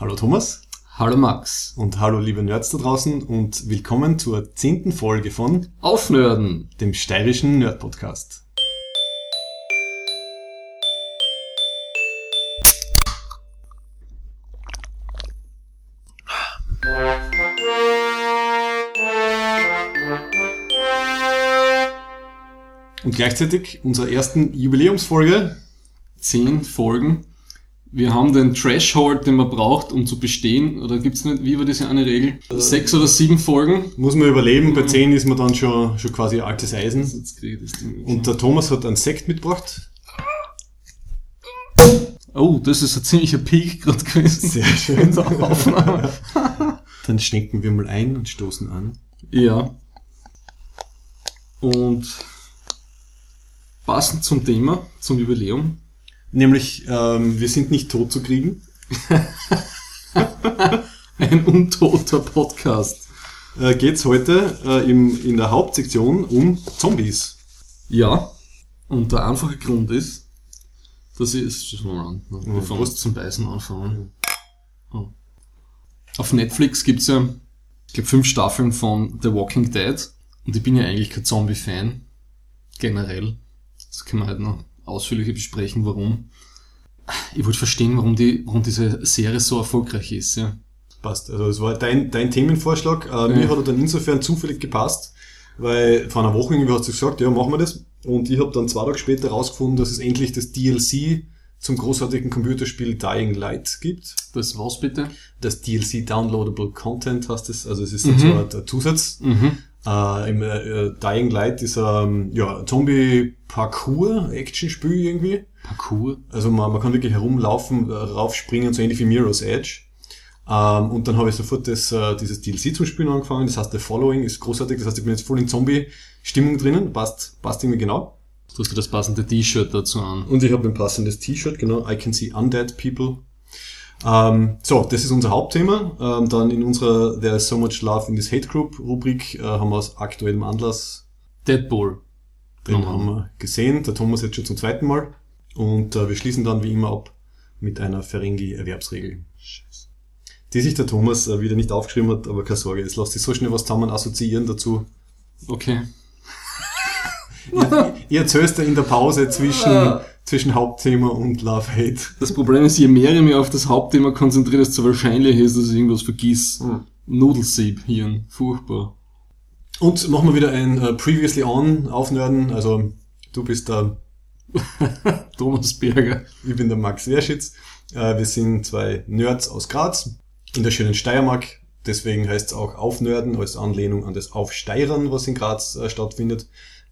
Hallo Thomas. Hallo Max. Und hallo liebe Nerds da draußen und willkommen zur zehnten Folge von Aufnörden, dem steirischen Nerd-Podcast. Und gleichzeitig unserer ersten Jubiläumsfolge. Zehn Folgen. Wir haben den Threshold, den man braucht, um zu bestehen. Oder gibt's nicht, wie war das ja eine Regel? Sechs oder sieben Folgen. Muss man überleben, bei zehn ist man dann schon, schon quasi altes Eisen. Und der Thomas hat einen Sekt mitgebracht. Oh, das ist ein ziemlicher Peak gerade gewesen. Sehr schön. Aufnahme. Dann schenken wir mal ein und stoßen an. Ja. Und passend zum Thema, zum Jubiläum, Nämlich, ähm, wir sind nicht tot zu kriegen. ein untoter Podcast. Äh, geht's heute äh, im, in der Hauptsektion um Zombies. Ja. Und der einfache Grund ist, dass ich es schon mal an, ne, bevor wir zum Beißen anfangen. Oh. Auf Netflix gibt's ja, ich glaube, fünf Staffeln von The Walking Dead. Und ich bin ja eigentlich kein Zombie-Fan. Generell. Das können wir halt noch ausführlicher besprechen, warum. Ich wollte verstehen, warum die, warum diese Serie so erfolgreich ist, ja. Passt. Also es war dein, dein Themenvorschlag. Äh, Mir hat er dann insofern zufällig gepasst, weil vor einer Woche irgendwie hast du gesagt, ja, machen wir das. Und ich habe dann zwei Tage später rausgefunden, dass es endlich das DLC zum großartigen Computerspiel Dying Light gibt. Das war's bitte. Das DLC Downloadable Content heißt es. Also es ist dann so ein Zusatz. Mhm. Äh, Im äh, Dying Light ist ähm, ja, Zombie-Parcours-Action-Spiel irgendwie. Parcours. Also man, man kann wirklich herumlaufen, äh, raufspringen, so ähnlich wie Mirror's Edge. Ähm, und dann habe ich sofort das, äh, dieses DLC zum Spielen angefangen. Das heißt, The Following ist großartig. Das heißt, ich bin jetzt voll in Zombie-Stimmung drinnen. Passt, passt irgendwie genau. Du hast dir das passende T-Shirt dazu an. Und ich habe ein passendes T-Shirt, genau. I can see undead people. Ähm, so, das ist unser Hauptthema. Ähm, dann in unserer There's so much love in this hate group Rubrik äh, haben wir aus aktuellem Anlass Deadpool. Den Mhm. haben wir gesehen. Der Thomas jetzt schon zum zweiten Mal. Und äh, wir schließen dann wie immer ab mit einer Ferengi-Erwerbsregel. Die sich der Thomas äh, wieder nicht aufgeschrieben hat, aber keine Sorge, es lässt sich so schnell was zusammen assoziieren dazu. Okay. Ihr, ihr erzählst ja in der Pause zwischen, zwischen Hauptthema und Love-Hate. Das Problem ist, je mehr ich mich auf das Hauptthema konzentriere, desto wahrscheinlicher ist, dass ich irgendwas vergiss. Hm. Nudelsieb, Hirn. Furchtbar. Und machen wir wieder ein äh, Previously On aufnörden. Also du bist der, Thomas Berger. ich bin der Max Werschitz. Äh, wir sind zwei Nerds aus Graz in der schönen Steiermark. Deswegen heißt es auch Aufnörden als Anlehnung an das Aufsteirern, was in Graz äh, stattfindet.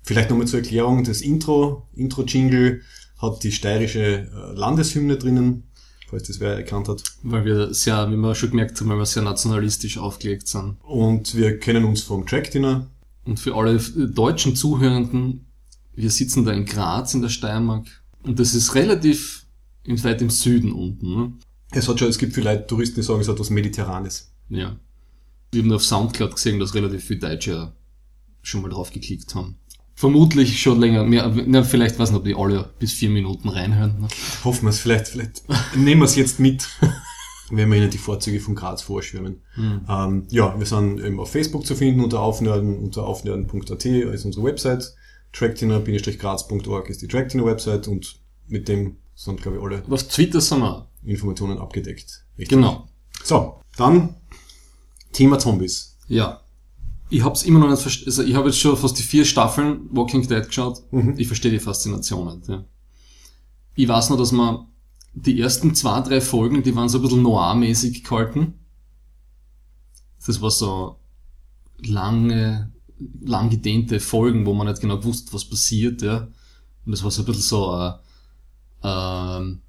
Vielleicht nochmal zur Erklärung, das Intro, Intro-Jingle hat die steirische äh, Landeshymne drinnen, falls das wer erkannt hat. Weil wir sehr, wie wir schon gemerkt haben, weil wir sehr nationalistisch aufgelegt sind. Und wir kennen uns vom Track Dinner. Und für alle äh, deutschen Zuhörenden, wir sitzen da in Graz in der Steiermark. Und das ist relativ weit im Süden unten. Ne? Es hat schon, es gibt vielleicht Touristen, die sagen, es hat was Mediterranes. Ja. Wir haben auf Soundcloud gesehen, dass relativ viele Deutsche schon mal drauf geklickt haben. Vermutlich schon länger, mehr, na, vielleicht weiß nicht, ob die alle bis vier Minuten reinhören. Ne? Hoffen wir es, vielleicht, vielleicht nehmen wir es jetzt mit, wenn wir Ihnen die Vorzüge von Graz vorschwärmen. Ähm, ja, wir sind eben auf Facebook zu finden unter Aufnörden, unter aufnörden.at ist unsere Website. Tracktiner-graz.org ist die Tracktiner-Website und mit dem sind, glaube ich, alle auf Twitter sind wir. Informationen abgedeckt. Richtig. Genau. So, dann Thema Zombies. Ja. Ich hab's immer noch nicht. Also ich habe jetzt schon fast die vier Staffeln Walking Dead geschaut. Ich verstehe die Faszination nicht. Ja. Ich weiß nur, dass man die ersten zwei, drei Folgen, die waren so ein bisschen noir-mäßig gehalten. Das war so lange, lang gedehnte Folgen, wo man nicht genau wusste, was passiert, ja. Und das war so ein bisschen so, äh, ähm,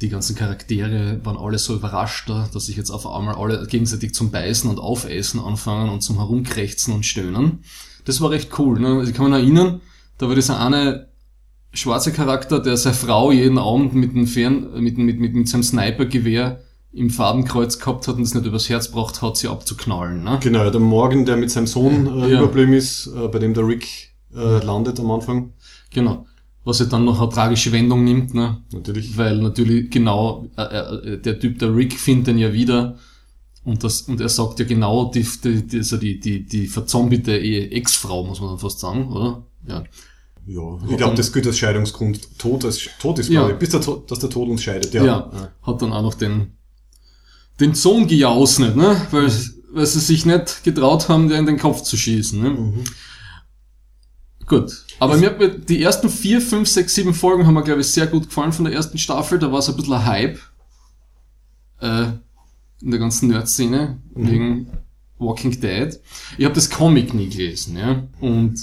die ganzen Charaktere waren alle so überraschter, dass sich jetzt auf einmal alle gegenseitig zum Beißen und Aufessen anfangen und zum Herumkrächzen und Stöhnen. Das war recht cool. Ne? Also ich kann mich erinnern, da war dieser eine schwarze Charakter, der seine Frau jeden Abend mit dem Fern, mit, mit, mit, mit seinem Snipergewehr im Fadenkreuz gehabt hat und es nicht übers Herz braucht hat, sie abzuknallen. Ne? Genau, der Morgan, der mit seinem Sohn äh, Ja. überblieben ist, äh, bei dem der Rick äh, landet am Anfang. Genau. Was ja dann noch eine tragische Wendung nimmt, ne? Natürlich. Weil natürlich genau äh, äh, der Typ, der Rick, findet den ja wieder und das und er sagt ja genau die die die, also die, die, die verzombite Ex-Frau, muss man dann fast sagen, oder? Ja. Ja, ich glaube, das gilt als Scheidungsgrund. Tod, als, Tod ist, ja. bis der, Tod, dass der Tod uns scheidet. Ja. ja. ja. Hat dann auch noch den, den Sohn gejausnet, ne? Weil, weil sie sich nicht getraut haben, der in den Kopf zu schießen, ne? Mhm. Gut. Aber mir hat die ersten vier, fünf, sechs, sieben Folgen haben mir, glaube ich, sehr gut gefallen von der ersten Staffel. Da war es ein bisschen ein Hype. Äh, in der ganzen Nerd-Szene. Mhm. Wegen Walking Dead. Ich habe das Comic nie gelesen, ja. Und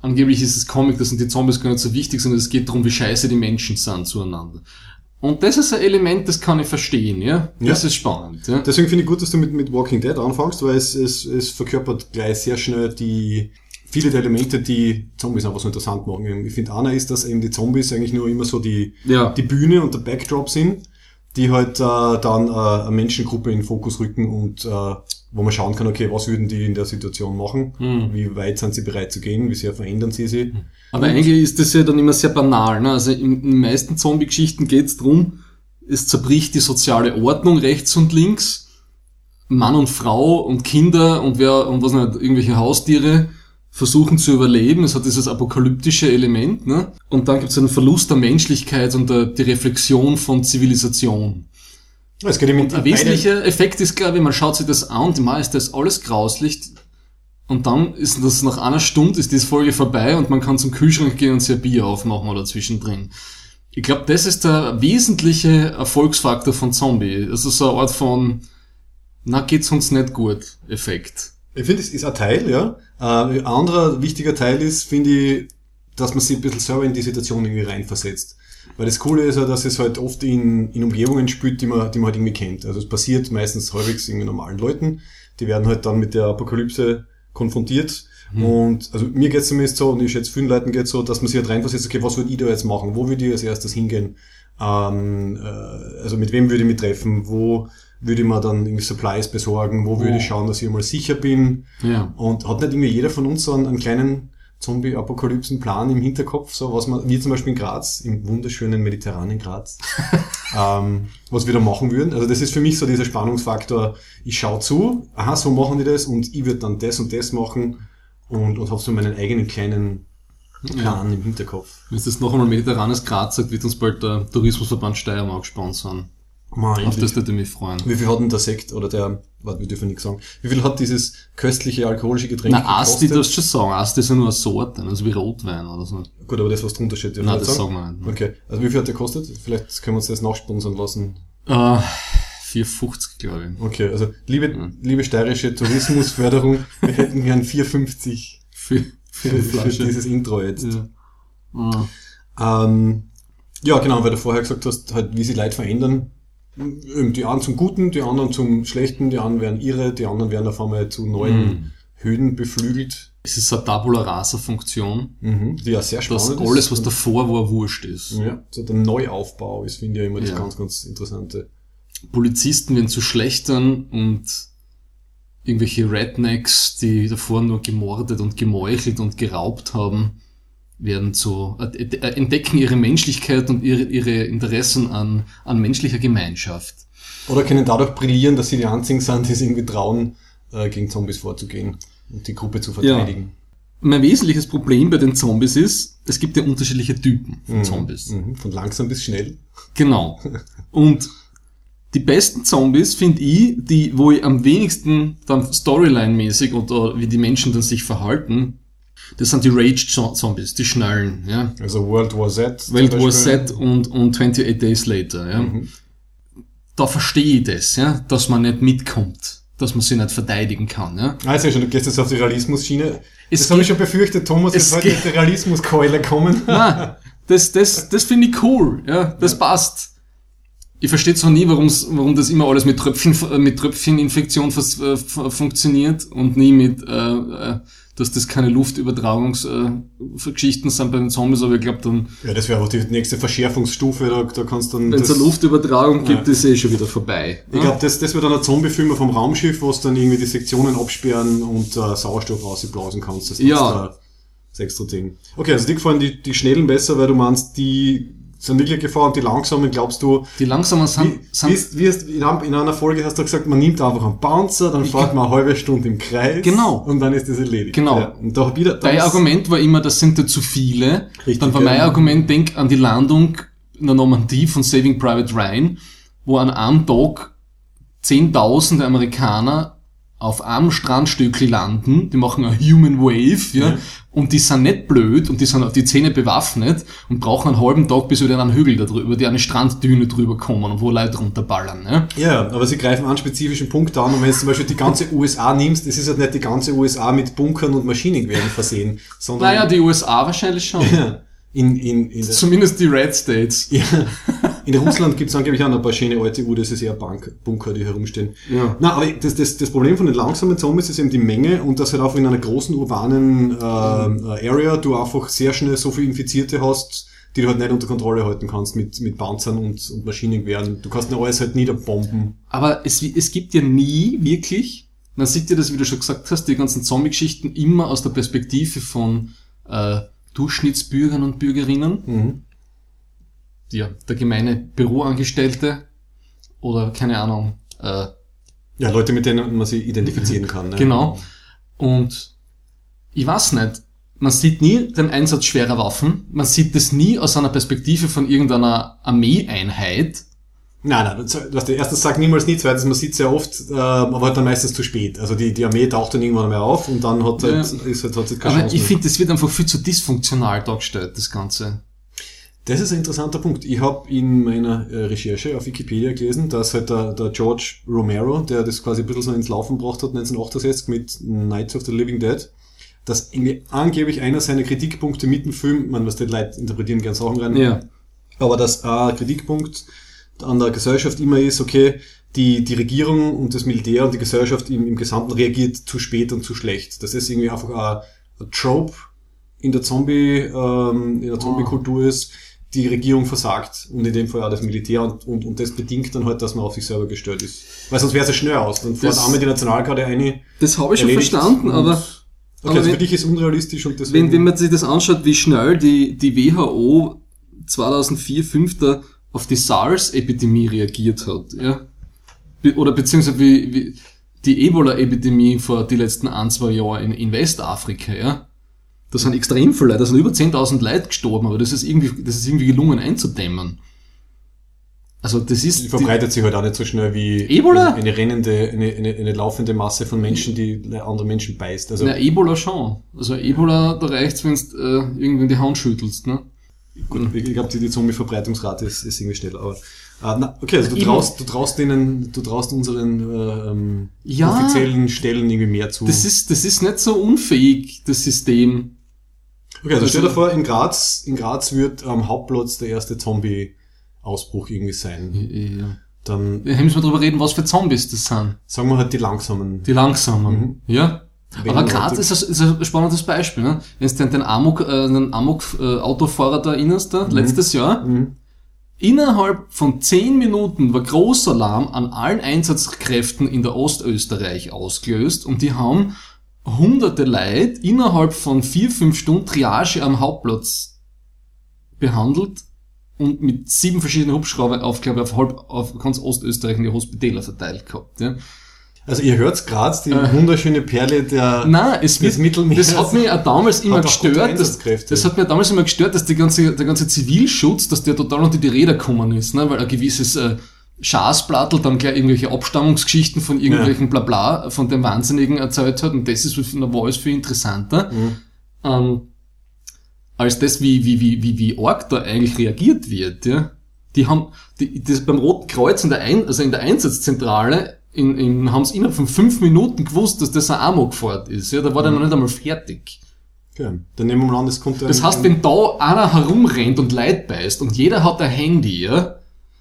angeblich ist es Comic, dass sind die Zombies gar nicht so wichtig, sondern es geht darum, wie scheiße die Menschen sind zueinander. Und das ist ein Element, das kann ich verstehen, ja. Das ja. ist spannend. Ja? Deswegen finde ich gut, dass du mit, mit Walking Dead anfängst, weil es, es, es verkörpert gleich sehr schnell die viele der Elemente, die Zombies einfach so interessant machen. Ich finde, einer ist, dass eben die Zombies eigentlich nur immer so die, ja. die Bühne und der Backdrop sind, die halt äh, dann äh, eine Menschengruppe in den Fokus rücken und äh, wo man schauen kann, okay, was würden die in der Situation machen? Mhm. Wie weit sind sie bereit zu gehen? Wie sehr verändern sie sie? Hm. Aber und eigentlich ist das ja dann immer sehr banal. Ne? Also in, in den meisten Zombie-Geschichten geht es darum, es zerbricht die soziale Ordnung rechts und links. Mann und Frau und Kinder und wer und was nicht, irgendwelche Haustiere versuchen zu überleben. Es hat dieses apokalyptische Element. Ne? Und dann gibt es einen Verlust der Menschlichkeit und der, die Reflexion von Zivilisation. Es geht und ein wesentlicher Effekt ist, glaube ich, man schaut sich das an und mal ist das alles grauslich. Und dann ist das nach einer Stunde ist diese Folge vorbei und man kann zum Kühlschrank gehen und sich ein Bier aufmachen oder zwischendrin. Ich glaube, das ist der wesentliche Erfolgsfaktor von Zombie. Also so eine Art von, na geht's uns nicht gut, Effekt. Ich finde, es ist ein Teil, ja. Äh, ein anderer wichtiger Teil ist, finde ich, dass man sich ein bisschen selber in die Situation irgendwie reinversetzt. Weil das Coole ist ja, dass es halt oft in, in Umgebungen spielt, die man, die man halt irgendwie kennt. Also es passiert meistens häufig irgendwie normalen Leuten. Die werden halt dann mit der Apokalypse konfrontiert. Mhm. Und also mir geht's zumindest so, und ich schätze vielen Leuten geht's so, dass man sich halt reinversetzt, okay, was würde ich da jetzt machen? Wo würde ich als erstes hingehen? Ähm, äh, also mit wem würde ich mich treffen? Wo würde ich mir dann irgendwie Supplies besorgen? Wo würde ich oh. schauen, dass ich mal sicher bin? Ja. Und hat nicht irgendwie jeder von uns so einen, einen kleinen Zombie-Apokalypsen-Plan im Hinterkopf, so was man, wie zum Beispiel in Graz, im wunderschönen mediterranen Graz, ähm, was wir da machen würden. Also das ist für mich so dieser Spannungsfaktor, ich schaue zu, aha, so machen die das und ich würde dann das und das machen und, und habe so meinen eigenen kleinen Plan ja. im Hinterkopf. Wenn es das noch einmal mediterranes Graz sagt, wird uns bald der Tourismusverband Steiermark sponsern. Mal, Auf das würde mich freuen. Wie viel hat denn der Sekt oder der, warte, wir dürfen nichts sagen, wie viel hat dieses köstliche alkoholische Getränk Na, Asti, du hast schon sagen, Asti ist ja nur eine Sorte, also wie Rotwein oder so. Gut, aber das, was drunter steht, Nein, das sagen wir nicht. Okay, also wie viel hat der gekostet? Vielleicht können wir uns das nachsponsern lassen. Uh, 4,50 glaube ich. Okay, also liebe, ja. liebe steirische Tourismusförderung, wir hätten gern 4,50 für, für, für, für dieses Intro jetzt. Ja. Uh. Ähm, ja, genau, weil du vorher gesagt hast, halt, wie sie Leute verändern die einen zum Guten, die anderen zum Schlechten, die anderen werden irre, die anderen werden auf einmal zu neuen mhm. Höhen beflügelt. Es ist eine Tabula Rasa Funktion. Mhm, die ja sehr spannend dass alles, was davor war, wurscht ist. Ja, so der Neuaufbau ist, finde ich, immer das ja. ganz, ganz Interessante. Polizisten werden zu Schlechtern und irgendwelche Rednecks, die davor nur gemordet und gemeuchelt und geraubt haben, werden zu, äh, äh, entdecken ihre Menschlichkeit und ihre, ihre Interessen an, an menschlicher Gemeinschaft. Oder können dadurch brillieren, dass sie die einzigen sind, die sich irgendwie trauen, äh, gegen Zombies vorzugehen und die Gruppe zu verteidigen. Ja. Mein wesentliches Problem bei den Zombies ist, es gibt ja unterschiedliche Typen von mhm. Zombies. Mhm. Von langsam bis schnell. Genau. Und die besten Zombies finde ich, die, wo ich am wenigsten dann Storyline-mäßig oder wie die Menschen dann sich verhalten, das sind die Rage-Zombies, die schnallen, ja. Also World War Z. World War Z und, und 28 Days Later, ja. Mhm. Da verstehe ich das, ja, dass man nicht mitkommt, dass man sich nicht verteidigen kann, ja. Ah, schon, du gehst jetzt auf die Realismus-Schiene. Das habe ich schon befürchtet, Thomas ist heute mit der Realismuskeule kommen. Nein, das, das, das finde ich cool, ja, das ja. passt. Ich verstehe zwar nie, warum's, warum das immer alles mit Tröpfchen, mit Tröpfcheninfektion äh, funktioniert und nie mit, äh, äh dass das keine Luftübertragungsgeschichten äh, sind bei den Zombies, aber ich glaube dann... Ja, das wäre auch die nächste Verschärfungsstufe, da, da kannst dann... Wenn es eine Luftübertragung gibt, ja. ist eh schon wieder vorbei. Ich glaube, das, das wird dann ein Zombie-Film vom Raumschiff, wo du dann irgendwie die Sektionen absperren und äh, Sauerstoff rausblasen kannst. Dass ja. 6 zu 10. Okay, also dir gefallen die, die schnellen besser, weil du meinst, die sind wirklich Gefahr und die langsamen glaubst du. Die langsamen sind, Wie, sind wie, ist, wie ist, in, einer Folge hast du gesagt, man nimmt einfach einen Bouncer, dann fährt man eine halbe Stunde im Kreis. Genau. Und dann ist das erledigt. Genau. Ja, und da wieder, Dein Argument war immer, das sind ja zu viele. Richtig, Dann war ja. mein Argument, denk an die Landung in der Normandie von Saving Private Ryan, wo an einem Tag zehntausende Amerikaner auf einem Strandstückli landen, die machen eine Human Wave, ja, Ja. und die sind nicht blöd und die sind auf die Zähne bewaffnet und brauchen einen halben Tag, bis wir dann einen Hügel da drüber, über die eine Stranddüne drüber kommen und wo Leute runterballern, ja. Ja, aber sie greifen einen spezifischen Punkt an und wenn du zum Beispiel die ganze USA nimmst, das ist halt nicht die ganze USA mit Bunkern und Maschinengewehren versehen, sondern Naja, die USA wahrscheinlich schon. ja, in, in, in, Zumindest die Red States. ja, in Russland gibt es angeblich auch noch ein paar schöne alte UdSSR eher Bank, Bunker, die herumstehen. Ja. Na, aber das, das, das Problem von den langsamen Zombies ist eben die Menge und dass halt auch in einer großen urbanen äh, äh, Area du einfach sehr schnell so viele Infizierte hast, die du halt nicht unter Kontrolle halten kannst mit, mit Panzern und, und Maschinengewehren. Du kannst nicht alles halt niederbomben. Aber es, es gibt ja nie wirklich, man sieht ja das, wie du schon gesagt hast, die ganzen Zombie-Geschichten immer aus der Perspektive von äh, Durchschnittsbürgern und Bürgerinnen. Mhm. Ja, der gemeine Büroangestellte oder keine Ahnung. Äh, Ja, Leute, mit denen man sich identifizieren kann. Ne? Genau. Und ich weiß nicht, man sieht nie den Einsatz schwerer Waffen, man sieht das nie aus einer Perspektive von irgendeiner Armeeeinheit. Nein, nein, das, was der erste sagt niemals nie, zweitens, man sieht sehr oft, äh, aber halt dann meistens zu spät. Also die, die Armee taucht dann irgendwann mal auf und dann hat halt, Ja. ist halt, hat halt keine Aber Chance ich mehr. finde, das wird einfach viel zu dysfunktional dargestellt, das Ganze. Das ist ein interessanter Punkt. Ich habe in meiner äh, Recherche auf Wikipedia gelesen, dass halt der, der George Romero, der das quasi ein bisschen so ins Laufen gebracht hat, 1968 mit Nights of the Living Dead, dass irgendwie angeblich einer seiner Kritikpunkte mit dem Film, man was die Leute interpretieren gerne Sachen rein, Ja. aber dass ein Kritikpunkt an der Gesellschaft immer ist, okay, die, die Regierung und das Militär und die Gesellschaft im, im Gesamten reagiert zu spät und zu schlecht. Das ist irgendwie einfach ein, ein Trope in der Zombie, ähm, in der Zombie-Kultur ist, die Regierung versagt und in dem Fall auch das Militär und, und, und das bedingt dann halt, dass man auf sich selber gestellt ist. Weil sonst wäre es ja schnell aus. Dann fährt einmal die Nationalgarde eine. Das habe ich schon verstanden, aber Okay, aber also wenn- für dich ist unrealistisch und deswegen. wenn, wenn man sich das anschaut, wie schnell die, die WHO 2004, 5 da auf die SARS-Epidemie reagiert hat, ja, Be oder beziehungsweise wie, wie die Ebola-Epidemie vor die letzten ein, zwei Jahre in, in Westafrika, ja, da sind extrem viele Leute, da sind über 10.000 Leute gestorben, aber das ist irgendwie, das ist irgendwie gelungen einzudämmen. Also das ist, Die die, verbreitet sich halt auch nicht so schnell wie Ebola? eine, eine rennende, eine, eine, eine laufende Masse von Menschen, die andere Menschen beißt. Also na, Ebola schon. Also Ebola, da reicht's, wenn du äh, irgendwie die Hand schüttelst, ne? gut, ich glaube, die, die Zombie-Verbreitungsrate ist, ist irgendwie schneller. Aber, äh, na, okay, also du traust, du traust denen, du traust unseren äh, ähm, Ja. offiziellen Stellen irgendwie mehr zu. Das ist, das ist nicht so unfähig, das System. Okay, also stell also- dir vor, in Graz, in Graz wird am Hauptplatz der erste Zombie-Ausbruch irgendwie sein. Ja. Dann Wir müssen drüber reden, was für Zombies das sind. sagen wir halt die langsamen. Die langsamen. Mhm. Ja. Wenn Aber Graz ist, ein- ist ein spannendes Beispiel. Ne? Wenn du den Amok, äh, den Amok-Autofahrer da erinnerst, da, letztes Jahr, Mhm. innerhalb von zehn Minuten war Großalarm an allen Einsatzkräften in der Ostösterreich ausgelöst und die haben hunderte Leute innerhalb von vier, fünf Stunden Triage am Hauptplatz behandelt und mit sieben verschiedenen Hubschrauber auf, glaube ich, auf, halb, auf ganz Ostösterreich in die Hospitäler verteilt gehabt. Ja. Also ihr hört Graz, die Äh. wunderschöne Perle der Nein, es des wird, Mittelmeers. das hat mich auch damals immer gestört, dass, das hat mir damals immer gestört, dass die ganze, der ganze Zivilschutz, dass der total unter die Räder gekommen ist, ne? weil ein gewisses äh, Schaßplattel dann gleich irgendwelche Abstammungsgeschichten von irgendwelchen Blabla von dem Wahnsinnigen erzählt hat und das ist von der Voice viel interessanter, Mhm. ähm, als das, wie, wie, wie, wie, wie arg da eigentlich reagiert wird, ja. Die haben, die, das beim Roten Kreuz in der Ein, also in der Einsatzzentrale, in, in, haben sie innerhalb von fünf Minuten gewusst, dass das ein Amokfahrt ist, ja. Da war der noch nicht einmal fertig. Okay. Dann nehmen wir mal an, das kommt Das heißt, wenn da einer herumrennt und Leid beißt und jeder hat ein Handy, ja,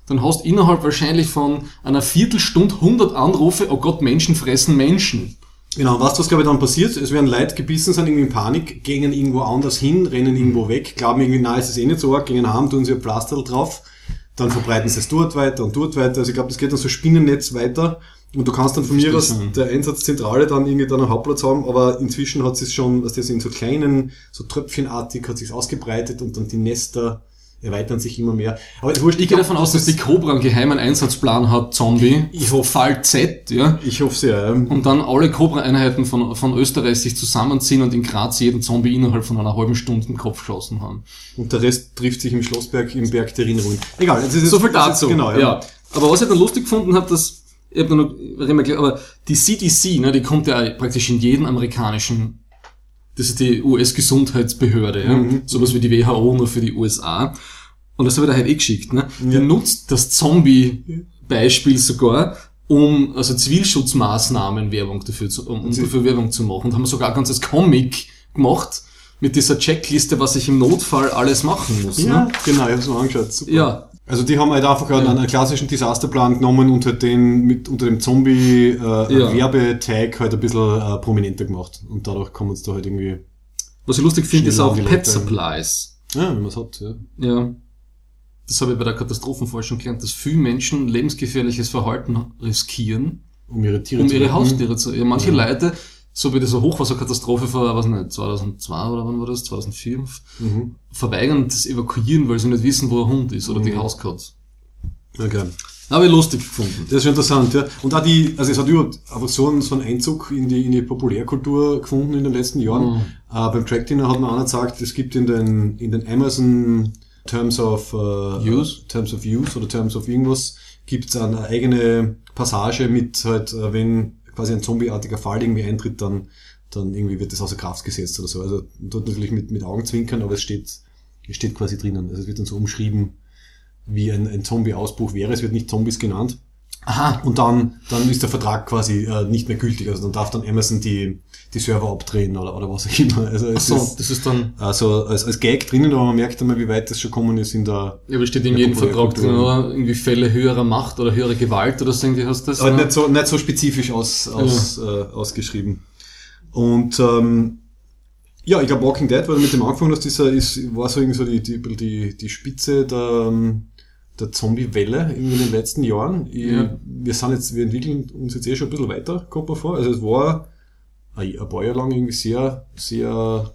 dann hast du innerhalb wahrscheinlich von einer Viertelstunde 100 Anrufe, oh Gott, Menschen fressen Menschen. Genau, was glaube ich dann passiert? Es werden Leute gebissen, sind irgendwie in Panik, gehen irgendwo anders hin, rennen irgendwo weg, glauben irgendwie, na, es ist eh nicht so arg, gehen heim, tun sie ein Pflaster drauf, dann verbreiten sie es dort weiter und dort weiter. Also ich glaube, das geht dann so Spinnennetz weiter Und du kannst dann von mir aus der Einsatzzentrale dann irgendwie dann einen Hauptplatz haben, aber inzwischen hat es schon, was das in so kleinen, so tröpfchenartig hat sich ausgebreitet und dann die Nester erweitern sich immer mehr. Aber wurscht, Ich gehe davon aus, dass die Cobra einen geheimen Einsatzplan hat, Zombie. Ich hoffe. Fall Z, ja. ich hoffe sehr. Ja. Und dann alle Cobra-Einheiten von, von Österreich sich zusammenziehen und in Graz jeden Zombie innerhalb von einer halben Stunde im Kopf geschossen haben. Und der Rest trifft sich im Schlossberg im Berg der Erinnerung. Egal, das ist So viel dazu. Genau, ja. Aber was ich dann lustig gefunden habe, dass, ich hab noch, wir gleich, aber die CDC, ne, die kommt ja praktisch in jeden amerikanischen, das ist die US-Gesundheitsbehörde, ja, Mhm. sowas wie die WHO nur für die USA. Und das habe ich da halt eh geschickt, ne. Ja. Die nutzt das Zombie-Beispiel sogar, um also Zivilschutzmaßnahmen Werbung dafür zu, um, um Sie- dafür Werbung zu machen. Und haben sogar ein ganzes Comic gemacht mit dieser Checkliste, was ich im Notfall alles machen muss. Ja, Ne? genau, ich habe es mir angeschaut. Super. Ja, Also die haben halt einfach einen, einen klassischen Desasterplan genommen und halt den mit unter dem Zombie äh, Ja. Halt ein bisschen äh, prominenter gemacht. Und dadurch kommen es da halt irgendwie, Was ich lustig finde, ist auch Pet. Supplies. ja, wenn man es hat, ja. Ja. Das habe ich bei der Katastrophenforschung gelernt, dass viele Menschen lebensgefährliches Verhalten riskieren, Um ihre Tiere um ihre. Haustiere zu. Ja, manche Ja. Leute, so wie diese Hochwasserkatastrophe vor, was nicht, 2002 oder wann war das? 2004? Mhm. Verweigern das Evakuieren, weil sie nicht wissen, wo der Hund ist oder die Mhm. Hauskatze. Okay. Habe ich lustig gefunden. Das ist schon interessant, ja. Und auch die, also es hat überhaupt einfach so einen, so einen Einzug in die, in die Populärkultur gefunden in den letzten Jahren. Mhm. Äh, beim Track Dinner hat mir einer gesagt, es gibt in den, in den Amazon Terms of äh, Use? Terms of Use oder Terms of irgendwas, gibt es eine eigene Passage mit halt, äh, wenn quasi ein zombieartiger Fall irgendwie eintritt, dann, dann irgendwie wird das außer Kraft gesetzt oder so. Also dort natürlich mit, mit Augenzwinkern, aber es steht, es steht quasi drinnen. Also es wird dann so umschrieben, wie ein, ein Zombie-Ausbruch wäre. Es wird nicht Zombies genannt. Aha. Und dann, dann ist der Vertrag quasi äh, nicht mehr gültig. Also dann darf dann Amazon die, die Server abdrehen oder, oder was auch immer. Also es so, ist das ist dann, also als, als Gag drinnen, aber man merkt einmal, wie weit das schon kommen ist in der. ja, aber steht in Ja, jedem Vertrag drin, oder? Irgendwie Fälle höherer Macht oder höhere Gewalt oder so irgendwie hast du das? Aber ne? nicht so, nicht so spezifisch aus, aus, äh, ausgeschrieben. Und ähm, ja, ich glaube Walking Dead, weil du mit dem angefangen hast, dieser ist, war so irgendwie so die, die, die, die Spitze der, ähm, der Zombie-Welle in den letzten Jahren. Ich, Ja. Wir sind jetzt, wir entwickeln uns jetzt eh schon ein bisschen weiter, kommt mir vor. Also es war ein, ein paar Jahre lang irgendwie sehr, sehr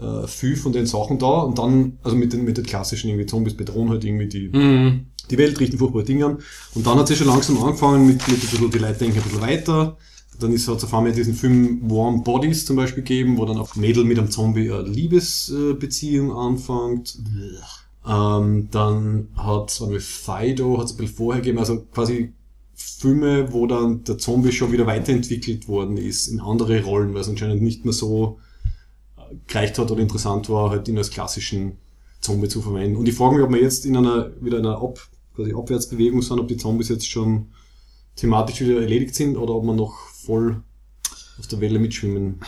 äh, viel von den Sachen da und dann, also mit den, mit den klassischen irgendwie Zombies bedrohen halt irgendwie die, Mhm. die Welt richten furchtbare Dinge an. Und dann hat sie schon langsam angefangen mit, mit ein bisschen, die Leute denken ein bisschen weiter. Dann ist hat es auf einmal diesen Film Warm Bodies zum Beispiel gegeben, wo dann auch Mädel mit einem Zombie eine Liebesbeziehung anfängt. Ähm, dann hat es Fido, hat es ein bisschen vorher gegeben, also quasi Filme, wo dann der Zombie schon wieder weiterentwickelt worden ist in andere Rollen, weil es anscheinend nicht mehr so äh, gereicht hat oder interessant war, halt ihn als klassischen Zombie zu verwenden. Und ich frage mich, ob wir jetzt in einer, wieder in einer Ab, quasi Abwärtsbewegung sind, ob die Zombies jetzt schon thematisch wieder erledigt sind oder ob wir noch voll auf der Welle mitschwimmen.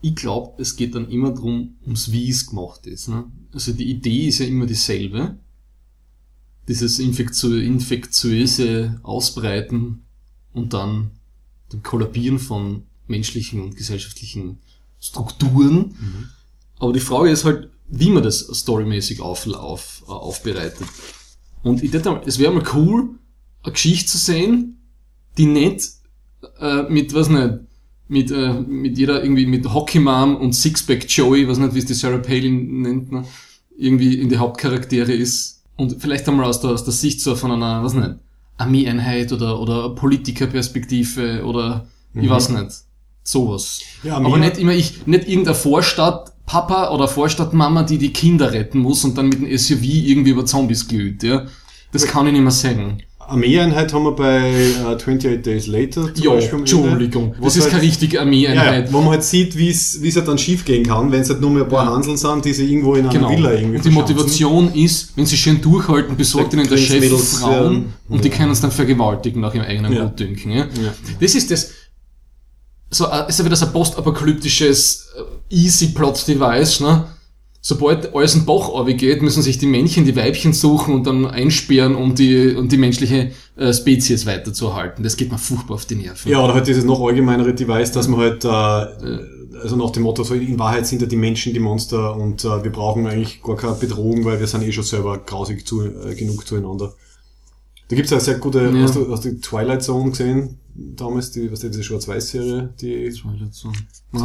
Ich glaube, es geht dann immer drum, ums wie es gemacht ist. Ne? Also die Idee ist ja immer dieselbe. Dieses infektiö infektiöse Ausbreiten und dann dem Kollabieren von menschlichen und gesellschaftlichen Strukturen. Aber die Frage ist halt, wie man das storymäßig auf, auf, äh, aufbereitet. Und ich dachte, es wäre mal cool, eine Geschichte zu sehen, die nicht äh, mit, was nicht, mit, äh, mit jeder irgendwie mit Hockey Mom und Sixpack Joey, was nicht, wie es die Sarah Palin nennt, ne, irgendwie in die Hauptcharaktere ist. Und vielleicht einmal aus der, aus der Sicht so von einer, was nicht, Armeeeinheit oder, oder Politikerperspektive oder ich weiß nicht. Sowas. Ja, Aber nicht immer ich, nicht irgendein Vorstadt-Papa oder Vorstadtmama, die die Kinder retten muss und dann mit dem SUV irgendwie über Zombies glüht, ja. Das kann ich nicht mehr sagen. Armeeeinheit haben wir bei äh, 28 Days Later zum Ja, Beispiel Entschuldigung. Das ist halt- keine richtige Armeeeinheit. ja, wo man halt sieht, wie es halt dann schief gehen kann, wenn es halt nur mehr ein paar Ja. Hanseln sind, die sich irgendwo in einer Genau. Villa irgendwie Und die. Motivation ist, wenn sie schön durchhalten, besorgt ihnen der Chef Mädels, Frauen ja. und die können es dann vergewaltigen nach ihrem eigenen. Gutdünken. Ja? Das ist das, so, äh, ist ja wieder so ein postapokalyptisches äh, easy plot device ne? Sobald alles in Bach geht, müssen sich die Männchen die Weibchen suchen und dann einsperren, um die, um die menschliche äh, Spezies weiterzuerhalten. Das geht mir furchtbar auf die Nerven. Ja, oder halt dieses noch allgemeinere Device, dass man halt, äh, also nach dem Motto, so in Wahrheit sind ja die Menschen die Monster und äh, wir brauchen eigentlich gar keine Bedrohung, weil wir sind eh schon selber grausig zu, äh, genug zueinander. Da gibt's ja sehr gute, Ja. hast, du, hast du die Twilight Zone gesehen? Damals, die, was ist diese Schwarz-Weiß-Serie, die, war jetzt so.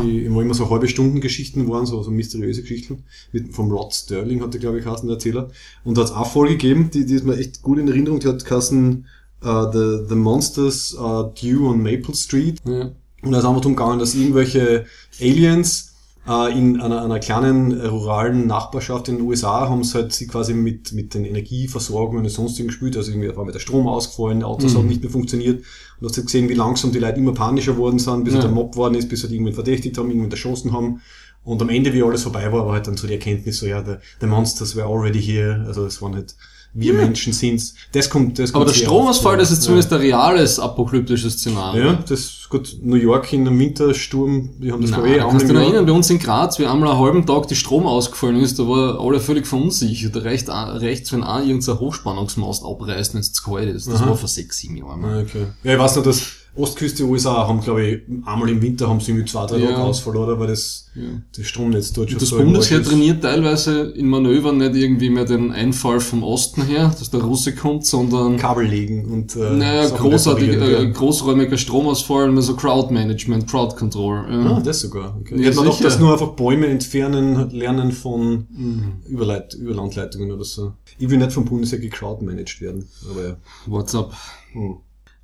die, wo immer so halbe Stunden Geschichten waren, so, so mysteriöse Geschichten. Mit, vom Rod Sterling hat der, glaube ich, geheißen, der Erzähler. Und da hat's auch Folge gegeben, die, die ist mir echt gut in Erinnerung, die hat geheißen, uh, the, the Monsters are Due on Maple Street. Ja. Und da ist einfach darum gegangen, dass irgendwelche Aliens äh, in einer, einer kleinen äh, ruralen Nachbarschaft in den USA haben sie halt sie quasi mit, mit den Energieversorgungen und sonstigen gespielt. Also irgendwie war mit der Strom ausgefallen, Autos Mhm. haben nicht mehr funktioniert. Und du hast halt gesehen, wie langsam die Leute immer panischer worden sind, bis Ja. halt der Mob worden ist, bis halt irgendwen verdächtigt haben, irgendwen erschossen haben. Und am Ende, wie alles vorbei war, war halt dann so die Erkenntnis, so ja, the, the monsters were already here. Also es waren halt, wir Menschen sind's. Das kommt, das Aber kommt der sehr Stromausfall, das ja. ist zumindest ein reales apokalyptisches Szenario. Ja, das gut. New York in einem Wintersturm, die haben das glaube ich auch kannst du dich erinnern, bei uns in Graz, wie einmal einen halben Tag die Strom ausgefallen ist, da war alle völlig verunsichert. Da reicht rechts, wenn auch irgendein Hochspannungsmast abreißt, wenn es zu kalt ist. Das Aha. war vor sechs, sieben Jahren. Ah, Okay. Ja, ich weiß noch, dass Ostküste USA haben, glaube ich, einmal im Winter haben sie irgendwie zwei, drei Ja. Tage Ausfall, oder? Weil das, Ja. das Stromnetz dort schon das so Bundesheer trainiert teilweise in Manövern nicht irgendwie mehr den Einfall vom Osten her, dass der Russe kommt, sondern Kabel legen und äh, naja, großartig, äh, großräumiger Stromausfall, mehr so Crowd Management, Crowd Control. Ja. Ah, das sogar. Okay. Ja, ich hätte sicher. dass nur einfach Bäume entfernen, lernen von Mhm. Überleit Überlandleitungen oder so. Ich will nicht vom Bundesheer gecrowdmanaged werden, aber ja. WhatsApp. Hm.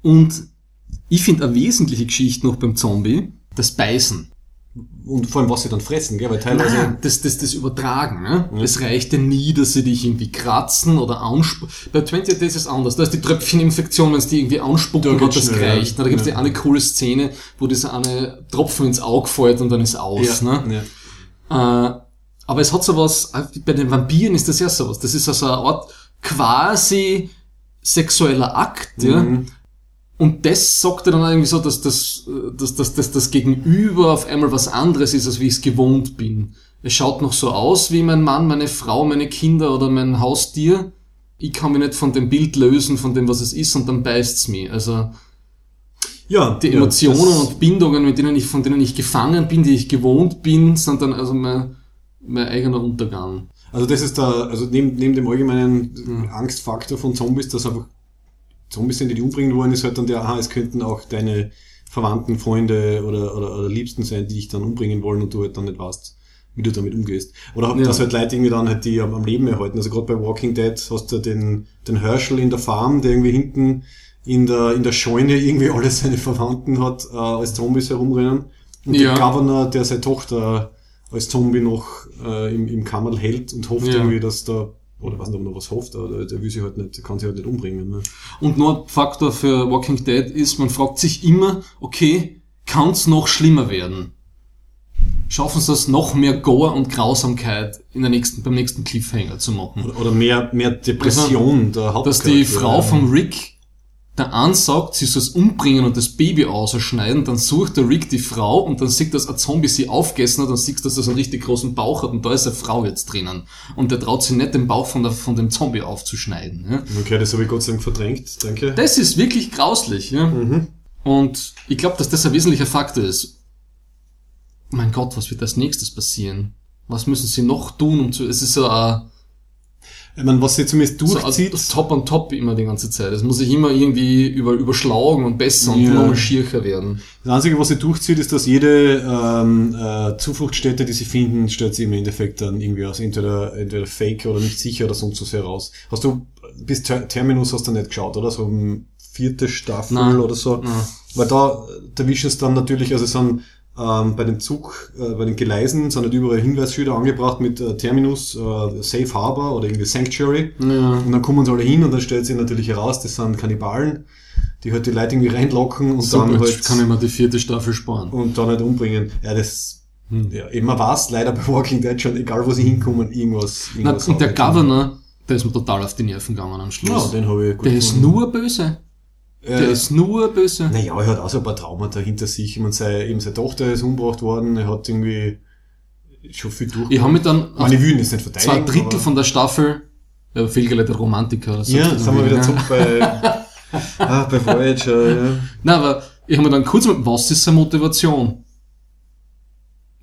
Und ich finde eine wesentliche Geschichte noch beim Zombie, das Beißen. Und vor allem, was sie dann fressen, gell? Weil teilweise, Nein, das, das, das Übertragen. Ne? Es reicht ja nie, dass sie dich irgendwie kratzen oder anspucken. Bei 20 Days ist es anders. Da ist die Tröpfcheninfektion, wenn es die irgendwie anspucken Da hat, das schnell, reicht. ja. Da gibt es Ja. die eine coole Szene, wo dieser eine Tropfen ins Auge fällt und dann ist aus. ja, Ne? ja. Äh, aber es hat sowas, äh, bei den Vampiren ist das ja sowas. Das ist also eine Art quasi sexueller Akt, ja. Und das sagt er dann irgendwie so, dass das, äh, dass, dass, dass das Gegenüber auf einmal was anderes ist, als wie ich es gewohnt bin. Es schaut noch so aus wie mein Mann, meine Frau, meine Kinder oder mein Haustier. Ich kann mich nicht von dem Bild lösen, von dem, was es ist, und dann beißt's mich. Also ja, die ja, Emotionen das- und Bindungen, mit denen ich, von denen ich gefangen bin, die ich gewohnt bin, sind dann also mein, mein eigener Untergang. Also das ist da, also neben, neben dem allgemeinen Hm. Angstfaktor von Zombies, dass einfach Zombies sind, die die umbringen wollen, ist halt dann der, aha, es könnten auch deine Verwandten, Freunde oder, oder, oder Liebsten sein, die dich dann umbringen wollen und du halt dann nicht weißt, wie du damit umgehst. Oder Ja. dass halt Leute irgendwie dann halt die am am Leben erhalten. Also gerade bei Walking Dead hast du den, den Herschel in der Farm, der irgendwie hinten in der, in der Scheune irgendwie alle seine Verwandten hat, äh, als Zombies herumrennen. Und Ja. der Governor, der seine Tochter als Zombie noch äh, im, im Kammerl hält und hofft Ja. irgendwie, dass da, oder weiß nicht, ob er noch was hofft, aber der, will sich halt nicht, kann sich halt nicht umbringen. Ne? Und nur ein Faktor für Walking Dead ist, man fragt sich immer, okay, kann's noch schlimmer werden? Schaffen sie es noch mehr Gore und Grausamkeit in der nächsten, beim nächsten Cliffhanger zu machen? Oder, oder mehr, mehr Depression der Dass die Frau von Rick der ansagt, sie soll es umbringen und das Baby ausschneiden, dann sucht der Rick die Frau und dann sieht, dass ein Zombie sie aufgegessen hat, dann siehst du, dass das einen richtig großen Bauch hat und da ist eine Frau jetzt drinnen. Und der traut sich nicht, den Bauch von, der, von dem Zombie aufzuschneiden. Ja? Okay, das habe ich Gott sei Dank verdrängt, danke. Das ist wirklich grauslich. Ja? Mhm. Und ich glaube, dass das ein wesentlicher Faktor ist. Mein Gott, was wird als nächstes passieren? Was müssen sie noch tun, um zu... Es ist so ein, Ich meine, was sie zumindest so durchzieht, ein Top on Top immer die ganze Zeit. Es muss sich immer irgendwie über, überschlagen und besser und Ja. immer mal schiercher werden. das Einzige, was sie durchzieht, ist, dass jede ähm, äh, Zufluchtsstätte, die sie finden, stellt sie im Endeffekt dann irgendwie aus entweder, entweder fake oder nicht sicher oder sonst was heraus. Hast du bis Ter Terminus hast du nicht geschaut, oder? So um vierte Staffel Nein. oder so. Nein. Weil da, da wischen es dann natürlich, also es sind ähm, bei den Zug, äh, bei den Gleisen sind halt überall Hinweisschilder angebracht mit äh, Terminus, äh, Safe Harbor oder irgendwie Sanctuary. Ja. Und dann kommen sie alle hin und dann stellt sich natürlich heraus, das sind Kannibalen, die halt die Leute irgendwie reinlocken und Super, dann halt, kann ich mir die vierte Staffel sparen. und dann halt umbringen. Ja, das, Hm. ja, eben, man weiß leider bei Walking Dead schon, egal wo sie hinkommen, irgendwas, Na, irgendwas und der haut. Governor, der ist mir total auf die Nerven gegangen am Ja, Schluss. den habe ich gut der ist gefunden. nur böse. Der Äh, ist nur böse. Naja, er hat auch so ein paar Traumata hinter sich. Ich meine, seine, eben seine Tochter ist umgebracht worden, er hat irgendwie schon viel durch. Ich habe mich dann Meine Wühlen ist nicht zwei verteidigen. Drittel aber- von der Staffel, ja, fehlgeleitete Romantiker. Ja, jetzt sind wir wieder zurück bei, ah, bei Voyager, ja. Nein, aber ich habe mir dann kurz mit, was ist seine Motivation?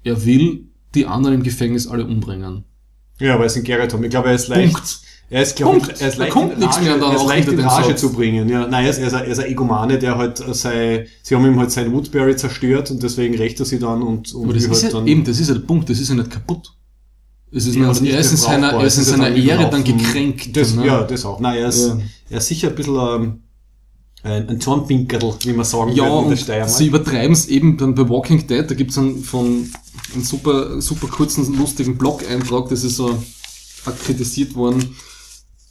Er will die anderen im Gefängnis alle umbringen. Ja, weil es in Gerrit haben. Ich glaube, er ist leicht, Punkt. Er ist, glaube ich, Punkt. er ist leicht kommt in nichts Rage, er ist leicht in Rage zu bringen. Ja, nein, er ist, er ist, ein, er ist ein Egomane, der halt äh, sei, sie haben ihm halt sein Woodbury zerstört und deswegen rächt er sie dann und, und Aber das ist halt ja, dann, eben, das ist ja der Punkt, das ist ja nicht kaputt. Es ist Ja, nicht er ist in seiner, er ist in Es seiner Ehre dann gekränkt. Das, ne? Ja, das auch. Nein, er ist, Ja. er ist sicher ein bisschen ähm, ein, ein Zornpinkerl, wie man sagen Ja, würde in der Steiermark. sie übertreiben es eben dann bei Walking Dead, da gibt's einen von einen super, super kurzen, lustigen Blog-Eintrag, das ist so kritisiert worden.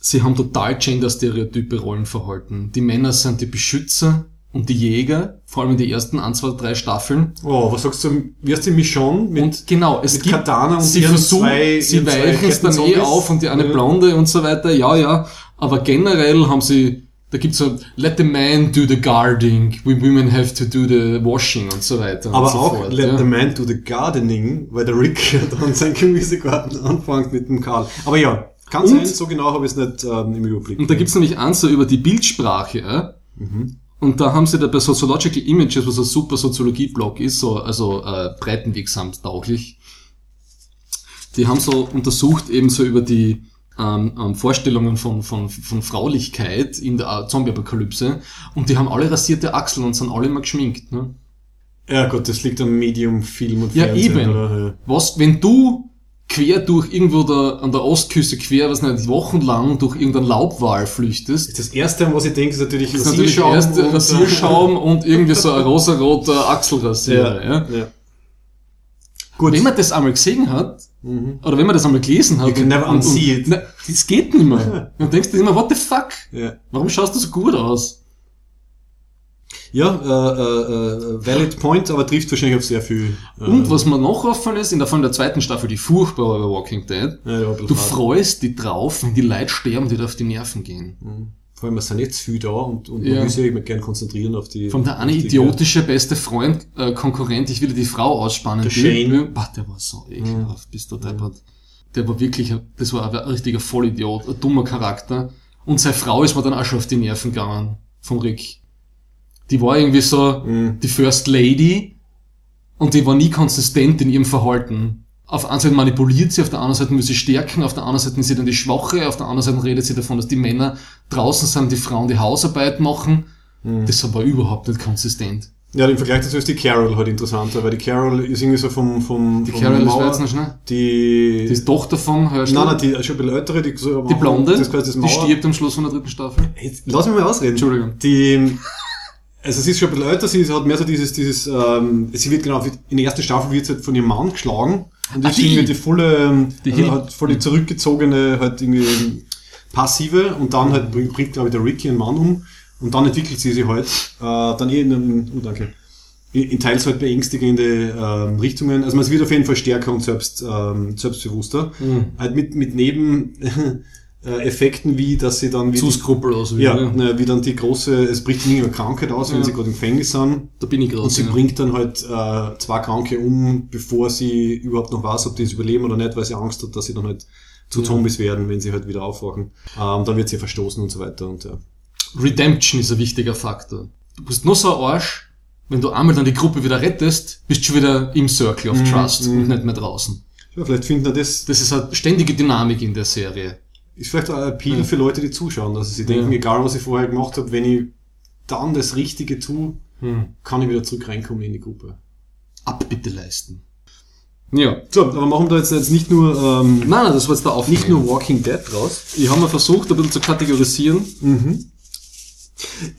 Sie haben total gender-stereotype Rollenverhalten. Die Männer sind die Beschützer und die Jäger, vor allem in den ersten ein, zwei, drei Staffeln. oh, was sagst du, wie heißt die Michonne mit, Und genau, es mit gibt, Katana und sie versuchen, zwei- sie weichen es dann eh auf und die eine Ja. Blonde und so weiter, ja, ja, aber generell haben sie, da gibt's so, let the man do the guarding, we women have to do the washing und so weiter aber so auch fort. Let ja. the Man do the Gardening, weil der Rick ja dann sein Gemüsegarten anfängt mit dem Karl. Aber ja, kann Und- sein, so genau habe ich es nicht ähm, im Überblick. Und da gibt's nämlich eins so über die Bildsprache, ja? Und da haben sie da bei Sociological Images, was ein super Soziologie-Blog ist, so, also äh, breitenwirksam tauglich, die haben so untersucht eben so über die ähm, ähm, Vorstellungen von, von, von Fraulichkeit in der äh, Zombie-Apokalypse und die haben alle rasierte Achseln und sind alle immer geschminkt. Ne? ja gut, das liegt am Medium Film und Ja, Fernsehen. eben. Oder? Ja. Was, wenn du quer durch irgendwo da an der Ostküste quer, was nicht, wochenlang durch irgendeinen Laubwal flüchtest, Das erste, was ich denke, ist natürlich Das ist natürlich der erste und, äh, Rasierschaum und irgendwie so ein rosaroter Achselrasierer. Ja. ja. Gut. Wenn man das einmal gesehen hat, Mhm. oder wenn man das einmal gelesen hat, You can never unsee it. Nein, das geht nicht mehr. Dann denkst du immer, what the fuck? Ja. Warum schaust du so gut aus? Ja, äh, äh, äh, valid point, aber trifft wahrscheinlich auf sehr viel. Äh, Und was mir noch auffallen ist, in der, von der zweiten Staffel, die furchtbar war bei Walking Dead, ja, ja, du freust dich drauf, wenn die Leute sterben, die dir auf die Nerven gehen. Mhm. Vor allem, es sind jetzt viel da und, und Ja. man will sich immer gerne konzentrieren auf die. Von der eine die- idiotische beste Freund, äh, Konkurrent, ich will die Frau ausspannen. Der. Shane. Bah, der war so ekelhaft, bist du deppert. Der war wirklich, ein- das war ein richtiger Vollidiot, ein dummer Charakter. Und seine Frau ist mir dann auch schon auf die Nerven gegangen, vom Rick. Die war irgendwie so Mhm. die First Lady und die war nie konsistent in ihrem Verhalten. Auf der einen Seite manipuliert sie, auf der anderen Seite will sie stärken, auf der anderen Seite ist sie dann die Schwache, auf der anderen Seite redet sie davon, dass die Männer draußen sind, die Frauen die Hausarbeit machen. Mhm. Das war überhaupt nicht konsistent. Ja, im Vergleich dazu ist die Carol halt interessanter, weil die Carol ist irgendwie so vom, vom, Die vom Carol ist Mauer- jetzt noch die, Die ist Tochter von Herschel. nein, nein, die ist schon ein bisschen ältere, die, so, die Blonde, das ist quasi das die Mauer, stirbt am Schluss von der dritten Staffel. Jetzt, lass mich mal ausreden. Entschuldigung. Die, also sie ist schon ein bisschen älter, sie hat mehr so dieses, dieses, ähm, sie wird genau, in der ersten Staffel wird sie halt von ihrem Mann geschlagen. Und Ah, ist die. irgendwie die volle, ähm, Die also halt voll die zurückgezogene, halt irgendwie passive und dann halt bringt, bringt glaube ich, der Ricky ihren Mann um und dann entwickelt sie sich halt, äh, dann eh in, einem- oh, danke, in, in teils halt beängstigende ähm, Richtungen. Also man wird auf jeden Fall stärker und selbst, ähm, selbstbewusster. Mhm. Halt mit, mit Neben, Effekten wie, dass sie dann wie Zu skrupellos. ja, ja. ne, wie dann die große, es bricht ihnen eine Krankheit aus, wenn Ja. sie gerade im Gefängnis sind. Da bin ich gerade. Und sie ja. bringt dann halt äh, zwei Kranke um, bevor sie überhaupt noch weiß, ob die es überleben oder nicht, weil sie Angst hat, dass sie dann halt zu Ja. Zombies werden, wenn sie halt wieder aufwachen. Ähm, dann wird sie verstoßen und so weiter. Und ja. Redemption ist ein wichtiger Faktor. Du bist nur so ein Arsch, wenn du einmal dann die Gruppe wieder rettest, bist du schon wieder im Circle of Mhm, Trust mhm. und nicht mehr draußen. ja, vielleicht finden wir das, Das ist eine ständige Dynamik in der Serie. Ist vielleicht auch ein Appeal Ja. für Leute, die zuschauen, dass sie denken, Ja. egal was ich vorher gemacht habe, wenn ich dann das Richtige tue, Hm. kann ich wieder zurück reinkommen in die Gruppe. Abbitte leisten. Ja. So, aber machen wir da jetzt, jetzt nicht nur, ähm, Nein, nein, das war jetzt der Aufhänger. nicht nur Walking Dead raus. Ich habe mal versucht, ein bisschen zu kategorisieren. Mhm.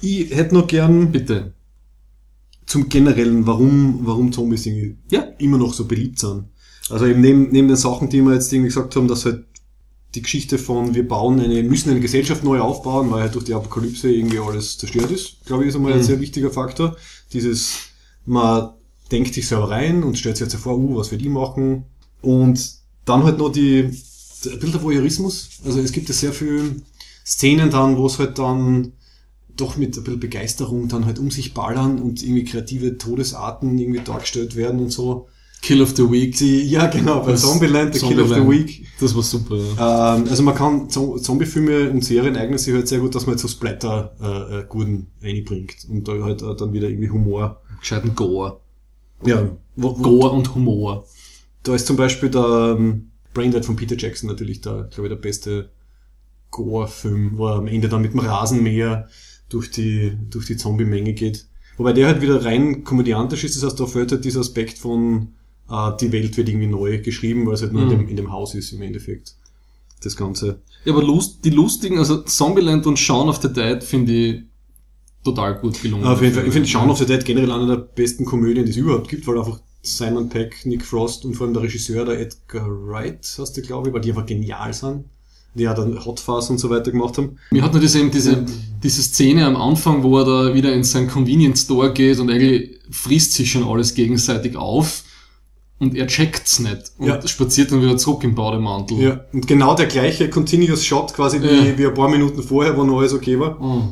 Ich hätte noch gern Bitte. zum generellen, warum, warum Zombies irgendwie Ja. immer noch so beliebt sind. Also eben neben, neben den Sachen, die wir jetzt irgendwie gesagt haben, dass halt die Geschichte von wir bauen eine, müssen eine Gesellschaft neu aufbauen, weil halt durch die Apokalypse irgendwie alles zerstört ist, glaube ich, ist einmal ein Mhm. sehr wichtiger Faktor. Dieses, man denkt sich selber rein und stellt sich jetzt vor, uh, was wir die machen. Und dann halt noch die, ein bisschen der Voyeurismus. Also es gibt ja sehr viele Szenen dann, wo es halt dann doch mit ein bisschen Begeisterung dann halt um sich ballern und irgendwie kreative Todesarten irgendwie dargestellt werden und so. Kill of the Week. Die, ja, genau, bei Das Zombieland, The Kill of the. Week. Das war super. Ja. Ähm, also man kann, Zo- Zombiefilme und Serien eignen sich halt sehr gut, dass man jetzt so Splatter äh, äh, reinbringt und da halt äh, dann wieder irgendwie Humor. Gescheiten Gore. Ja, wo, wo, Gore und Humor. da ist zum Beispiel der ähm, Braindead von Peter Jackson natürlich da, glaube ich, der beste Gore-Film, wo er am Ende dann mit dem Rasenmäher durch die, durch die Zombie-Menge geht. Wobei der halt wieder rein komödiantisch ist, das heißt, da fällt halt dieser Aspekt von, äh, die Welt wird irgendwie neu geschrieben, weil es halt nur Mhm. in, dem, in dem Haus ist im Endeffekt. Das Ganze. Ja, aber lust, die lustigen, also Zombieland und Shaun of the Dead finde ich total gut gelungen. Auf jeden Fall, ich finde Shaun of the Dead generell eine der besten Komödien, die es überhaupt gibt, weil einfach Simon Peck, Nick Frost und vor allem der Regisseur, der Edgar Wright, hast du glaube ich, weil die einfach genial sind. Die ja dann Hot Fuzz und so weiter gemacht haben. Mir hat nur diese, eben diese, diese Szene am Anfang, wo er da wieder in sein Convenience Store geht und eigentlich frisst sich schon alles gegenseitig auf und er checkt's nicht und Ja. spaziert dann wieder zurück im Bademantel. Ja, und genau der gleiche Continuous Shot quasi wie, Ja. wie ein paar Minuten vorher, wo noch alles okay war. Oh.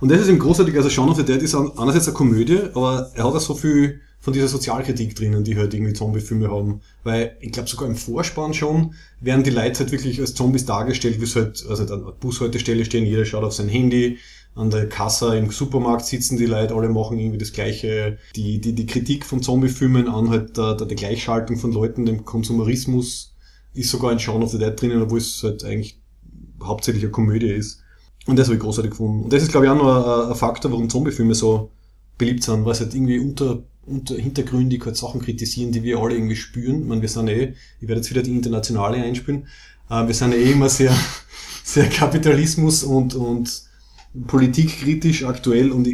Und das ist eben großartig, also Shaun of the Dead ist einerseits eine Komödie, aber er hat auch so viel von dieser Sozialkritik drinnen, die halt irgendwie Zombie-Filme haben. Weil ich glaube sogar im Vorspann schon werden die Leute halt wirklich als Zombies dargestellt, wie es halt, also an der Bushaltestelle stehen, jeder schaut auf sein Handy, an der Kasse im Supermarkt sitzen die Leute, alle machen irgendwie das gleiche. Die, die, die Kritik von Zombie-Filmen an halt der, der, der Gleichschaltung von Leuten, dem Konsumerismus, ist sogar in Shaun of the Dead drinnen, obwohl es halt eigentlich hauptsächlich eine Komödie ist. Und das habe ich großartig gefunden. Und das ist, glaube ich, auch noch ein, Faktor, warum Zombie-Filme so beliebt sind, weil sie halt irgendwie unter, unter hintergründig halt Sachen kritisieren, die wir alle irgendwie spüren. Ich meine, wir sind eh, ich werde jetzt wieder die Internationale einspielen, äh, wir sind eh immer sehr, sehr Kapitalismus und, und politikkritisch aktuell und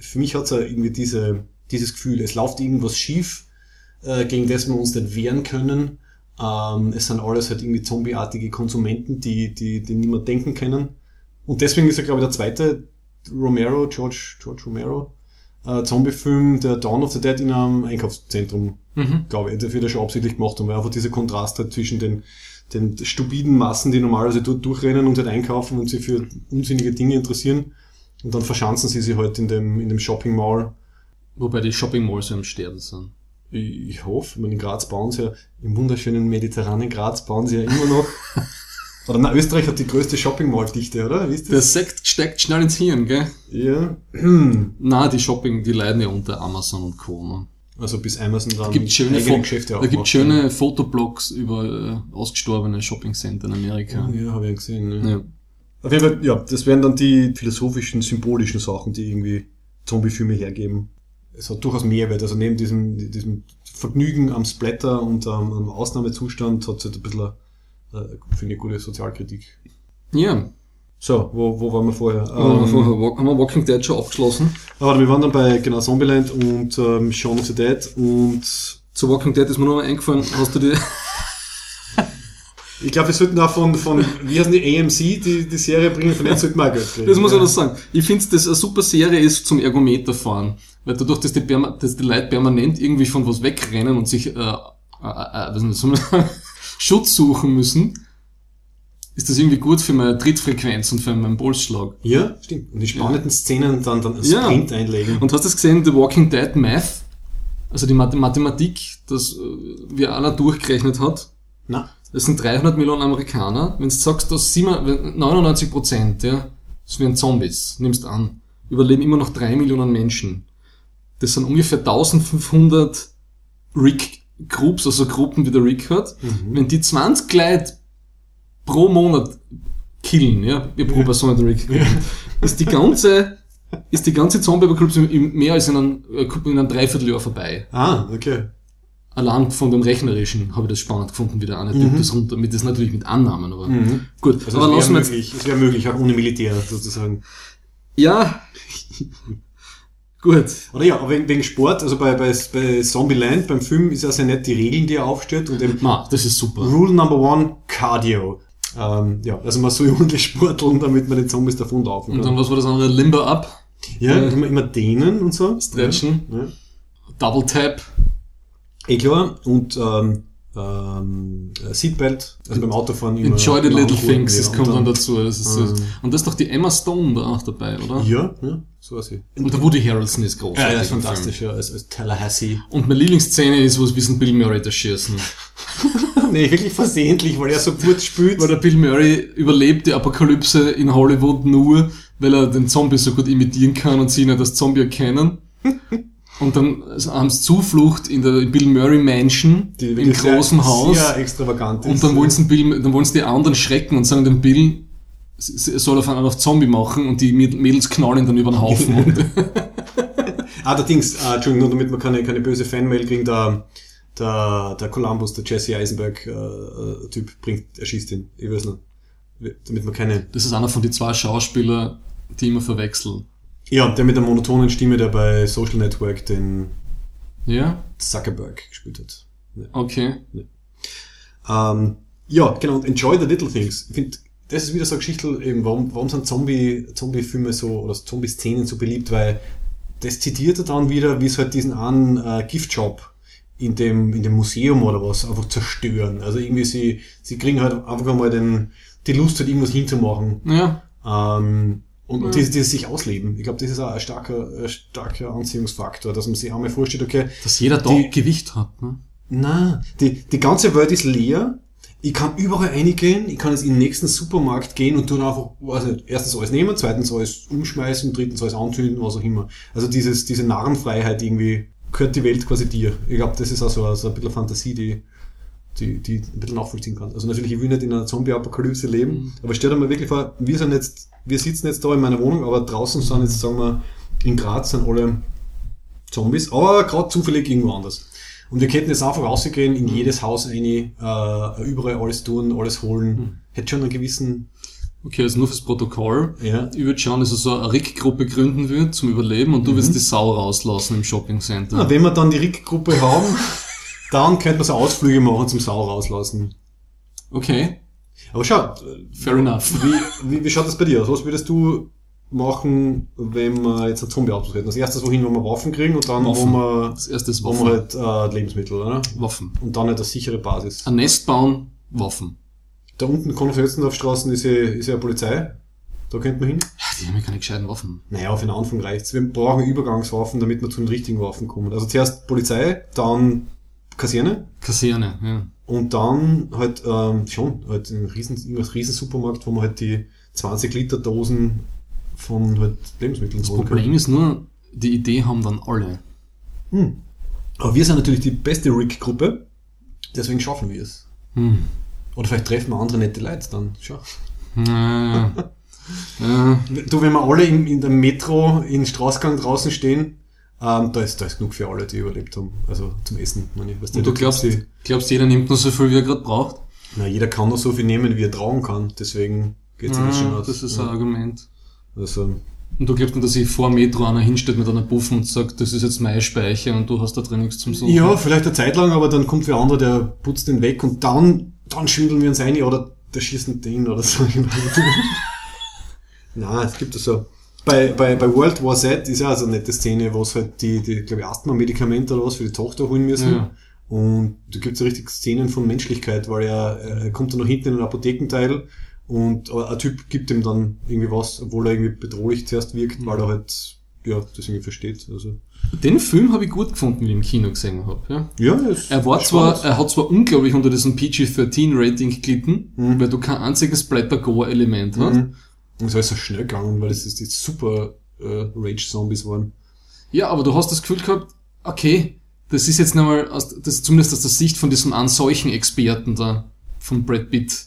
für mich hat es irgendwie diese, dieses Gefühl, es läuft irgendwas schief, äh, gegen das wir uns nicht wehren können. Ähm, es sind alles halt irgendwie zombieartige Konsumenten, die, die, die niemand denken können. Und deswegen ist er, glaube ich, der zweite Romero, George, George Romero, äh, Zombie-Film, der Dawn of the Dead in einem Einkaufszentrum, Mhm. glaube ich, dafür das schon absichtlich gemacht haben, weil einfach dieser Kontrast halt zwischen den, den stupiden Massen, die normalerweise dort durchrennen und halt einkaufen und sich für unsinnige Dinge interessieren. Und dann verschanzen sie sich halt in dem, in dem Shopping Mall. Wobei die Shopping Malls ja am Sterben sind. Ich, ich hoffe, ich meine, in Graz bauen sie ja, im wunderschönen mediterranen Graz bauen sie ja immer noch. Oder na, Österreich hat die größte Shopping Mall Dichte, oder? Wisst ihr Der? Sekt steckt schnell ins Hirn, gell? Ja. Na, die Shopping, die leiden ja unter Amazon und Co. Ne? Also bis Amazon dann Da gibt schöne, Geschäfte da gibt schöne Fotoblogs über äh, ausgestorbene Shoppingcenter in Amerika. Ja, habe ich ja gesehen. Ja. Ja. Auf jeden Fall, ja, das wären dann die philosophischen, symbolischen Sachen, die irgendwie Zombie-Filme hergeben. Es hat durchaus Mehrwert. Also neben diesem, diesem Vergnügen am Splatter und am, am Ausnahmezustand hat es halt ein bisschen, äh, finde ich, gute Sozialkritik. ja. So, wo, wo waren wir vorher? Ähm, vorher haben wir Walking Dead schon abgeschlossen? aber wir waren dann bei genau Zombieland und ähm, Shaun of the Dead und Zu Walking Dead ist mir noch mal eingefallen, hast du die, ich glaube, wir sollten auch von, von wie heißen die AMC, die, die Serie bringen, von denen sollten wir auch Geld kriegen. das muss ich ja. sagen. Ich finde, das eine super Serie ist zum Ergometer fahren. Weil dadurch, dass die, perma dass die Leute permanent irgendwie von was wegrennen und sich, äh, äh, äh, was soll man sagen, Schutz suchen müssen, ist das irgendwie gut für meine Trittfrequenz und für meinen Pulsschlag. Ja, stimmt. Und die spannenden Szenen dann, dann einen Ja. Sprint einlegen. Und hast du das gesehen, The Walking Dead Math? Also die Mathe- Mathematik, das äh, wie einer durchgerechnet hat. Na, Das sind 300 Millionen Amerikaner. Wenn du sagst, dass 7 99 Prozent, ja, das wären Zombies, nimmst an, überleben immer noch 3 Millionen Menschen. Das sind ungefähr 1500 Rick-Groups, also Gruppen, wie der Rick hat. Wenn die 20 Leute pro Monat killen, ja, wie pro Person der Rick, ist die ganze, ist die ganze Zombie-Apokalypse mehr als in einem, äh, in einem Dreivierteljahr vorbei. ah, okay. Allein von dem Rechnerischen habe ich das spannend gefunden, wie der eine Typ das runter, mit das natürlich mit Annahmen, aber gut. Also aber es wäre möglich, es wäre möglich, auch ohne Militär sozusagen. ja, gut. Oder ja, aber wegen, Sport, also bei, bei, bei Zombieland, beim Film ist ja sehr nett die Regeln, die er aufstellt und eben Ma, das ist super. Rule number one, Cardio. Ähm, ja, also man soll ordentlich sporteln, damit man den Zombies davonlaufen Und kann. dann, was war das andere? Limber up, ja, äh, immer, immer dehnen und so. stretchen, Ja. Double tap. Eh klar. Und ähm, ähm, Seatbelt, also beim Autofahren immer. Enjoy the little things, das und kommt dann dazu. Das ist. Ähm. Und das ist doch die Emma Stone da auch dabei, oder? Ja, ja, so ist sie. Und der Woody Harrelson ist großartig. Ja, ja, ist fantastisch, ja, als, als Tallahassee. Und meine Lieblingsszene ist, wo es wissen Bill Murray da schießen. nee, wirklich versehentlich, weil er so gut spielt. Weil der Bill Murray überlebt die Apokalypse in Hollywood nur, weil er den Zombie so gut imitieren kann und sie nicht als Zombie erkennen. Und dann haben sie Zuflucht in der Bill Murray Mansion, Die im wirklich sehr- großen Haus. Sehr extravagant Und dann wollen sie den Bill, dann wollen sie die anderen schrecken und sagen dem Bill, soll auf einen auf Zombie machen und die Mäd- Mädels knallen dann über den Haufen. Ah, der Dings, äh, Entschuldigung, nur damit wir keine, keine böse Fanmail kriegen, der, der, der Columbus, der Jesse Eisenberg, äh, äh, Typ, bringt, erschießt ihn. Ich weiß nicht. Damit wir keine, das ist einer von den zwei Schauspielern, die immer verwechseln. ja, der mit der monotonen Stimme, der bei Social Network den Ja? Zuckerberg gespielt hat. Okay. Ähm, ja, genau, und Enjoy the Little Things. Ich finde, das ist wieder so eine Geschichte, eben, warum, warum sind Zombie, Zombie-Filme so, oder Zombie-Szenen so beliebt, weil das zitiert er dann wieder, wie es halt diesen einen äh, Giftshop in dem, in dem Museum oder was einfach zerstören. Also irgendwie sie, sie kriegen halt einfach einmal den, die Lust, halt irgendwas hinzumachen. Ja. Ähm, und, und Ja. dieses, dieses sich ausleben. Ich glaube, das ist auch ein starker, ein starker Anziehungsfaktor, dass man sich einmal vorstellt, okay, Dass jeder da Die- Gewicht hat. Ne? na, die, die ganze Welt ist leer. Ich kann überall reingehen, ich kann jetzt in den nächsten Supermarkt gehen und tun einfach, weiß nicht, erstens alles nehmen, zweitens alles umschmeißen, drittens alles anzünden, was auch immer. Also dieses, diese Narrenfreiheit irgendwie, gehört die Welt quasi dir. Ich glaube, das ist auch so, so ein bisschen Fantasie, die, die, die ein bisschen nachvollziehen kann. Also natürlich, ich will nicht in einer Zombie-Apokalypse leben, Mhm. aber stell dir mal wirklich vor, wir sind jetzt, wir sitzen jetzt da in meiner Wohnung, aber draußen sind jetzt, sagen wir, in Graz sind alle Zombies, aber gerade zufällig irgendwo anders. Und wir könnten jetzt einfach rausgehen, in jedes Haus rein, äh, überall alles tun, alles holen. Hätte schon einen gewissen, Okay, also nur fürs Protokoll. ja, Ich würde schauen, dass er so eine Rick-Gruppe gründen wird zum Überleben und du Mhm. wirst die Sau rauslassen im Shoppingcenter. Na, wenn wir dann die Rick-Gruppe haben, dann könnte man so Ausflüge machen zum Sau rauslassen. Okay, Aber schau, fair enough. wie, wie, wie schaut das bei dir aus? Was würdest du machen, wenn wir jetzt einen Zombie-Ausbruch hätten? Als erstes wohin, wo wir Waffen kriegen und dann, Waffen. wo wir, Das erste ist wo wir Waffen. halt äh, Lebensmittel, oder? Waffen. Und dann halt eine sichere Basis. Ein Nest bauen, Waffen. Da unten Konferenzdorfstraßen ist ja, ist ja Polizei. Da könnte man hin. Ja, die haben ja keine gescheiten Waffen. Naja, auf den Anfang reicht's. Wir brauchen Übergangswaffen, damit wir zu den richtigen Waffen kommen. Also zuerst Polizei, dann Kaserne Kaserne, ja. und dann halt ähm, schon halt ein riesen, irgendwas riesen Supermarkt, wo man halt die 20 Liter Dosen von halt Lebensmitteln Das holen Problem ist nur, die Idee haben dann alle. Hm. Aber wir sind natürlich die beste Rick-Gruppe, deswegen schaffen wir es. Hm. Oder vielleicht treffen wir andere nette Leute dann. Schau. Ja, ja. Du, wenn wir alle in, in der Metro in Straßgang draußen stehen, ähm, da, ist, da ist genug für alle, die überlebt haben. Also zum Essen. Meine ich, weißt Und du glaubst, sie- glaubst, jeder nimmt nur so viel, wie er gerade braucht? na, jeder kann nur so viel nehmen, wie er tragen kann. Deswegen geht's ja, schon aus. das ist ein. Argument. Also, Und du glaubst nicht, dass sich vor Metro einer hinstellt mit einer Buff und sagt, das ist jetzt mein Speicher und du hast da drin nichts zum Suchen. ja, vielleicht eine Zeit lang, aber dann kommt wer anderer, der putzt den weg und dann, dann schwindeln wir uns ein oder der schießen den oder so. Na, es gibt das so. Bei, bei, bei World War Z ist ja also eine nette Szene, wo es halt die, die glaube ich, Asthma-Medikamente oder was für die Tochter holen müssen. Ja. Und da gibt es ja richtig Szenen von Menschlichkeit, weil er, er kommt dann noch hinten in den Apothekenteil und ein Typ gibt ihm dann irgendwie was, obwohl er irgendwie bedrohlich zuerst wirkt, weil er halt, ja, das irgendwie versteht. Also, Den Film habe ich gut gefunden, wie ich im Kino gesehen habe. Ja. ja, es Er war ist zwar, er hat zwar unglaublich unter diesem PG-13-Rating gelitten, Mhm. weil du kein einziges Bleiber-Go-Element hast. Mhm. Und es ist so schnell gegangen, weil es ist die super äh, Rage-Zombies waren. Ja, aber du hast das Gefühl gehabt, okay, das ist jetzt nochmal, das ist zumindest aus der Sicht von diesem einen solchen Experten da, von Brad Pitt,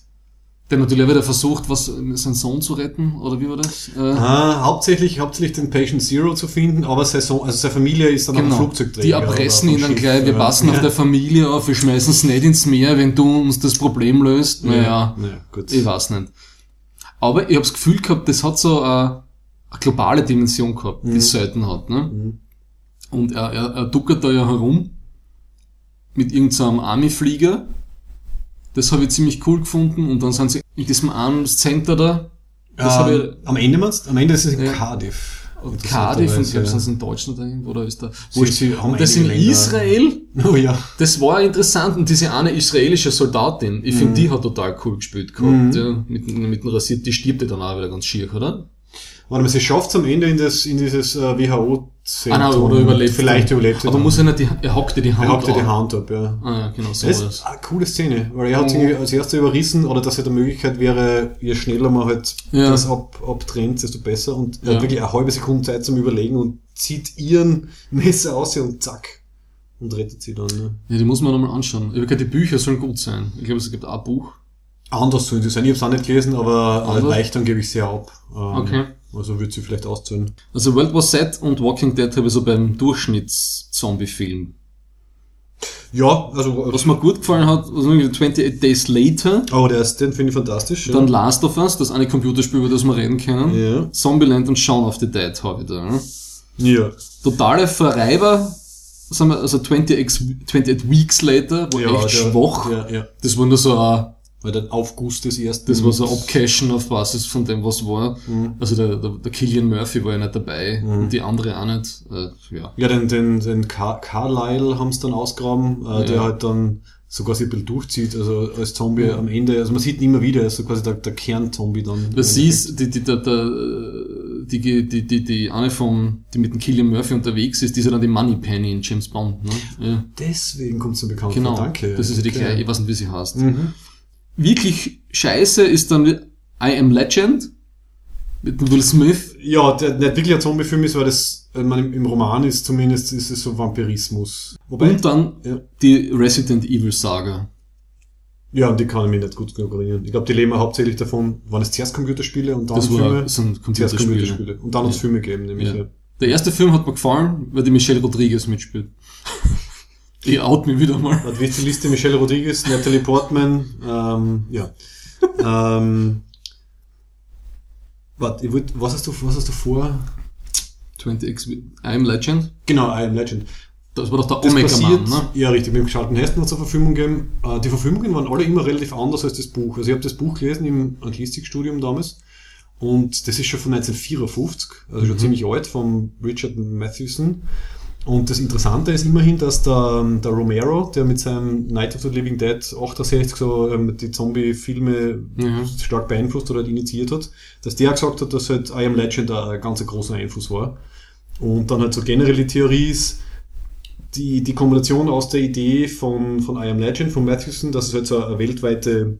der natürlich wieder versucht, was, seinen Sohn zu retten, oder wie war das? Äh, Ah, hauptsächlich, hauptsächlich den Patient Zero zu finden, aber seine, Sohn, also seine Familie ist dann auf genau. Flugzeugträger. Die erpressen ihn auf dann dem gleich, Schiff, wir ja. passen auf ja. der Familie auf, wir schmeißen es nicht ins Meer, wenn du uns das Problem löst. Naja, ja, gut. ich weiß nicht. Aber ich habe das Gefühl gehabt, das hat so eine, eine globale Dimension gehabt, die es selten hat. Ne? Mhm. Und er, er, er duckert da ja herum mit irgendeinem Army-Flieger. Das habe ich ziemlich cool gefunden. Und dann sind sie in diesem einen Center da. Das ähm, habe am Ende meinst Am Ende ist es in Ja. Cardiff. ich Cardiff und ich glaube, ja. sind sie in Deutschland oder irgendwo, oder ist da? Sie- sie haben Und das in Länder- Israel. Oh ja. Das war interessant und diese eine israelische Soldatin, ich finde, die hat total cool gespielt gehabt, Mhm. ja, mit, mit dem Rasiert, die stirbt ja dann auch wieder ganz schier, oder? Warte mal, sie schafft am Ende in, das, in dieses äh, WHO Ah, nein, oder überlebt. Vielleicht überlebt sie Aber dann. muss er nicht, die, er hockt dir die Hand Er haupt ihr die an. Hand ab, ja. Ah, ja, genau, so Das ist eine coole Szene, weil er hat Oh. sich als erster überrissen, oder dass er der Möglichkeit wäre, je schneller man halt Ja. das ab, abtrennt, desto besser. Und er Ja. hat wirklich eine halbe Sekunde Zeit zum Überlegen und zieht ihren Messer aus und zack. Und rettet sie dann. Ne? Ja, die muss man nochmal anschauen. Ich gehört, die Bücher sollen gut sein. Ich glaube, es gibt ein Buch. Anders sollen sie sein. Ich habe es auch nicht gelesen, aber dann gebe ich sehr ab. Ähm, Okay. Also würde sie vielleicht auszahlen. Also World War Z und Walking Dead habe ich so beim Durchschnitts-Zombie-Film. Ja, also. Was mir gut gefallen hat, irgendwie 28 Days Later, Oh, der ist, den finde ich fantastisch. dann Last of Us, das eine Computerspiel, über das wir reden können, Ja. Zombieland und Shaun of the Dead habe ich da. Ja. Totale Verreiber, sagen wir, also 28, 28 Weeks Later, war ja echt der- schwach. Ja, ja. Das war nur so ein, Weil der Aufguss des ersten. das war so ein Abcashen auf Basis von dem, was war. Mhm. Also der, der, der Killian Murphy war ja nicht dabei und die andere auch nicht. Äh, ja. Ja, den, den, den Car Carlyle haben sie dann ausgraben, äh, der Ja. halt dann so quasi ein bisschen durchzieht, also als Zombie am Ende, also man sieht ihn immer wieder, er ist so quasi der, der Kern-Zombie dann. Du siehst, die, die, der, der, die, die, die, die eine vom, die mit dem Killian Murphy unterwegs ist, die ist ja dann die Money Penny in James Bond, ne? Ja. Deswegen kommt es so bekannt Genau. vor, danke. Das ist ja die Okay. gleiche, ich weiß nicht, wie sie heißt. Mhm. Wirklich scheiße ist dann I Am Legend mit Will Smith. Ja, der nicht wirklich ein Zombie-Film ist, weil das, ich meine, im, Roman ist zumindest, ist es so Vampirismus. Wobei, Und dann ja. die Resident Evil Saga. ja, die kann ich mich nicht gut genug erinnern. Ich glaube, die leben hauptsächlich davon, waren es zuerst Computerspiele und dann Das Filme. so ein Zuerst Computerspiel. Computerspiele. Und dann Ja. Filme gegeben, nämlich. Ja. Der erste Film hat mir gefallen, weil die Michelle Rodriguez mitspielt. ich out mich wieder mal. Die Liste? Michelle Rodriguez, Natalie Portman, ähm, ja. ähm, warte, was hast du, was hast du vor? 20X, I Am Legend. Genau, I Am Legend. Das war doch der passiert, ne? ja richtig, mit dem geschalten Hesten hat es eine Verfilmung gegeben. Äh, die Verfilmungen waren alle immer relativ anders als das Buch. Also ich habe das Buch gelesen im Anglistikstudium damals und das ist schon von 1954, also schon ziemlich alt, von Richard Mathewson. Und das Interessante ist immerhin, dass der, der Romero, der mit seinem Night of the Living Dead 68 so ähm, die Zombie-Filme Ja. stark beeinflusst oder halt initiiert hat, dass der gesagt hat, dass halt I Am Legend ein ganz großer Einfluss war. Und dann halt so generell die Theorie ist, die, die Kombination aus der Idee von, von I Am Legend, von Mathewson, dass es halt so eine weltweite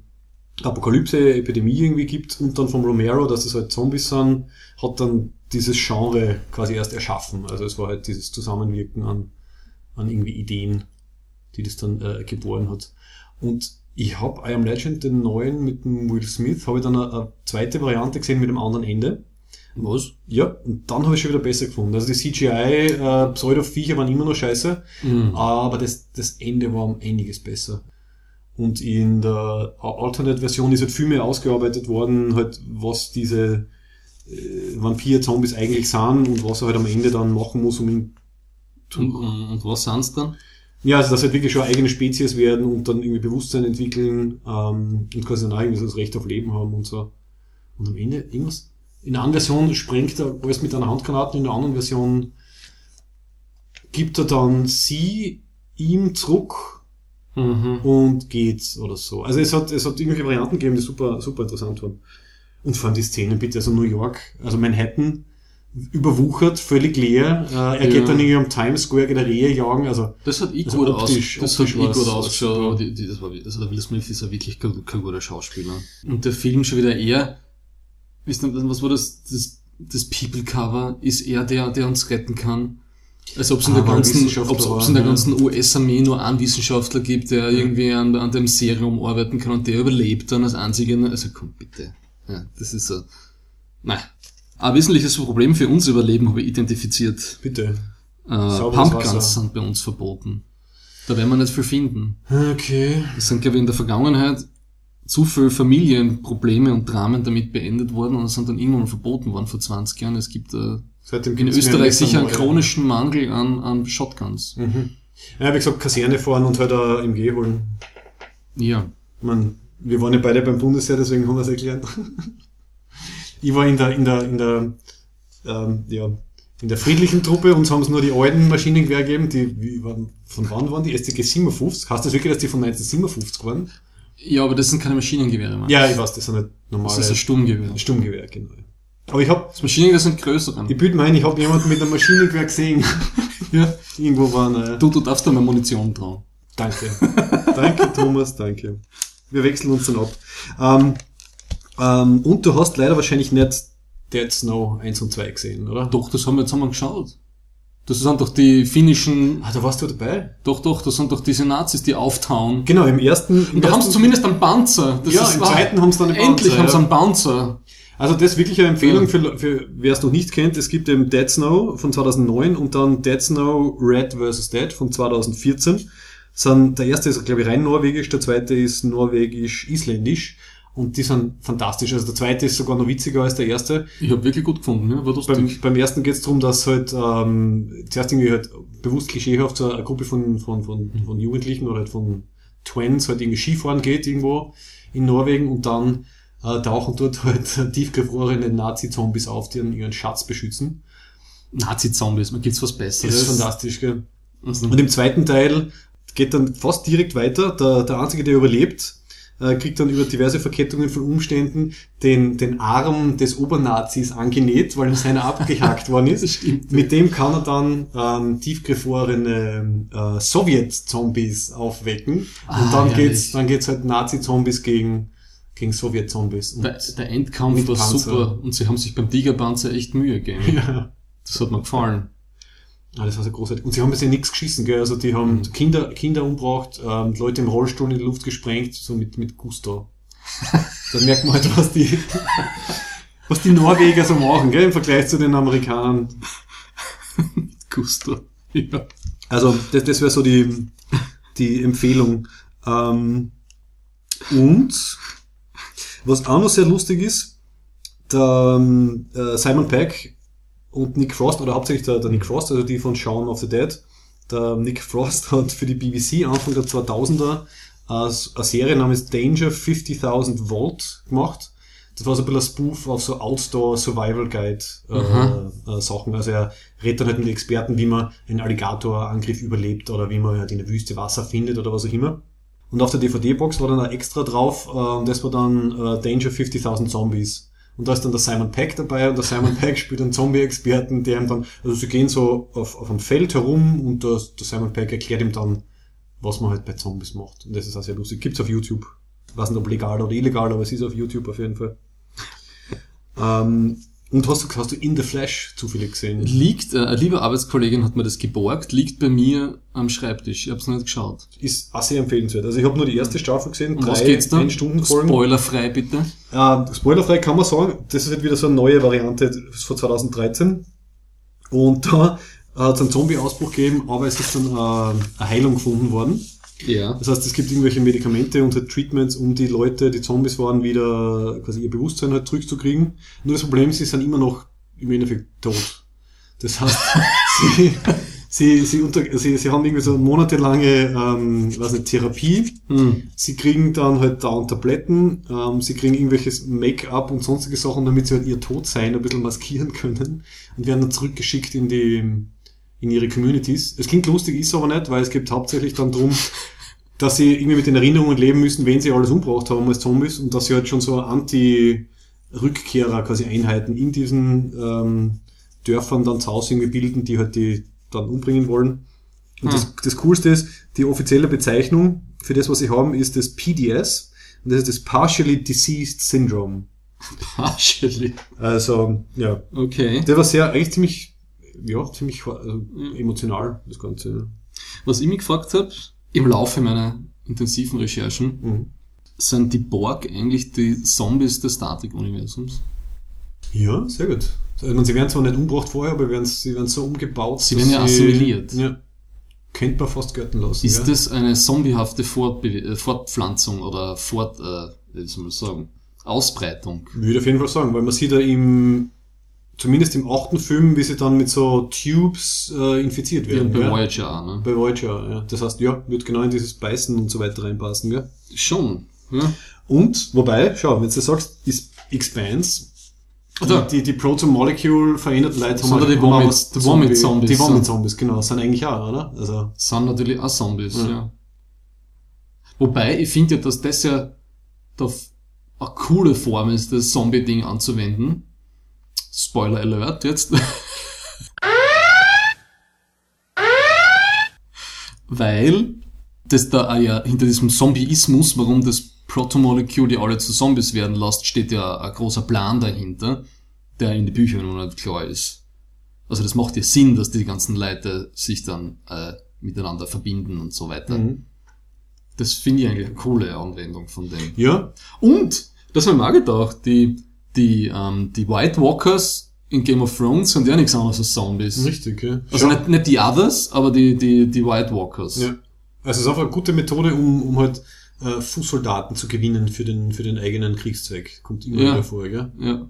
Apokalypse, Epidemie irgendwie gibt und dann vom Romero, dass es halt Zombies sind, hat dann dieses Genre quasi erst erschaffen. Also es war halt dieses Zusammenwirken an, an irgendwie Ideen, die das dann äh, geboren hat. Und ich habe I Am Legend, den neuen mit dem Will Smith, habe ich dann eine, eine zweite Variante gesehen mit einem anderen Ende. Was? Ja, und dann habe ich schon wieder besser gefunden. Also die CGI-Pseudo-Viecher waren immer noch scheiße, Mhm. aber das, das Ende war um einiges besser. Und in der Alternate-Version ist halt viel mehr ausgearbeitet worden, halt, was diese äh, Vampir-Zombies eigentlich sind und was er halt am Ende dann machen muss, um ihn Und, und, und was sind's dann? ja, also dass halt wirklich schon eine eigene Spezies werden und dann irgendwie Bewusstsein entwickeln ähm, und quasi dann irgendwie so das Recht auf Leben haben und so. Und am Ende irgendwas. In der einen Version sprengt er alles mit einer Handgranate, in der anderen Version gibt er dann sie ihm zurück Mhm. und geht oder so. Also es hat, es hat irgendwelche Varianten gegeben, die super, super interessant waren. Und vor allem die Szenen bitte, also New York, also Manhattan, überwuchert, völlig leer. Äh, er Ja. geht dann irgendwie am Times Square, geht er Rehe jagen, also Das hat ich Also gut, optisch- aus, das hat war's- gut ausgeschaut, das war, also der Will Smith ist ja wirklich kein, kein guter Schauspieler. Und der Film schon wieder eher, wisst ihr, was war das, das, das People Cover ist er der, der uns retten kann. Als ob es in Ah, der ganzen, ob's, ob's in der ja. ganzen US-Armee nur einen Wissenschaftler gibt, der irgendwie an, an dem Serum arbeiten kann und der überlebt dann als einziger. Also komm, bitte. Ja, das ist so. Nein. Ein wesentliches Problem für unser Überleben habe ich identifiziert. bitte. Äh, Sauberes Pumpguns Wasser. sind bei uns verboten. Da werden wir nicht viel finden. Okay. Es sind, glaube ich, in der Vergangenheit zu viele Familienprobleme und Dramen damit beendet worden und sind dann irgendwann verboten worden vor 20 Jahren. Es gibt äh, in Österreich sicher einen chronischen Mangel an, an Shotguns. Mhm. Ja, wie gesagt, Kaserne fahren und halt ein MG holen. Ja. Mein, wir waren ja beide beim Bundesheer, deswegen haben wir es erklärt. ich war in der, in der, in der, ähm, ja, in der friedlichen Truppe, uns haben es nur die alten Maschinengewehr gegeben, die, wie, waren, von wann waren die? STG 57? Heißt das wirklich, dass die von 1957 waren? Ja, aber das sind keine Maschinengewehre, Mann. Ja, ich weiß, das sind nicht normale Das ist ein Sturmgewehr. Sturmgewehr, genau. Aber ich habe Das Maschinengewehr sind größere. Ich bilde mir ein, ich habe jemanden mit einem Maschinengewehr gesehen. ja. Irgendwo war eine. Du, du darfst da mal Munition trauen. Danke. danke, Thomas, danke. Wir wechseln uns dann ab. Ähm, ähm, und du hast leider wahrscheinlich nicht Dead Snow 1 und 2 gesehen, oder? Doch, das haben wir jetzt einmal geschaut. Das sind doch die finnischen, Ah, da warst du dabei? doch, doch, das sind doch diese Nazis, die auftauen. Genau, im ersten. Im Und da haben sie zumindest einen Panzer. Das Ja, ist im wahr. zweiten haben sie dann einen Endlich Panzer, haben sie ja. einen Panzer. Also das ist wirklich eine Empfehlung Ja. für, für wer es noch nicht kennt. Es gibt eben Dead Snow von 2009 und dann Dead Snow Red vs. Dead von 2014. Sind, der erste ist, glaube ich, rein norwegisch, der zweite ist norwegisch-isländisch. Und die sind fantastisch. Also der zweite ist sogar noch witziger als der erste. Ich habe wirklich gut gefunden, ja, war lustig. Beim, beim ersten geht es darum, dass halt ähm, zuerst irgendwie halt bewusst klischeehaft so eine Gruppe von, von, von, von Jugendlichen oder halt von Twins halt irgendwie Skifahren geht irgendwo in Norwegen und dann äh, tauchen dort halt tiefgefrorene Nazi-Zombies auf, die ihren Schatz beschützen. Nazi-Zombies, man gibt's was Das Besseres. ist fantastisch, gell? Also, Und im zweiten Teil geht dann fast direkt weiter. Der, der Einzige, der überlebt, äh, kriegt dann über diverse Verkettungen von Umständen den, den Arm des Obernazis angenäht, weil seiner abgehackt worden ist. Stimmt. Mit dem kann er dann ähm, tiefgefrorene äh, Sowjet-Zombies aufwecken. Und Ah, dann herrlich. geht's, dann geht's halt Nazi-Zombies gegen, gegen Sowjet-Zombies. Und- der, der Endkampf war Panzer. super und sie haben sich beim Tigerpanzer echt Mühe gegeben. ja. Das hat mir gefallen. Ah, das war so großartig. Und sie haben ja nichts geschissen, gell? Also die haben Kinder, Kinder umgebracht, ähm, Leute im Rollstuhl in die Luft gesprengt, so mit, mit Gusto. da merkt man halt, was die, was die Norweger so machen, gell? Im Vergleich zu den Amerikanern. Gusto. Ja. Also, das, das wäre so die, die Empfehlung. Ähm, und was auch noch sehr lustig ist, der ähm, äh, Simon Peck und Nick Frost, oder hauptsächlich der, der Nick Frost, also die von Shaun of the Dead, der Nick Frost hat für die BBC Anfang der 2000er äh, eine Serie namens Danger 50.000 Volt gemacht. Das war so ein bisschen ein Spoof auf so Outdoor Survival Guide äh, äh, Sachen. Also er redet dann halt mit Experten, wie man einen Alligatorangriff überlebt oder wie man halt in der Wüste Wasser findet oder was auch immer. Und auf der DVD-Box war dann ein extra drauf, äh, und das war dann äh, Danger 50.000 Zombies. Und da ist dann der Simon Peck dabei und der Simon Peck spielt einen Zombie-Experten, der ihm dann, also sie gehen so auf, auf einem Feld herum und der, der Simon Peck erklärt ihm dann, was man halt bei Zombies macht. Und das ist auch sehr lustig. Gibt's auf YouTube. Ich weiß nicht, ob legal oder illegal, aber es ist auf YouTube auf jeden Fall. ähm, und hast du, hast du In the Flash zufällig gesehen? Liegt, äh, eine liebe Arbeitskollegin hat mir das geborgt, liegt bei mir am Schreibtisch. Ich hab's nicht geschaut. Ist auch sehr empfehlenswert. Also ich habe nur die erste Staffel gesehen, Um was geht's da? Ein-Stunden-Folgen. Spoilerfrei bitte. Äh, spoilerfrei kann man sagen, das ist halt wieder so eine neue Variante von 2013. Und da hat es einen Zombie-Ausbruch gegeben, aber es ist dann äh, eine Heilung gefunden worden. Ja. Das heißt, es gibt irgendwelche Medikamente und halt Treatments, um die Leute, die Zombies waren, wieder quasi ihr Bewusstsein halt zurückzukriegen. Nur das Problem ist, sie sind immer noch im Endeffekt tot. Das heißt, sie, sie, sie, unter, sie, sie haben irgendwie so monatelange ähm, weiß nicht, Therapie. Hm. Sie kriegen dann halt dauernd Tabletten, ähm, sie kriegen irgendwelches Make-up und sonstige Sachen, damit sie halt ihr Todsein ein bisschen maskieren können und werden dann zurückgeschickt in die in ihre Communities. Es klingt lustig, ist aber nicht, weil es geht hauptsächlich dann drum, dass sie irgendwie mit den Erinnerungen leben müssen, wen sie alles umgebracht haben als Zombies und dass sie halt schon so Anti-Rückkehrer quasi Einheiten in diesen ähm, Dörfern dann zu Hause irgendwie bilden, die halt die dann umbringen wollen. Und das, das Coolste ist, die offizielle Bezeichnung für das, was sie haben, ist das PDS. Und das ist das Partially Diseased Syndrome. Partially. Also, ja. Okay. Der war sehr, eigentlich ziemlich, ja, ziemlich also, emotional, das Ganze. Ja. Was ich mich gefragt habe, im Laufe meiner intensiven Recherchen, Mhm. sind die Borg eigentlich die Zombies des Star Trek-Universums? Ja, sehr gut. Also, sie werden zwar nicht umgebracht vorher, aber werden, sie werden so umgebaut. Sie werden ja assimiliert. Ja. Könnte man fast gelten lassen. Ist ja. das eine zombiehafte Fortbe äh, Fortpflanzung oder Fort, äh, wie soll man sagen, Ausbreitung? Würde auf jeden Fall sagen, weil man sieht ja im, zumindest im achten Film, wie sie dann mit so Tubes äh, infiziert werden. bei ja? Voyager auch, ne? Bei Voyager, ja. Das heißt, ja, wird genau in dieses Beißen und so weiter reinpassen, gell? Schon. Ja. Und, wobei, schau, wenn du sagst, ist Expanse, Oder? die, die Proto-Molecule veränderten Leute Sind halt- die haben Vomit- was die Vomit-Zombies, Die so. Vomit-Zombies, genau, sind eigentlich auch, oder? Also, sind natürlich auch Zombies, Ja. ja. Wobei, ich finde ja, dass das ja da eine coole Form ist, das Zombie-Ding anzuwenden. Spoiler Alert jetzt. Weil das da auch ja hinter diesem Zombieismus, warum das Protomolecule die alle zu Zombies werden lässt, steht ja ein großer Plan dahinter, der in den Büchern noch nicht klar ist. Also das macht ja Sinn, dass die ganzen Leute sich dann äh, miteinander verbinden und so weiter. Mhm. Das finde ich eigentlich eine coole Anwendung von dem. Ja, Und, das habe ich mir auch gedacht, die, die, ähm, die White Walkers in Game of Thrones sind ja nichts anderes als Zombies. richtig, ja. Also nicht, nicht die Others, aber die, die, die White Walkers. Ja. Also es ist einfach eine gute Methode, um, um halt äh, Fußsoldaten zu gewinnen für den, für den eigenen Kriegszweck. Kommt immer Ja. wieder vor, gell? ja.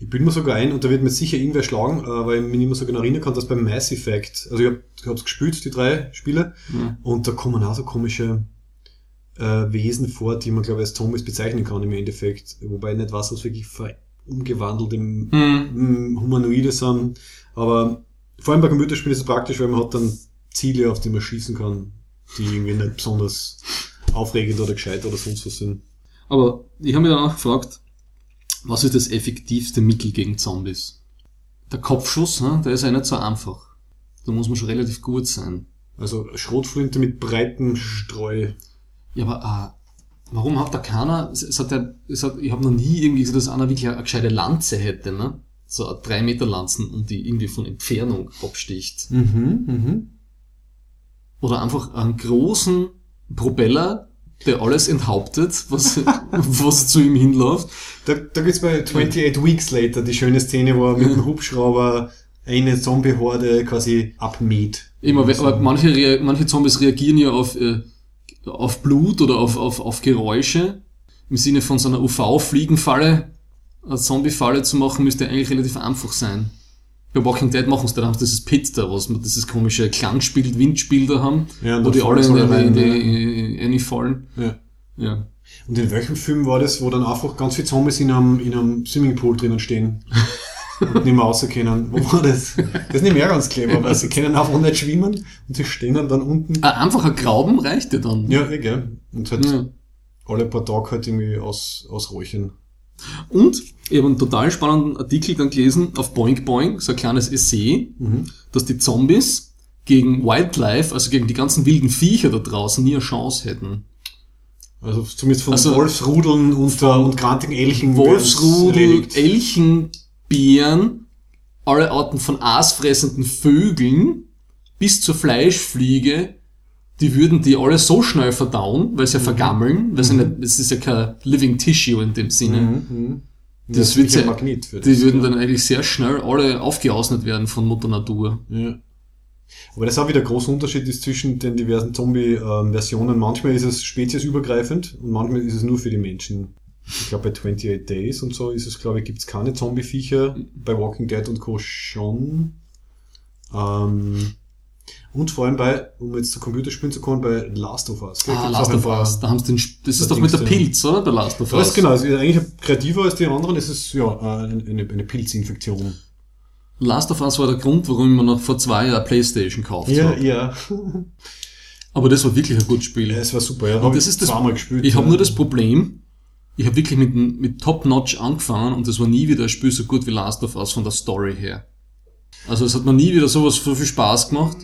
Ich bilde mir sogar ein, und da wird mir sicher irgendwer schlagen, äh, weil ich mich nicht mehr so genau erinnern kann, dass beim Mass Effect, also ich habe ich hab's gespielt, die drei Spiele, Ja. und da kommen auch so komische äh, Wesen vor, die man, glaube ich, als Zombies bezeichnen kann im Endeffekt. Wobei ich nicht weiß, was wirklich ver- umgewandelt im Hm. mm, Humanoide sind. Aber vor allem bei Computerspielen ist es praktisch, weil man hat dann Ziele, auf die man schießen kann, die irgendwie nicht besonders aufregend oder gescheit oder sonst was sind. Aber ich habe mich dann auch gefragt, was ist das effektivste Mittel gegen Zombies? Der Kopfschuss, ne, der ist ja nicht so einfach. Da muss man schon relativ gut sein. Also Schrotflinte mit breitem Streu. Ja, aber äh, warum hat da keiner, es, hat ja, es hat, ich habe noch nie irgendwie gesehen, dass einer wirklich eine, eine gescheite Lanze hätte, ne? So eine 3 Meter Lanzen und die irgendwie von Entfernung absticht. Mhm, mhm. Oder einfach einen großen Propeller, der alles enthauptet, was, was zu ihm hinläuft. Da, da gibt's bei 28 Weeks Later die schöne Szene, wo er mit dem Hubschrauber eine Zombie-Horde quasi abmäht. Immer, aber manche, manche Zombies reagieren ja auf, äh, auf Blut oder auf, auf, auf Geräusche. Im Sinne von so einer UV-Fliegenfalle, eine Zombie-Falle zu machen, müsste eigentlich relativ einfach sein. Bei Walking Dead machen sie da, haben sie dieses Pit da, was man dieses komische Klangspiel, Windspiel da haben, Ja, wo die alle in, alle rein, in, in, in fallen. Ja. Ja. Und in welchem Film war das, wo dann einfach ganz viele Zombies in einem, in einem Swimmingpool drinnen stehen und nicht mehr rauskennen? Wo war das? Das ist nicht mehr ganz clever, weil sie können einfach nicht schwimmen und sie stehen dann, dann unten. Ah, Einfach ein Grauben reicht dir dann. Ja, eh, gell. Und halt Ja. alle paar Tage halt irgendwie aus, ausräuchern. Und ich habe einen total spannenden Artikel dann gelesen auf Boing Boing, so ein kleines Essay, dass die Zombies gegen Wildlife, also gegen die ganzen wilden Viecher da draußen, nie eine Chance hätten. Also zumindest von Also- Wolfsrudeln und, äh, und grantigen Elchen. Wolfsrudel, erledigt. Elchen, Bären, alle Arten von aasfressenden Vögeln bis zur Fleischfliege, die würden die alle so schnell verdauen, weil sie ja vergammeln, weil sie nicht, es ist ja kein living tissue in dem Sinne. Mhm. Das ist wird ein Magnet für das. Die würden dann eigentlich sehr schnell alle aufgeausnet werden von Mutter Natur. Ja. Aber das ist auch wieder ein großer Unterschied ist zwischen den diversen Zombie-Versionen. Manchmal ist es speziesübergreifend und manchmal ist es nur für die Menschen. Ich glaube, bei 28 Days und so ist es, glaube ich, gibt es keine Zombie-Viecher. Bei Walking Dead und Co. schon. Ähm, und vor allem bei, um jetzt zu Computerspielen zu kommen, bei Last of Us. Ah, Last of Us. Da haben sie den, das ist doch mit der ja. Pilz, oder? Bei Last of Das Us. ist genau, es ist eigentlich kreativer als die anderen. Es ist ja eine, eine, eine Pilzinfektion. Last of Us war der Grund, warum mir noch vor zwei Jahren Playstation gekauft habe. ja. Aber das war wirklich ein gutes Spiel. Es war super, ja. Und das ich ist das, zweimal gespielt. ich habe ja. nur das Problem, ich habe wirklich mit, mit Top-Notch angefangen und das war nie wieder ein Spiel so gut wie Last of Us von der Story her. Also es hat mir nie wieder sowas so viel Spaß gemacht.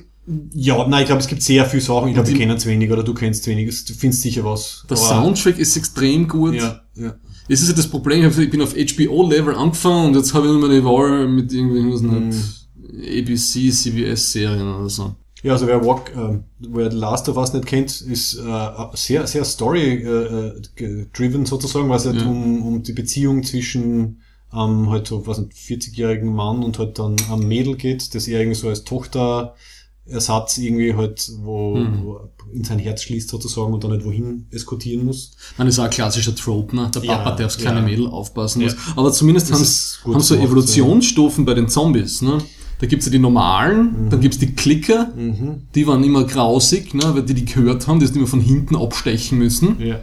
Ja, nein, ich glaube, es gibt sehr viele Sachen. Ich glaube, die- wir kennen zu wenig oder du kennst zu wenig. Es- Du findest sicher was. Der Soundtrack ist extrem gut. Ja, ja. Das ist ja das Problem, ich bin auf HBO-Level angefangen und jetzt habe ich nur meine Wahl mit irgendwie, was Mhm. nicht, ABC, CBS-Serien oder so. Ja, also wer Walk, äh, wer Last of Us nicht kennt, ist äh, sehr, sehr story-driven sozusagen, weil es halt Ja. um, um die Beziehung zwischen ähm, halt so, was nicht, 40-jährigen Mann und halt dann am Mädel geht, das er irgendwie so als Tochterersatz irgendwie halt, wo, Mhm. wo in sein Herz schließt sozusagen und dann nicht wohin eskortieren muss. Man ist auch ein klassischer Trope, ne? Der Ja, Papa, der aufs kleine ja. Mädel aufpassen Ja. muss. Aber zumindest haben, haben so Evolutionsstufen bei den Zombies, ne? Da gibt's ja die normalen, dann gibt's die Klicker, Mhm. die waren immer grausig, ne? Weil die die gehört haben, die sind immer von hinten abstechen müssen. Ja.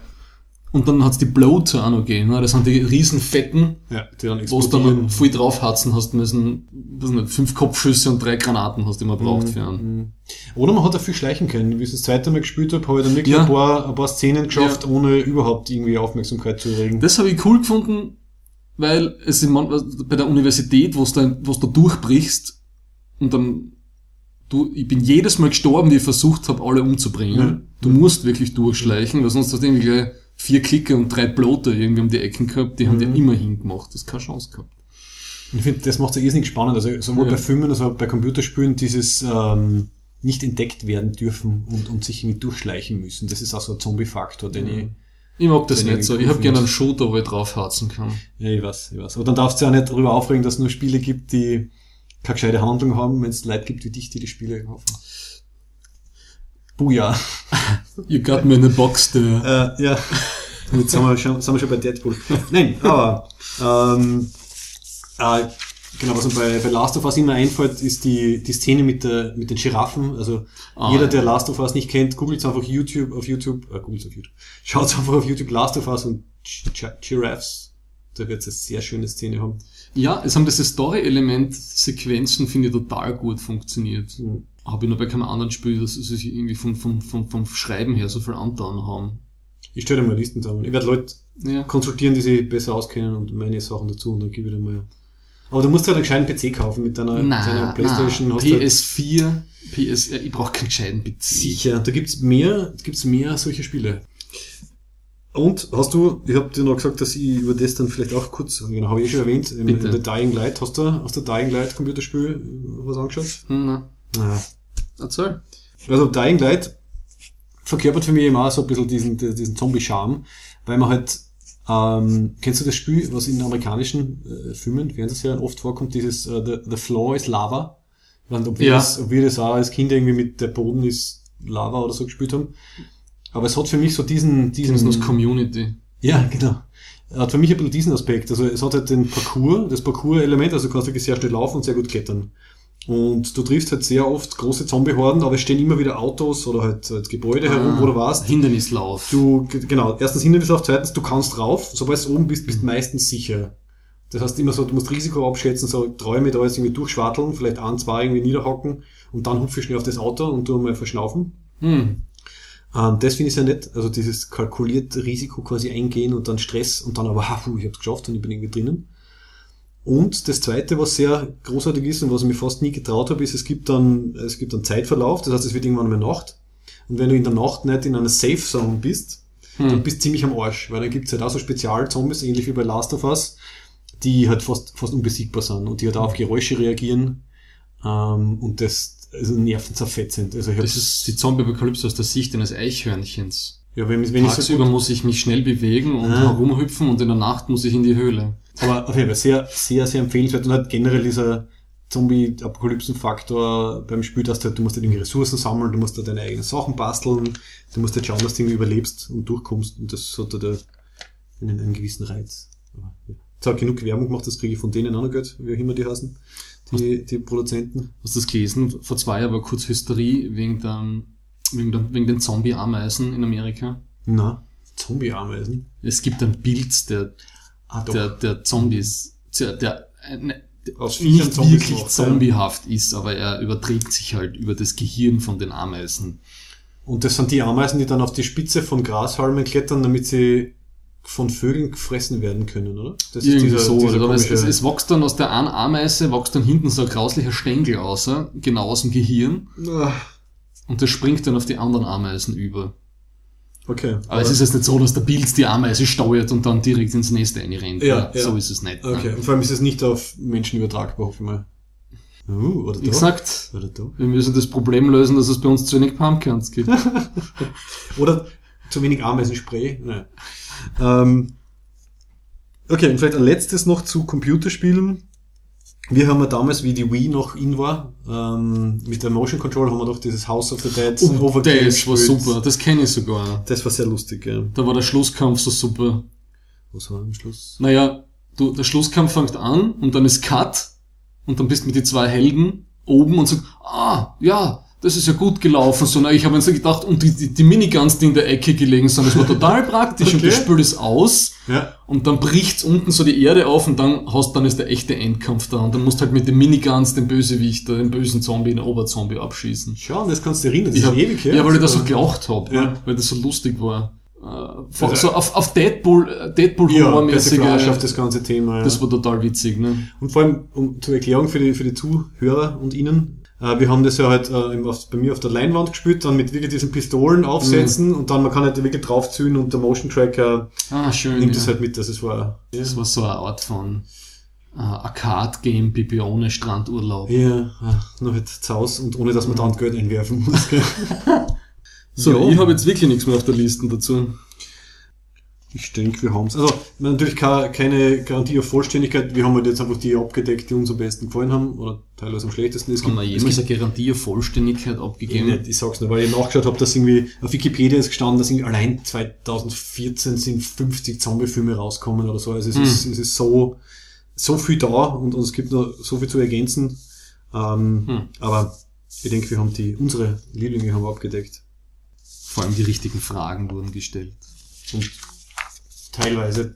Und dann hat's die Bloater auch noch gegeben, ne? Das sind die riesen Fetten, Ja, die dann wo du dann voll draufhatzen hast müssen, weiß nicht, fünf Kopfschüsse und drei Granaten hast du immer braucht für einen. Oder man hat viel schleichen können. Wie ich das zweite Mal gespielt habe, habe ich dann wirklich Ja. ein, paar, ein paar Szenen geschafft, ohne überhaupt irgendwie Aufmerksamkeit zu erregen. Das habe ich cool gefunden, weil es im, bei der Universität, wo du da, da durchbrichst und dann du, ich bin jedes Mal gestorben, wie ich versucht habe, alle umzubringen. Ja. Du musst wirklich durchschleichen, weil sonst hast du irgendwie gleich vier Klicker und drei Blote irgendwie um die Ecken gehabt, die mhm. haben die immer hingemacht. Das ist keine Chance gehabt. Ich finde, das macht es irrsinnig spannend. Also sowohl ja. bei Filmen als auch bei Computerspielen dieses ähm, nicht entdeckt werden dürfen und, und sich irgendwie durchschleichen müssen. Das ist auch so ein Zombie-Faktor, den mhm. ich ich mag das nicht so. Ich habe gerne einen Shooter, wo ich draufharzen kann. Ja, ich weiß, ich weiß. Aber dann darfst du ja nicht darüber aufregen, dass es nur Spiele gibt, die keine gescheite Handlung haben, wenn es Leute gibt wie dich, die die Spiele kaufen. Buja. You got me in a box there. Äh, ja. Jetzt sind wir, schon, sind wir schon bei Deadpool. Nein, aber ähm, äh, Genau, was mir bei, bei Last of Us immer einfällt, ist die, die Szene mit, der, mit den Giraffen. Also ah, jeder, der Last of Us nicht kennt, googelt einfach YouTube auf YouTube, äh, googelt auf YouTube. Schaut einfach auf YouTube Last of Us und Giraffes. Da wird es eine sehr schöne Szene haben. Ja, es haben diese Story-Element, Sequenzen, finde ich, total gut funktioniert. Mhm. Habe ich noch bei keinem anderen Spiel, dass sie sich irgendwie vom, vom, vom, vom Schreiben her so viel antan haben. Ich stelle dir mal Listen zusammen. Ich werde Leute ja. konsultieren, die sich besser auskennen und meine Sachen dazu und dann gebe ich dir mal aber du musst halt einen gescheiten PC kaufen mit deiner, nein, deiner Playstation. Nein. PS4, PS, ich brauche keinen gescheiten PC. Sicher, da gibt's mehr, gibt's mehr solche Spiele. Und hast du, ich habe dir noch gesagt, dass ich über das dann vielleicht auch kurz, genau, habe ich eh schon erwähnt, in, in der Dying Light, hast du aus der Dying Light Computerspiel was angeschaut? Hm, nein. Ah. Erzähl. Also Dying Light verkörpert für mich immer so ein bisschen diesen, diesen Zombie-Charme, weil man halt ähm, kennst du das Spiel, was in amerikanischen äh, Filmen, Fernsehserien oft vorkommt, dieses uh, the, the Floor is Lava? Nicht, ob wir, ja. das, ob wir das auch als Kinder irgendwie mit der Boden ist Lava oder so gespielt haben. Aber es hat für mich so diesen... diesen das Community. Ja, genau. Hat für mich ein bisschen diesen Aspekt. Also es hat halt den Parcours, das Parcours-Element, also du kannst wirklich sehr schnell laufen und sehr gut klettern. Und du triffst halt sehr oft große Zombie-Horden, aber es stehen immer wieder Autos oder halt, halt Gebäude ah, herum, wo du warst. Hindernislauf. Du, genau, erstens Hindernislauf, zweitens, du kannst rauf. Sobald du oben bist, bist du meistens sicher. Das heißt immer so, du musst Risiko abschätzen, so Träume da jetzt irgendwie durchschwatteln, vielleicht ein, zwei irgendwie niederhocken und dann hupfe ich schnell auf das Auto und du mal verschnaufen. Hm. Ähm, das finde ich sehr nett. Also dieses kalkulierte Risiko quasi eingehen und dann Stress und dann aber, ha, puh, ich habe es geschafft und ich bin irgendwie drinnen. Und das zweite, was sehr großartig ist und was ich mir fast nie getraut habe, ist, es gibt dann, es gibt einen Zeitverlauf, das heißt, es wird irgendwann mal Nacht. Und wenn du in der Nacht nicht in einer Safe Zone bist, hm. dann bist du ziemlich am Arsch, weil dann gibt es halt auch so Spezialzombies, ähnlich wie bei Last of Us, die halt fast, fast unbesiegbar sind und die halt auch auf Geräusche reagieren. Ähm, und das also nervenzerfetzend. Also das ist die Zombie-Apokalypse aus der Sicht eines Eichhörnchens. Ja, wenn, wenn Tagsüber ich so muss ich mich schnell bewegen und ah. herumhüpfen und in der Nacht muss ich in die Höhle. Aber auf jeden Fall sehr, sehr, sehr empfehlenswert und halt generell dieser Zombie-Apokalypsen-Faktor beim Spiel, dass du, halt, du musst halt irgendwie Ressourcen sammeln, du musst da deine eigenen Sachen basteln, du musst halt schauen, dass du irgendwie überlebst und durchkommst und das hat da einen, einen gewissen Reiz. Aber, ja. Jetzt habe genug Werbung gemacht, das kriege ich von denen auch noch Geld, wie auch immer die heißen, die, die Produzenten. Hast du das gelesen? Vor zwei Jahren war kurz Hysterie wegen, der, wegen, der, wegen den Zombie-Ameisen in Amerika. Na, Zombie-Ameisen? Es gibt ein Bild der ah, der, der Zombies, der, der ne, Aus nicht wirklich macht, zombiehaft ja. ist, aber er überträgt sich halt über das Gehirn von den Ameisen. Und das sind die Ameisen, die dann auf die Spitze von Grashalmen klettern, damit sie von Vögeln gefressen werden können, oder? Das Irgendwie ist dieser, so, dieser oder es, es, wächst dann aus der einen Ameise, wächst dann hinten so ein grauslicher Stängel aus, genau aus dem Gehirn. Ach. Und das springt dann auf die anderen Ameisen über. Okay. Aber, aber, es ist jetzt nicht so, dass der Pilz die Ameise steuert und dann direkt ins Nest einrennt. Ja, ja. So ist es nicht. Okay. Und vor allem ist es nicht auf Menschen übertragbar, hoffe ich mal. Uh, oder Wie gesagt, oder wir müssen das Problem lösen, dass es bei uns zu wenig Pumpkins gibt. oder zu wenig Ameisenspray. Nein. Ähm, okay, und vielleicht ein letztes noch zu Computerspielen. Wir haben ja damals, wie die Wii noch in war, ähm, mit der Motion Control haben wir doch dieses House of the Dead oh, Overkill Das war super, das kenne ich sogar. Das war sehr lustig, ja. Da war der Schlusskampf so super. Was war am Schluss? Naja, du, der Schlusskampf fängt an und dann ist Cut und dann bist du mit die zwei Helden oben und sagst, ah, ja, das ist ja gut gelaufen. So, na, ich habe mir so gedacht, und die, die, die Miniguns, die in der Ecke gelegen sind, das war total praktisch okay. und das Spiel ist aus ja. und dann bricht's unten so die Erde auf und dann hast, dann ist der echte Endkampf da und dann musst du halt mit den Miniguns den Bösewicht, den bösen Zombie, den Oberzombie abschießen. Schau, das kannst du erinnern, das ich ist hab, ewig her. Ja, weil ich das so gelacht hab, ja. weil das so lustig war. äh, also, so auf, auf Deadpool, Deadpool ja, humormäßige. auf das ganze Thema. Ja. Das war total witzig, ne? Und vor allem, um, zur Erklärung für die, für die Zuhörer und Ihnen, äh, wir haben das ja halt äh, bei mir auf der Leinwand gespielt, dann mit wirklich diesen Pistolen aufsetzen mhm. und dann man kann halt wirklich draufziehen und der Motion Tracker ah, schön, nimmt ja. das halt mit. Also es war, das war so eine Art von uh, Arcade-Game Pipi ohne Strandurlaub. Ja, ach, nur halt Zaus und ohne dass man dann Geld einwerfen muss. so, ja. ich habe jetzt wirklich nichts mehr auf der Liste dazu. Ich denke, wir haben es. Also natürlich keine Garantie auf Vollständigkeit. Wir haben halt jetzt einfach die abgedeckt, die uns am besten gefallen haben oder teilweise am schlechtesten. Es gibt, wir jemals eine Garantie auf Vollständigkeit abgegeben? Ich, nicht, ich sag's nur, weil ich nachgeschaut habe, dass irgendwie auf Wikipedia ist gestanden, dass allein 2014 sind 50 Zombie-Filme rauskommen oder so. Also es, hm. ist, es ist so so viel da und, und es gibt noch so viel zu ergänzen. Ähm, hm. Aber ich denke, wir haben die, unsere Lieblinge haben wir abgedeckt. Vor allem die richtigen Fragen wurden gestellt. Und teilweise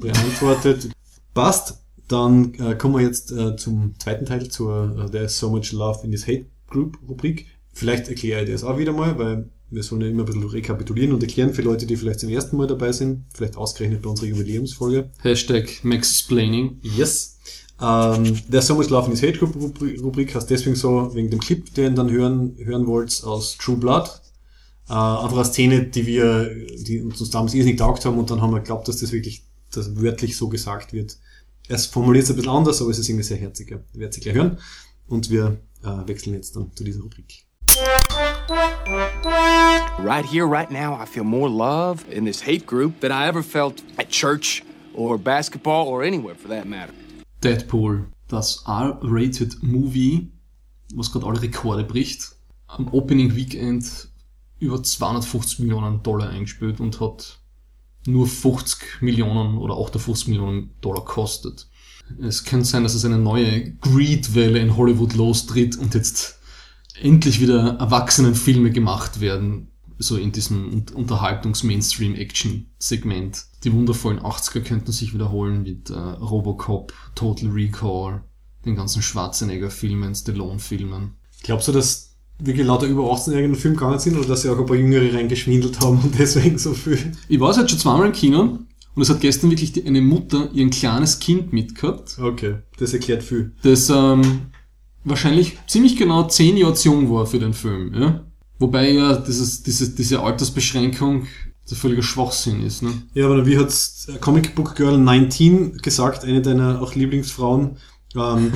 beantwortet. Passt. Dann äh, kommen wir jetzt äh, zum zweiten Teil, zur äh, There's So Much Love in this Hate Group Rubrik. Vielleicht erkläre ich das auch wieder mal, weil wir sollen ja immer ein bisschen rekapitulieren und erklären für Leute, die vielleicht zum ersten Mal dabei sind, vielleicht ausgerechnet bei unserer Jubiläumsfolge. Hashtag Maxsplaining. Yes. Ähm, der So Much Love in His Hate Group Rubrik heißt deswegen so, wegen dem Clip, den dann hören, hören wollt aus True Blood. Äh, einfach eine Szene, die wir, die uns damals irrsinnig taugt haben und dann haben wir geglaubt, dass das wirklich, dass wörtlich so gesagt wird. Es formuliert es ein bisschen anders, aber es ist irgendwie sehr herzig. Ihr werdet sie gleich hören. Und wir äh, wechseln jetzt dann zu dieser Rubrik. Right here, right now, I feel more love in this hate group than I ever felt at church or basketball or anywhere for that matter. Deadpool, das R-rated Movie, was gerade alle Rekorde bricht, am Opening Weekend über 250 Millionen Dollar eingespielt und hat nur 50 Millionen oder 58 Millionen Dollar kostet. Es könnte sein, dass es eine neue Greed-Welle in Hollywood lostritt und jetzt endlich wieder Erwachsenenfilme gemacht werden, so in diesem Unterhaltungs-Mainstream-Action-Segment. Die wundervollen 80er könnten sich wiederholen mit äh, Robocop, Total Recall, den ganzen Schwarzenegger-Filmen, Stallone-Filmen. Glaubst du, dass wirklich lauter über 18-jährigen Film gegangen sind oder dass sie auch ein paar Jüngere reingeschwindelt haben und deswegen so viel? Ich war jetzt schon zweimal im Kino und es hat gestern wirklich die, eine Mutter ihr kleines Kind mitgehabt. Okay, das erklärt viel. Das ähm, wahrscheinlich ziemlich genau zehn Jahre zu jung war für den Film. Ja? Wobei ja dieses, diese, diese Altersbeschränkung der völlige Schwachsinn ist. Ne? Ja, aber wie hat's Comic Book Girl 19 gesagt, eine deiner auch Lieblingsfrauen, ähm,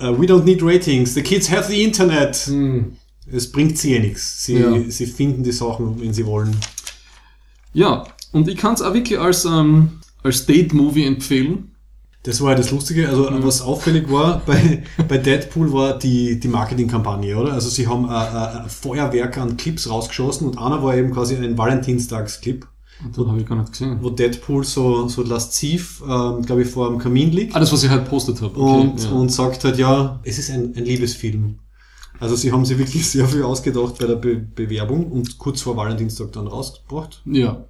uh, we don't need ratings, the kids have the Internet. Hm. Es bringt sie eh nichts. Sie, ja. sie finden die Sachen, wenn sie wollen. Ja, und ich kann es auch wirklich als, ähm, als Date-Movie empfehlen. Das war ja das Lustige. Also, mhm. was auffällig war bei, bei Deadpool war die, die Marketingkampagne, oder? Also, sie haben ein, ein Feuerwerk an Clips rausgeschossen und einer war eben quasi ein Valentinstagsclip. Das habe ich gar nicht gesehen. Wo Deadpool so, so lasziv, ähm, glaube ich, vor dem Kamin liegt. Ah, das, was ich halt postet habe. Okay, und, ja. und sagt halt, ja, es ist ein, ein Liebesfilm. Also sie haben sich wirklich sehr viel ausgedacht bei der Be Bewerbung und kurz vor Valentinstag dann rausgebracht. Ja.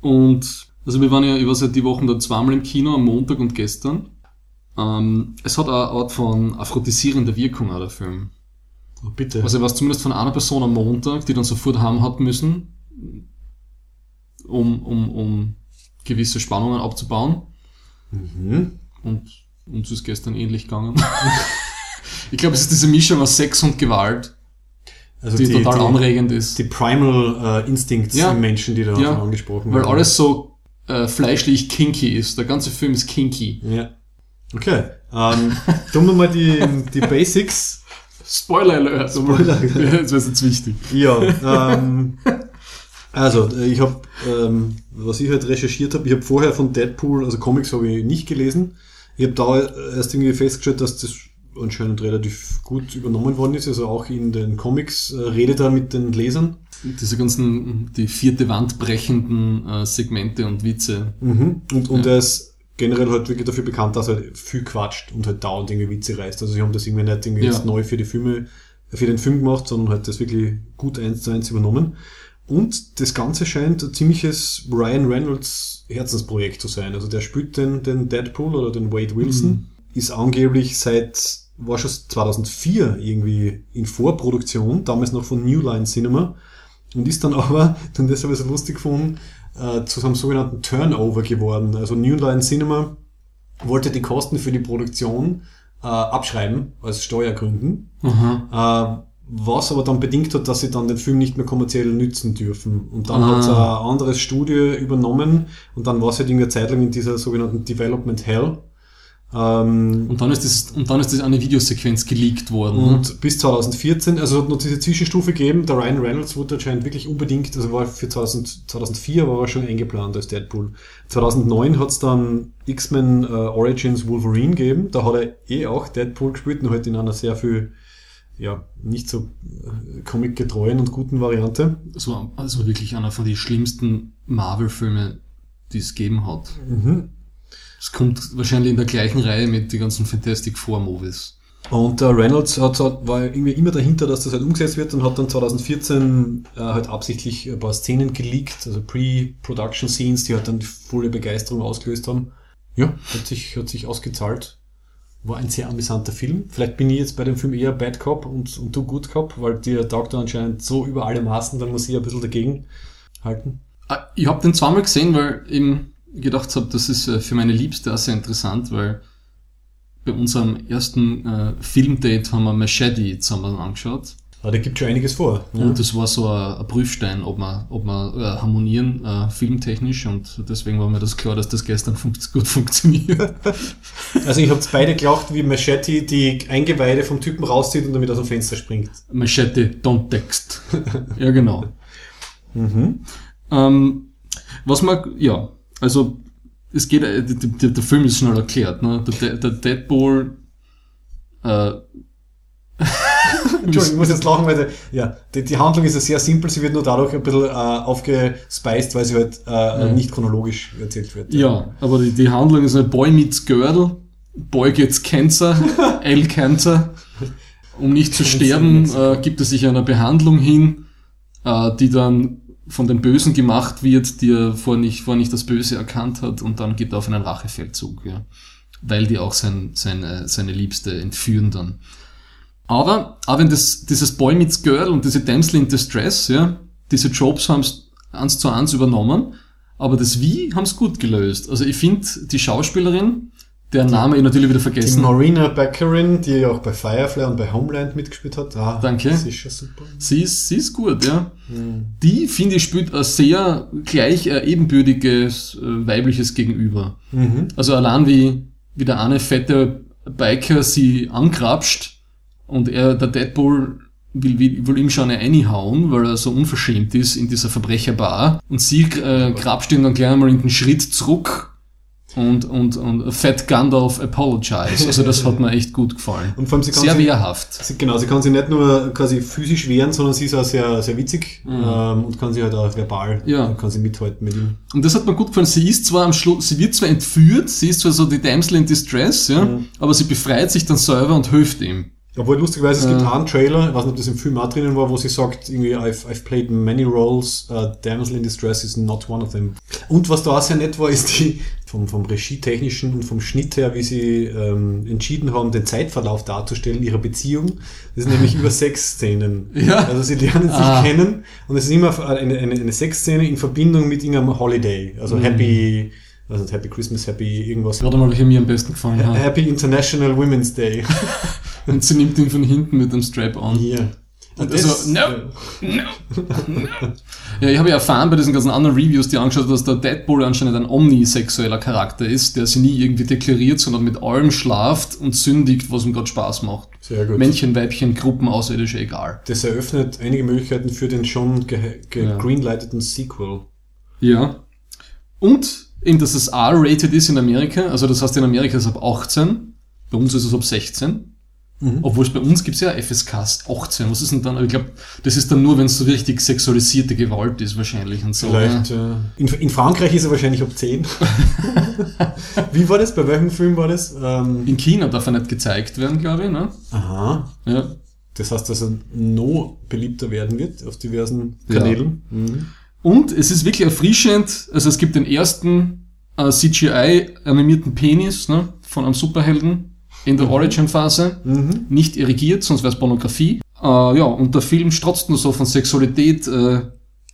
Und also wir waren ja, ich war seit die Wochen dann zweimal im Kino, am Montag und gestern. Ähm, es hat eine Art von aphrodisierender Wirkung, auch der Film. Oh, bitte. Also was zumindest von einer Person am Montag, die dann sofort heim hat müssen, um, um, um gewisse Spannungen abzubauen. Mhm. Und uns ist gestern ähnlich gegangen. ich glaube, es ist diese Mischung aus Sex und Gewalt, also die, die total die, anregend ist. Die Primal uh, Instincts ja. im Menschen, die da ja, angesprochen werden. Weil alles so äh, fleischlich kinky ist. Der ganze Film ist kinky. Ja. Okay. Ähm, tun wir mal die, die Basics. Spoiler Alert. Spoiler Alert. Das wäre jetzt wichtig. Ja. Ähm, also, ich habe, ähm, was ich halt recherchiert habe, ich habe vorher von Deadpool, also Comics habe ich nicht gelesen. Ich habe da erst irgendwie festgestellt, dass das anscheinend relativ gut übernommen worden ist. Also auch in den Comics äh, redet er mit den Lesern. Diese ganzen, die vierte Wand brechenden äh, Segmente und Witze. Mhm. Und, und ja. er ist generell halt wirklich dafür bekannt, dass er viel quatscht und halt dauernd irgendwie Witze reißt. Also sie haben das irgendwie nicht irgendwie ja. jetzt neu für die Filme, für den Film gemacht, sondern halt das wirklich gut eins zu eins übernommen. Und das Ganze scheint ein ziemliches Ryan Reynolds Herzensprojekt zu sein. Also der spielt den, den Deadpool oder den Wade Wilson, mhm. ist angeblich seit war schon 2004 irgendwie in Vorproduktion, damals noch von New Line Cinema und ist dann aber, dann das habe ich so lustig gefunden, äh, zu so einem sogenannten Turnover geworden. Also New Line Cinema wollte die Kosten für die Produktion äh, abschreiben, aus Steuergründen. Äh, was aber dann bedingt hat, dass sie dann den Film nicht mehr kommerziell nützen dürfen. Und dann Ah. hat ein anderes Studio übernommen und dann war es halt irgendwie eine Zeit lang in dieser sogenannten Development Hell. Ähm, Und dann ist das, und dann ist das eine Videosequenz geleakt worden. ne? und bis 2014, also es hat noch diese Zwischenstufe gegeben, der Ryan Reynolds wurde anscheinend wirklich unbedingt, also war für 2000, 2004 war er schon eingeplant als Deadpool. 2009 hat es dann X-Men äh, Origins Wolverine gegeben, da hat er eh auch Deadpool gespielt, nur halt in einer sehr viel, ja, nicht so äh, comic-getreuen und guten Variante. War also wirklich einer von den schlimmsten Marvel-Filme, die es gegeben hat. Mhm. Es kommt wahrscheinlich in der gleichen Reihe mit den ganzen Fantastic Four Movies. Und der Reynolds hat, war irgendwie immer dahinter, dass das halt umgesetzt wird und hat dann 2014 äh, halt absichtlich ein paar Szenen geleakt, also Pre-Production Scenes, die halt dann die volle Begeisterung ausgelöst haben. Ja, hat sich, hat sich ausgezahlt. War ein sehr amüsanter Film. Vielleicht bin ich jetzt bei dem Film eher Bad Cop und, und du Good Cop, weil dir taugt er anscheinend so über alle Maßen, dann muss ich ein bisschen dagegen halten. Ah, Ich habe den zweimal gesehen, weil eben gedacht habe, das ist äh, für meine Liebste auch sehr interessant, weil bei unserem ersten äh, Filmdate haben wir Machete zusammen angeschaut. Aber der gibt schon einiges vor. ne? Und das war so ein, ein Prüfstein, ob wir, ob wir äh, harmonieren, äh, filmtechnisch. Und deswegen war mir das klar, dass das gestern funkt, gut funktioniert. Also ich habe beide gelacht, wie Machete die Eingeweide vom Typen rauszieht und damit aus dem Fenster springt. Machete, don't text. ja, genau. Ähm, was man, ja, also es geht, äh, der, der, Film ist schnell erklärt, ne? Der, De- der Deadpool, äh, Entschuldigung, ich muss jetzt lachen, weil die, ja, die, die Handlung ist ja sehr simpel, sie wird nur dadurch ein bisschen äh, aufgespeist, weil sie halt äh, nicht chronologisch erzählt wird. ja, aber die, die Handlung ist ein Boy meets Girl, Boy gets Cancer, L Cancer. Um nicht zu sterben, äh, gibt er sich einer Behandlung hin, äh, die dann von den Bösen gemacht wird, die er vorher nicht, vorher nicht das Böse erkannt hat und dann geht er auf einen Rachefeldzug, ja. Weil die auch sein, seine, seine Liebste entführen dann. Aber, auch wenn das, dieses Boy meets Girl und diese Damsel in Distress, ja, diese Tropes haben es eins zu eins übernommen, aber das Wie haben es gut gelöst. Also ich finde, die Schauspielerin, der Name ich natürlich wieder Die vergessen, Marina Baccarin, die ja auch bei Firefly und bei Homeland mitgespielt hat. Ah, Danke. Das ist schon super. Sie ist, sie ist gut, ja. Die, finde ich, spielt ein sehr gleich äh, ebenbürtiges äh, weibliches Gegenüber. Also allein wie, wie der eine fette Biker sie angrapscht und er, der Deadpool, will, will, will ihm schon eine reinhauen, weil er so unverschämt ist in dieser Verbrecherbar. Und sie äh, grapscht ihn dann gleich einmal in den Schritt zurück und, und, und Fat Gandalf apologize. Also das hat mir echt gut gefallen. Und vor allem, sie kann Sehr sich- wehrhaft. Sie, genau, sie kann sich nicht nur quasi physisch wehren, sondern sie ist auch sehr, sehr witzig ähm, und kann sich halt auch verbal, Mhm. Ja. kann sie mithalten mit ihm. Und das hat mir gut gefallen. Sie ist zwar am Schluss, sie wird zwar entführt, sie ist zwar so die Damsel in Distress, ja, aber sie befreit sich dann selber und hilft ihm. Obwohl lustigerweise, es gibt Äh. einen Trailer, ich weiß nicht, ob das im Film auch drinnen war, wo sie sagt, irgendwie, I've, I've played many roles, uh, Damsel in Distress is not one of them. Und was da auch sehr nett war, ist die, vom, vom Regietechnischen und vom Schnitt her, wie sie ähm, entschieden haben, den Zeitverlauf darzustellen, ihrer Beziehung. Das sind nämlich über Sexszenen. Ja. Also sie lernen sich Ah. kennen und es ist immer eine, eine, eine Sexszene in Verbindung mit irgendeinem Holiday. Also Happy, also Happy Christmas, Happy irgendwas. Gerade mal, welcher mir am besten gefallen hat. Happy International Women's Day. Und sie nimmt ihn von hinten mit dem Strap an. Hier. Und also, no, no, no. Ja, ich habe ja erfahren bei diesen ganzen anderen Reviews, die angeschaut, dass der Deadpool anscheinend ein omnisexueller Charakter ist, der sie nie irgendwie deklariert, sondern mit allem schlaft und sündigt, was ihm gerade Spaß macht. Sehr gut. Männchen, Weibchen, Gruppen, Außerirdische, egal. Das eröffnet einige Möglichkeiten für den schon ge ge Ja. greenlighteten Sequel. Ja. Und eben, dass es R-rated ist in Amerika, also das heißt in Amerika ist es ab 18, bei uns ist es ab 16. Obwohl es bei uns gibt's ja FSK 18. Was ist denn dann? Ich glaube, das ist dann nur, wenn es so richtig sexualisierte Gewalt ist wahrscheinlich und so. Vielleicht. Ja. Äh, in, in Frankreich ist er wahrscheinlich ab 10. Wie war das? Bei welchem Film war das? Ähm, In China darf er nicht gezeigt werden, glaube ich. Ne? aha. Ja. Das heißt, dass er noch beliebter werden wird auf diversen Ja. Kanälen. Mhm. Und es ist wirklich erfrischend. Also es gibt den ersten äh, CGI-animierten Penis ne, von einem Superhelden in der Origin-Phase. Nicht irrigiert, sonst wäre es Pornografie. Äh, ja, und der Film strotzt nur so von Sexualität, äh,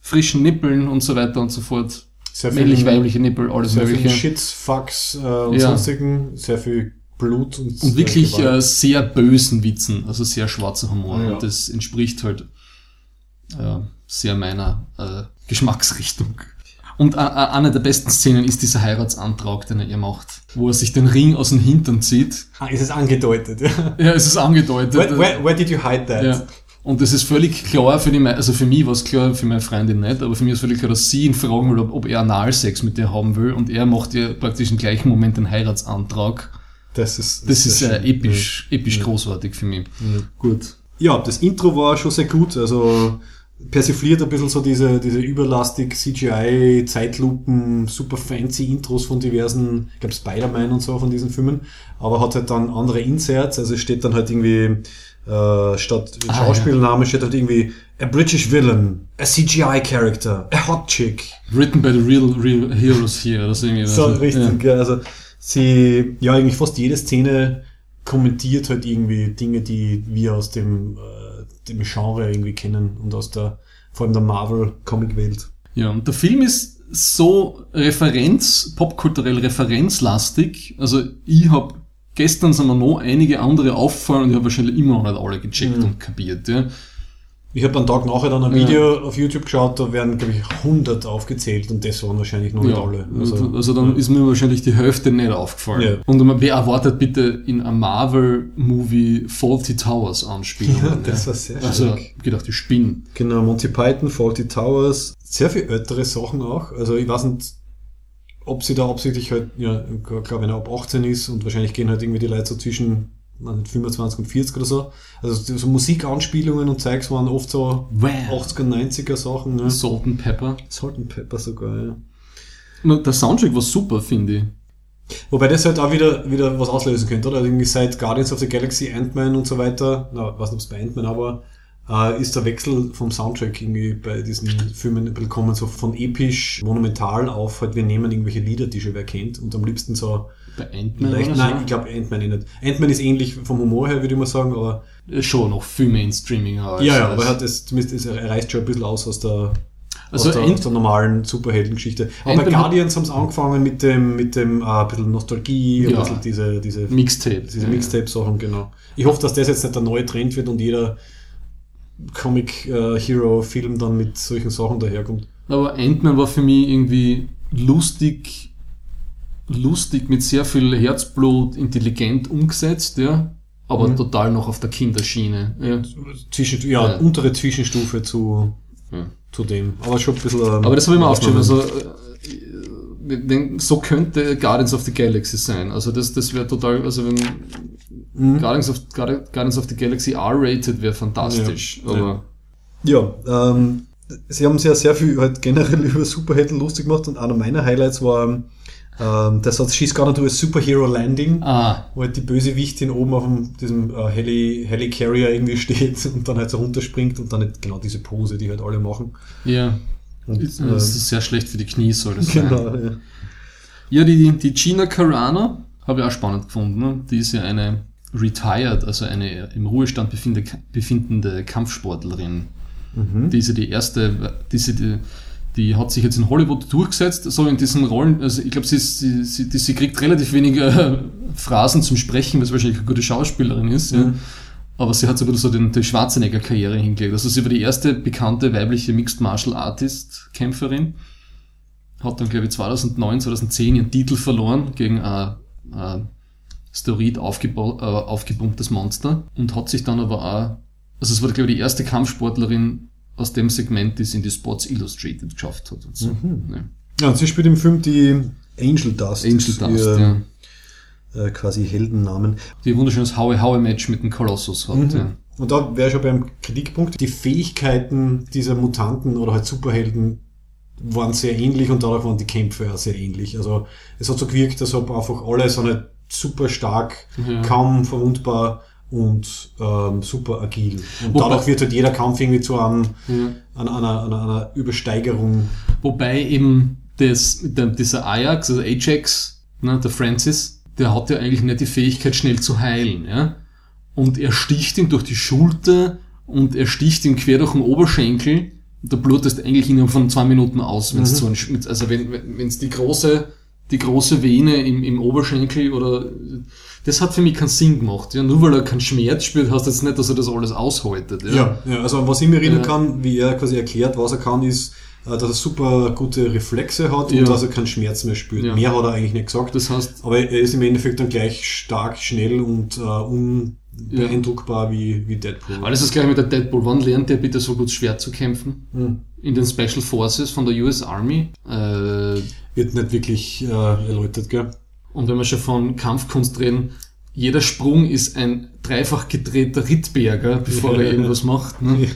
frischen Nippeln und so weiter und so fort. Sehr viel- männlich-weibliche Nippel, alles Sehr viel mögliche. Shits, Fucks äh, und Ja. sonstigen, sehr viel Blut und, Und wirklich äh, sehr bösen Witzen, also sehr schwarzer Humor. Ja. Und das entspricht halt äh, sehr meiner äh, Geschmacksrichtung. Und eine der besten Szenen ist dieser Heiratsantrag, den er ihr macht, wo er sich den Ring aus dem Hintern zieht. ah, ist es angedeutet. Ja. Ja, es ist angedeutet. Where, where, where did you hide that? Ja. Und das ist völlig klar für die, also für mich war es klar, für meine Freundin nicht, aber für mich ist völlig klar, dass sie ihn fragen will, ob, ob er Analsex mit ihr haben will und er macht ihr praktisch im gleichen Moment den Heiratsantrag. Das ist, Das ist äh, episch, episch großartig für mich. Gut. Ja, das Intro war schon sehr gut. Also persifliert ein bisschen so diese, diese überlastig CGI, Zeitlupen, super fancy Intros von diversen, ich glaube Spider-Man und so von diesen Filmen, aber hat halt dann andere Inserts, also steht dann halt irgendwie äh, statt Ah, Schauspielname steht halt irgendwie a British villain, a CGI character, a hot chick. Written by the real, real heroes here. Das irgendwie So also, richtig, ja. also sie, ja, eigentlich fast jede Szene kommentiert halt irgendwie Dinge, die wir aus dem, äh, dem Genre irgendwie kennen und aus der, vor allem der Marvel-Comic-Welt. Ja. ja, und der Film ist so Referenz, popkulturell referenzlastig. Also ich habe gestern sind mir noch einige andere auffallen und ich habe wahrscheinlich immer noch nicht alle gecheckt Mhm. und kapiert. Ja. Ich habe einen Tag nachher dann ein Ja. Video auf YouTube geschaut, da werden, glaube ich, 100 aufgezählt und das waren wahrscheinlich noch nicht Ja, alle. also, also dann ist mir wahrscheinlich die Hälfte nicht aufgefallen. Ja. Und man- wer erwartet bitte in einem Marvel-Movie Faulty Towers Anspielungen? Ja, das war sehr Also, stark. gedacht, die spinnen. Genau, Monty Python, Faulty Towers, sehr viel ältere Sachen auch. Also ich weiß nicht, ob sie da absichtlich halt, ja, klar, wenn er ab 18 ist und wahrscheinlich gehen halt irgendwie die Leute so zwischen nicht, 25 und 40 oder so. Also so Musikanspielungen und Zeugs waren oft so Wow. 80er, 90er Sachen. Ne? Salt and Pepper. Salt and Pepper sogar, ja. Na, Der Soundtrack war super, finde ich. Wobei das halt auch wieder, wieder was auslösen könnte, oder? Irgendwie seit Guardians of the Galaxy, Ant-Man und so weiter, na, weiß nicht, ob es bei Ant-Man aber, äh, ist der Wechsel vom Soundtrack irgendwie bei diesen Filmen ein bisschen kommen, so von episch, monumental auf, halt wir nehmen irgendwelche Lieder, die schon wer kennt und am liebsten so Bei Ant-Man nein, so. ich glaube Ant-Man nicht. Ant-Man ist ähnlich vom Humor her, würde ich mal sagen, aber Äh, Schon noch viel Mainstreaming. als- ja, ja, als- aber er hat es, zumindest es reißt schon ein bisschen aus aus der, Also aus der, aus der normalen Superheldengeschichte. Aber bei Guardians haben sie angefangen mit dem, mit dem, äh, ein bisschen Nostalgie, ein Ja. bisschen diese, diese Mixtape. diese Mixtape-Sachen, genau. Ich hoffe, dass das jetzt nicht der neue Trend wird und jeder Comic-Hero-Film dann mit solchen Sachen daherkommt. Aber Ant-Man war für mich irgendwie lustig, lustig mit sehr viel Herzblut, intelligent umgesetzt, ja. Aber Mhm. total noch auf der Kinderschiene. Ja. Zwischen, ja, Ja. untere Zwischenstufe zu, Ja. zu dem. Aber schon ein bisschen. ähm, Aber das habe ich mir aufgeschrieben. Also, äh, denk, so könnte Guardians of the Galaxy sein. Also das, das wäre total, also wenn Mhm. Guardians, of, Guardi- Guardians of the Galaxy R-rated wäre fantastisch. Ja. Aber Ja, ähm, sie haben sich ja sehr viel halt generell über Superhelden lustig gemacht und einer meiner Highlights war ähm, der Satz She's gonna do a superhero landing, ah, wo halt die Bösewichtin oben auf dem, diesem äh, Heli, Helicarrier irgendwie steht und dann halt so runterspringt und dann halt genau diese Pose, die halt alle machen. ja. Und, Das äh, ist sehr schlecht für die Knie, soll das sein. genau, ja. Ja, die, die Gina Carano habe ich auch spannend gefunden. Ne? Die ist ja eine retired, also eine im Ruhestand befinde, befindende Kampfsportlerin. Die ist ja die erste, die, ist ja die, die hat sich jetzt in Hollywood durchgesetzt, so in diesen Rollen. Also ich glaube, sie, sie, sie, sie kriegt relativ wenige Phrasen zum Sprechen, weil sie wahrscheinlich eine gute Schauspielerin ist. Ja. Aber sie hat so bisschen so den, die Schwarzenegger-Karriere hingelegt. Also sie war die erste bekannte weibliche Mixed Martial Artist Kämpferin. Hat dann, glaube ich, 2009, 2010 ihren Titel verloren gegen ein, ein Steroid aufgeba äh, aufgepumptes Monster und hat sich dann aber auch, also es war, glaube ich, die erste Kampfsportlerin aus dem Segment, es in die Sports Illustrated geschafft hat. Und so. Ja. Ja, und sie spielt im Film die Angel Dust. Angel Dust, ihr, ja. äh, quasi Heldennamen. Die ein wunderschönes Howie-Howie-Match mit dem Colossus hat. Mhm. Ja. Und da wäre schon beim Kritikpunkt, die Fähigkeiten dieser Mutanten oder halt Superhelden waren sehr ähnlich und dadurch waren die Kämpfe auch sehr ähnlich. Also es hat so gewirkt, als ob einfach alle so nicht super stark, Ja. kaum verwundbar und ähm, super agil. Und Wobei- dadurch wird halt jeder Kampf irgendwie zu einem, Ja. einer, einer, einer, einer Übersteigerung. Wobei eben das, der, dieser Ajax, also Ajax, ne, der Francis, der hat ja eigentlich nicht die Fähigkeit, schnell zu heilen. Ja? Und er sticht ihm durch die Schulter und er sticht ihm quer durch den Oberschenkel da blutest eigentlich innerhalb von zwei Minuten aus, wenn es so ein, also wenn wenn es die große die große Vene im, im Oberschenkel oder das hat für mich keinen Sinn gemacht. Ja, nur weil er keinen Schmerz spürt, heißt das nicht, dass er das alles aushaltet. Ja. Ja, ja, also an was ich mir erinnern Ja. kann, wie er quasi erklärt, was er kann, ist, äh, dass er super gute Reflexe hat Ja. und dass er keinen Schmerz mehr spürt. Ja. Mehr hat er eigentlich nicht gesagt. Das heißt, aber er ist im Endeffekt dann gleich stark, schnell und äh, unbeeindruckbar wie, wie Deadpool. alles ist gleich mit der Deadpool. Wann lernt der bitte so gut Schwert zu kämpfen? Hm. In den Special Forces von der US Army. Äh, Wird nicht wirklich äh, erläutert, gell? Und wenn wir schon von Kampfkunst reden, jeder Sprung ist ein dreifach gedrehter Rittberger, bevor Ja. er irgendwas macht. Ne?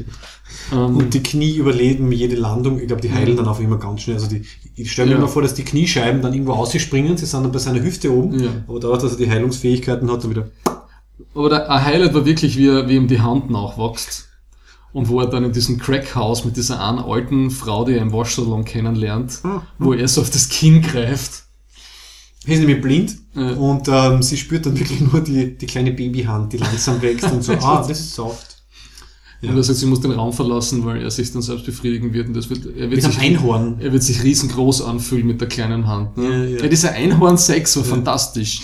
Ähm, Und die Knie überleben jede Landung. Ich glaube, die heilen dann auch immer ganz schnell. Also die, ich stelle mir Ja. immer vor, dass die Kniescheiben dann irgendwo ausspringen. Sie sind dann bei seiner Hüfte oben. Ja. Aber dadurch, dass er die Heilungsfähigkeiten hat, dann wieder. aber der, ein Highlight war wirklich, wie, er, wie ihm die Hand nachwächst. Und wo er dann in diesem Crackhaus mit dieser einen alten Frau, die er im Waschsalon kennenlernt, wo er so auf das Kinn greift. Er ist nämlich blind Ja. und ähm, sie spürt dann wirklich nur die, die kleine Babyhand, die langsam wächst und so, ah, das ist soft. Ja. Und er sagt, sie muss den Raum verlassen, weil er sich dann selbst befriedigen wird. Und das wird, er wird Mit einem sich, Einhorn. Er wird sich riesengroß anfühlen mit der kleinen Hand. Ne? Ja, Ja, ja. dieser Einhorn-Sex war fantastisch.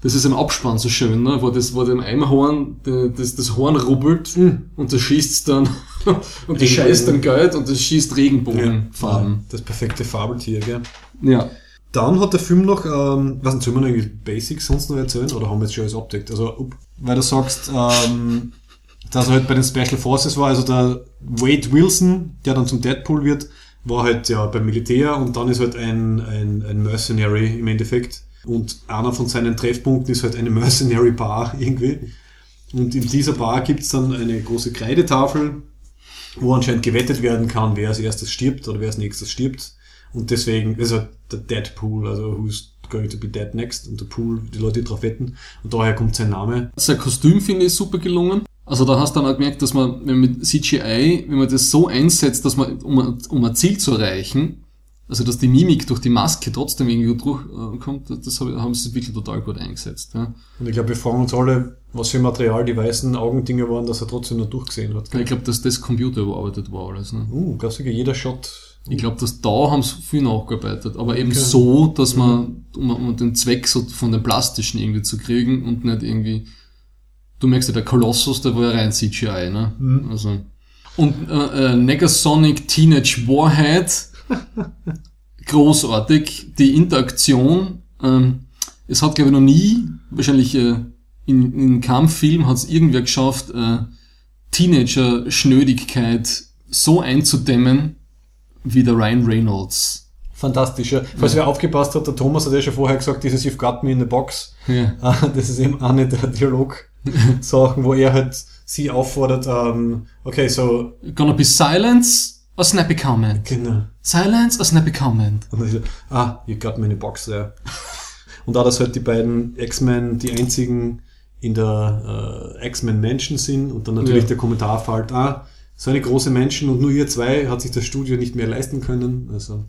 Das ist im Abspann so schön, ne? wo, das, wo dem Einhorn das, das Horn rubbelt Mhm. und das schießt dann und das scheißt dann Geld und das schießt Regenbogenfarben. Das perfekte Fabeltier, gell? Ja. Dann hat der Film noch, ähm, was wir noch irgendwie Basics sonst noch erzählen oder haben wir jetzt schon alles abdeckt? Also, weil du sagst, ähm, dass er halt bei den Special Forces war, also der Wade Wilson, der dann zum Deadpool wird, war halt ja beim Militär und dann ist halt ein, ein, ein Mercenary im Endeffekt. Und einer von seinen Treffpunkten ist halt eine Mercenary Bar irgendwie. Und in dieser Bar gibt's dann eine große Kreidetafel, wo anscheinend gewettet werden kann, wer als erstes stirbt oder wer als nächstes stirbt. Und deswegen ist halt der Deadpool, also who's going to be dead next und der Pool, die Leute, die drauf wetten. Und daher kommt sein Name. Sein Kostüm finde ich super gelungen. Also da hast du dann auch gemerkt, dass man, wenn man mit CGI, wenn man das so einsetzt, dass man, um, ein- um ein Ziel zu erreichen, also dass die Mimik durch die Maske trotzdem irgendwie durchkommt, das hab- haben sie wirklich total gut eingesetzt. Ja. Und ich glaube, wir fragen uns alle, was für Material die weißen Augendinger waren, dass er trotzdem noch durchgesehen hat. Ich glaube, dass das Computer überarbeitet war alles. Ne? Uh, du, jeder Shot. Ich glaube, dass da haben sie viel nachgearbeitet, aber eben Okay. so, dass man, um, um den Zweck so von den plastischen irgendwie zu kriegen und nicht irgendwie, du merkst ja, der Kolossus, der war ja rein CGI, ne? Also. Und äh, äh, Negasonic Teenage Warhead, großartig, die Interaktion, ähm, es hat glaube ich noch nie, wahrscheinlich äh, in, in keinem Film hat es irgendwer geschafft, äh, Teenager-Schnödigkeit so einzudämmen, wie der Ryan Reynolds. Fantastisch, ja. Falls wer aufgepasst hat, der Thomas hat ja schon vorher gesagt, dieses You've got me in the box. Ja. Ah, Das ist eben eine der Dialog-Sachen, wo er halt sie auffordert, ähm, okay, so, Gonna be silence or snappy comment? genau. Silence or snappy comment? Und dann ist er, ah, you got me in a box there. Und da das halt die beiden X-Men die einzigen in der äh, X-Men Menschen sind und dann natürlich Ja. der Kommentar fällt, ah, so eine große Menschen und nur ihr zwei hat sich das Studio nicht mehr leisten können. Also,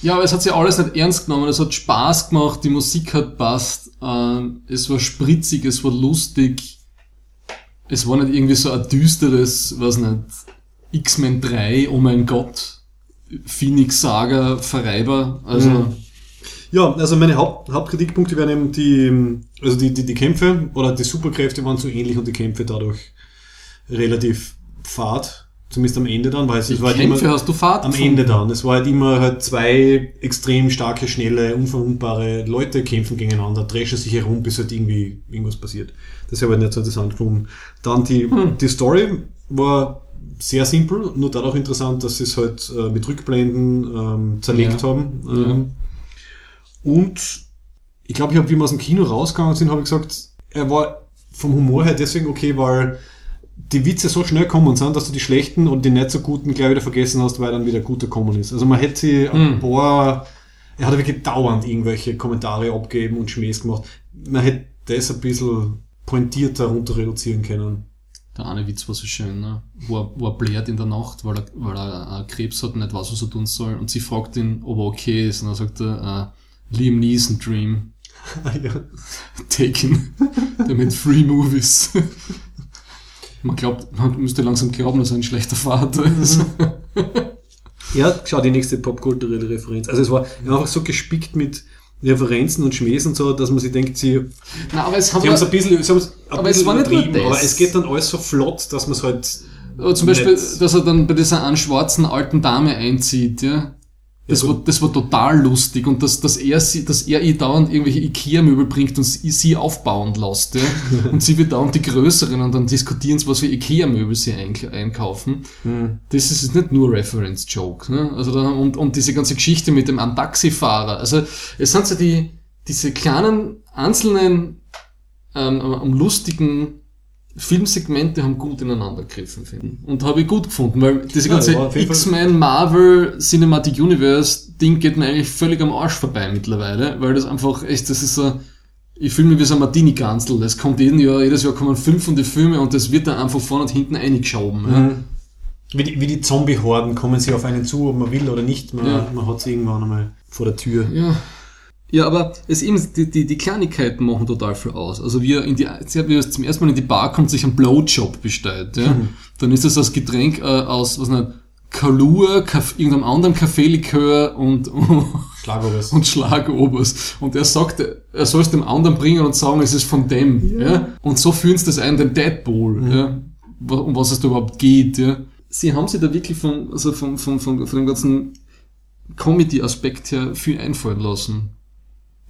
Ja, aber es hat sich alles nicht ernst genommen. Es hat Spaß gemacht, die Musik hat passt, ähm, es war spritzig, es war lustig. Es war nicht irgendwie so ein düsteres, was nicht, X-Men 3, oh mein Gott, Phoenix Saga, Verreiber. Also, Mhm. Ja, also meine Haupt, Hauptkritikpunkte wären eben die, also die, die, die Kämpfe oder die Superkräfte waren so ähnlich und die Kämpfe dadurch relativ fad, zumindest am Ende dann, weil es die war halt immer, hast du Fahrt am Ende dann. Es war halt immer halt zwei extrem starke, schnelle, unverwundbare Leute kämpfen gegeneinander, dreschen sich herum, bis halt irgendwie irgendwas passiert. Das habe ich nicht so interessant gefunden. Dann die, die Story war sehr simpel, nur dadurch interessant, dass sie es halt äh, mit Rückblenden ähm, zerlegt Ja. haben. Ähm, und ich glaube, ich habe, wie wir aus dem Kino rausgegangen sind, habe ich gesagt, er war vom Humor her deswegen okay, weil die Witze so schnell kommen sind, dass du die schlechten und die nicht so guten gleich wieder vergessen hast, weil dann wieder guter kommen ist. Also man hätte sie ein Mhm. paar, er hat wirklich dauernd irgendwelche Kommentare abgeben und Schmähs gemacht. Man hätte das ein bisschen pointierter runter reduzieren können. Der eine Witz war so schön, ne? wo, er, wo er blärt in der Nacht, weil er, weil er äh, Krebs hat und nicht weiß, was er tun soll. Und sie fragt ihn, ob er okay ist. Und dann sagt er, äh, Liam Neeson Dream, ja. taken. Der mit Free Movies. Man glaubt, man müsste langsam glauben, dass er ein schlechter Vater ist. Ja, schau, die nächste popkulturelle Referenz. Also es war einfach so gespickt mit Referenzen und Schmähs und so, dass man sich denkt, sie, Na, aber es haben sie haben es ein bisschen, sie ein Aber es war nicht nur das. aber es geht dann alles so flott, dass man es halt Aber zum Beispiel, dass er dann bei dieser einen schwarzen alten Dame einzieht, ja. Das, Ja, war, das war total lustig und dass, dass er sie, dass er ihr dauernd irgendwelche Ikea-Möbel bringt und sie, sie aufbauen lässt, ja. und sie wird dauernd die größeren und dann diskutieren sie, was für Ikea-Möbel sie eink- einkaufen. Hm. Das ist nicht nur Reference-Joke, ne? Also da, und, und diese ganze Geschichte mit dem Taxifahrer. Also es sind so die, diese kleinen, einzelnen, ähm, lustigen Filmsegmente haben gut ineinander gegriffen, finde ich. Und habe ich gut gefunden, weil diese Ja, ganze Fall- X-Men, Marvel, Cinematic Universe Ding geht mir eigentlich völlig am Arsch vorbei mittlerweile, weil das einfach echt, das ist so, ich fühle mich wie so ein Martini-Ganzel. Es kommt jeden Jahr, jedes Jahr kommen fünf von den Filmen und das wird dann einfach vorne und hinten eingeschoben. Ja. Mhm. Wie die, wie die Zombie-Horden kommen sie auf einen zu, ob man will oder nicht. Man, Ja. man hat sie irgendwann einmal vor der Tür. Ja. Ja, aber es eben, die, die, die Kleinigkeiten machen total viel aus. Also wie er in die, wie er zum ersten Mal in die Bar kommt, sich einen Blowjob bestellt, ja. Dann ist das das Getränk äh, aus, was nicht, Kalua, Kaff, irgendeinem anderen Kaffeelikör und, Schlagobers. und Schlagobers. Und er sagt, er soll es dem anderen bringen und sagen, es ist von dem, ja. Und so führen sie das ein, den Deadpool, ja. Wa- Um was es da überhaupt geht, ja. Sie haben sich da wirklich von, also von, von, von, von dem ganzen Comedy-Aspekt her viel einfallen lassen.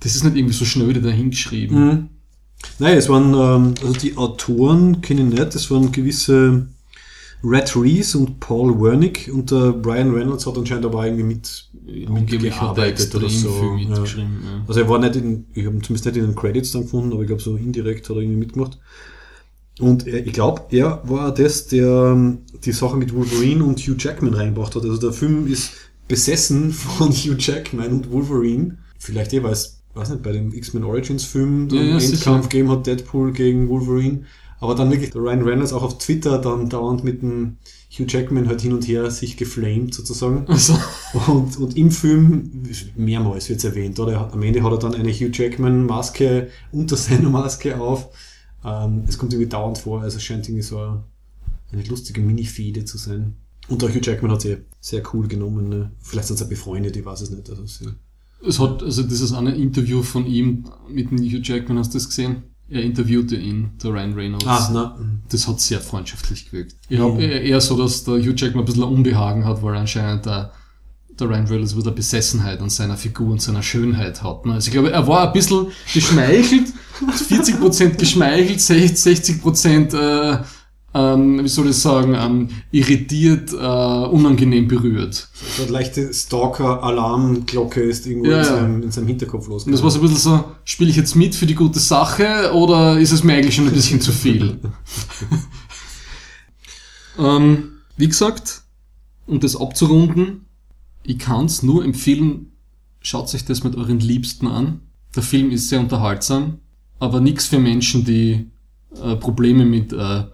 Das ist nicht irgendwie so schnöde dahingeschrieben. Mhm. Nein, es waren, ähm, also die Autoren kenne ich nicht, es waren gewisse Red Rees und Paul Wernick und der Brian Reynolds hat anscheinend aber irgendwie mit, er mitgearbeitet oder so. Ja. mitgeschrieben. Ja. Also er war nicht in, ich habe ihn zumindest nicht in den Credits dann gefunden, aber ich glaube so indirekt hat er irgendwie mitgemacht. Und er, ich glaube, er war das, der ähm, die Sache mit Wolverine und Hugh Jackman reingebracht hat. Also der Film ist besessen von Hugh Jackman und Wolverine. Vielleicht eh, weil es, weiß nicht, bei dem X-Men Origins Film Ja, einen ja, sicher. Endkampf gegeben hat, Deadpool gegen Wolverine. Aber dann wirklich der Ryan Reynolds auch auf Twitter dann dauernd mit dem Hugh Jackman halt hin und her sich geflamed sozusagen. Also, Und, und im Film, mehrmals wird es erwähnt, oder? Er Am Ende hat er dann eine Hugh Jackman-Maske unter seiner Maske auf. Ähm, es kommt irgendwie dauernd vor, also es scheint irgendwie so eine, lustige Mini-Fehde zu sein. Und der Hugh Jackman hat sie sehr cool genommen. Ne? Vielleicht sind sie befreundet, ich weiß es nicht. Also sie, es hat, also dieses eine Interview von ihm mit dem Hugh Jackman, hast du das gesehen? Er interviewte ihn, der Ryan Reynolds. ah, na, Das hat sehr freundschaftlich gewirkt. Ich hab eher eher so, dass der Hugh Jackman ein bisschen ein Unbehagen hat, weil anscheinend der, der Ryan Reynolds eine Besessenheit an seiner Figur und seiner Schönheit hat. ne? Also ich glaube, er war ein bisschen geschmeichelt, 40% geschmeichelt, 60% äh, ähm, wie soll ich sagen, ähm, irritiert, äh, unangenehm berührt. so eine leichte Stalker-Alarmglocke ist irgendwo Ja, in, seinem, in seinem Hinterkopf Und das losgegangen. war so ein bisschen so, spiele ich jetzt mit für die gute Sache oder ist es mir eigentlich schon ein bisschen zu viel? ähm, wie gesagt, um das abzurunden, ich kann's nur empfehlen, schaut euch das mit euren Liebsten an. Der Film ist sehr unterhaltsam, aber nichts für Menschen, die äh, Probleme mit äh,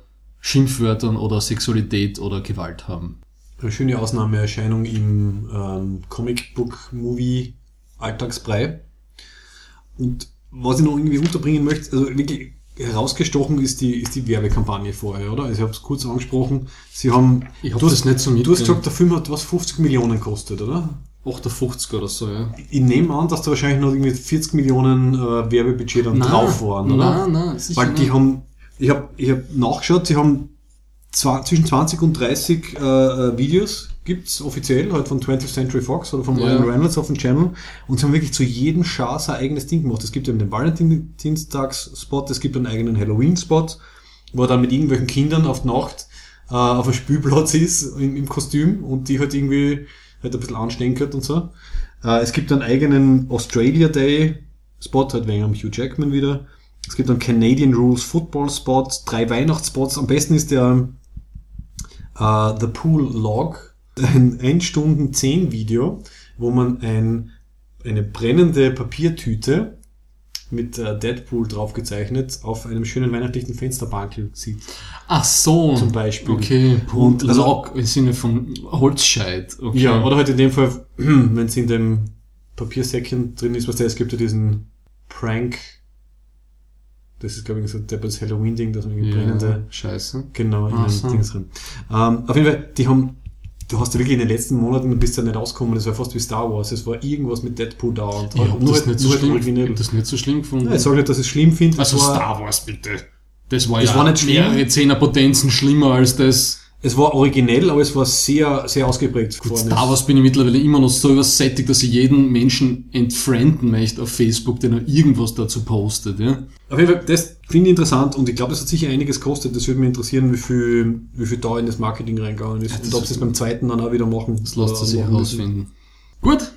Schimpfwörtern oder Sexualität oder Gewalt haben. Eine schöne Ausnahmeerscheinung im ähm, Comicbook-Movie Alltagsbrei. Und was ich noch irgendwie unterbringen möchte, also wirklich herausgestochen ist die, ist die Werbekampagne vorher, oder? Also ich habe es kurz angesprochen. Sie haben, Ich hab du, das nicht so du hast gesagt, der Film hat was 50 Millionen gekostet, oder? 58 oder so, ja. Ich nehme an, dass da wahrscheinlich noch irgendwie 40 Millionen äh, Werbebudget dann drauf waren, oder? Nein, nein, sicher Weil die nicht. haben, ich habe ich hab nachgeschaut, sie haben zwa- zwischen 20 und 30 äh, äh, Videos gibt's offiziell, halt von 20th Century Fox oder von Ja. Ryan Reynolds auf dem Channel und sie haben wirklich zu jedem Schar sein eigenes Ding gemacht. Es gibt eben den Valentinstags-Spot, es gibt einen eigenen Halloween-Spot, wo er dann mit irgendwelchen Kindern auf die Nacht äh, auf einem Spielplatz ist im, im Kostüm und die halt irgendwie halt ein bisschen anstenkert und so. Äh, es gibt einen eigenen Australia Day Spot, halt wegen Hugh Jackman wieder. Es gibt einen Canadian Rules Football Spot, drei Weihnachtsspots. Am besten ist der äh, The Pool Log, ein 1 Stunden 10 Video, wo man ein, eine brennende Papiertüte mit äh, Deadpool draufgezeichnet auf einem schönen weihnachtlichen Fensterbankel sieht. Ach so. Zum Beispiel. Okay. Und Und also- Log im Sinne von Holzscheit. Okay. Ja, oder halt in dem Fall, wenn es in dem Papiersäckchen drin ist, was der, es gibt ja diesen Prank Das ist, glaube ich, so ein deppers Halloween-Ding, dass man irgendwie Ja, brennende, scheiße. genau, in so. Dings drin. Ähm, auf jeden Fall, die haben, du hast ja wirklich in den letzten Monaten, du bist ja nicht rausgekommen, das war fast wie Star Wars, es war irgendwas mit Deadpool da und Ich hab nur, das, nicht so schlimm, ich hab das nicht so schlimm gefunden. Ja, ich sage nicht, dass ich es schlimm finde, also war, Star Wars, bitte. Das war Es ja war nicht schlimm. mehrere Zehnerpotenzen schlimmer als das. Es war originell, aber es war sehr, sehr ausgeprägt. Gut. Star Wars bin ich mittlerweile immer noch so übersättigt, dass ich jeden Menschen entfrienden möchte auf Facebook, der noch irgendwas dazu postet. Ja? Auf jeden Fall, das finde ich interessant und ich glaube, das hat sicher einiges gekostet. Das würde mich interessieren, wie viel, wie viel da in das Marketing reingegangen ist das und ob sie es beim zweiten dann auch wieder machen. Das lässt sich müssen. herausfinden. Gut,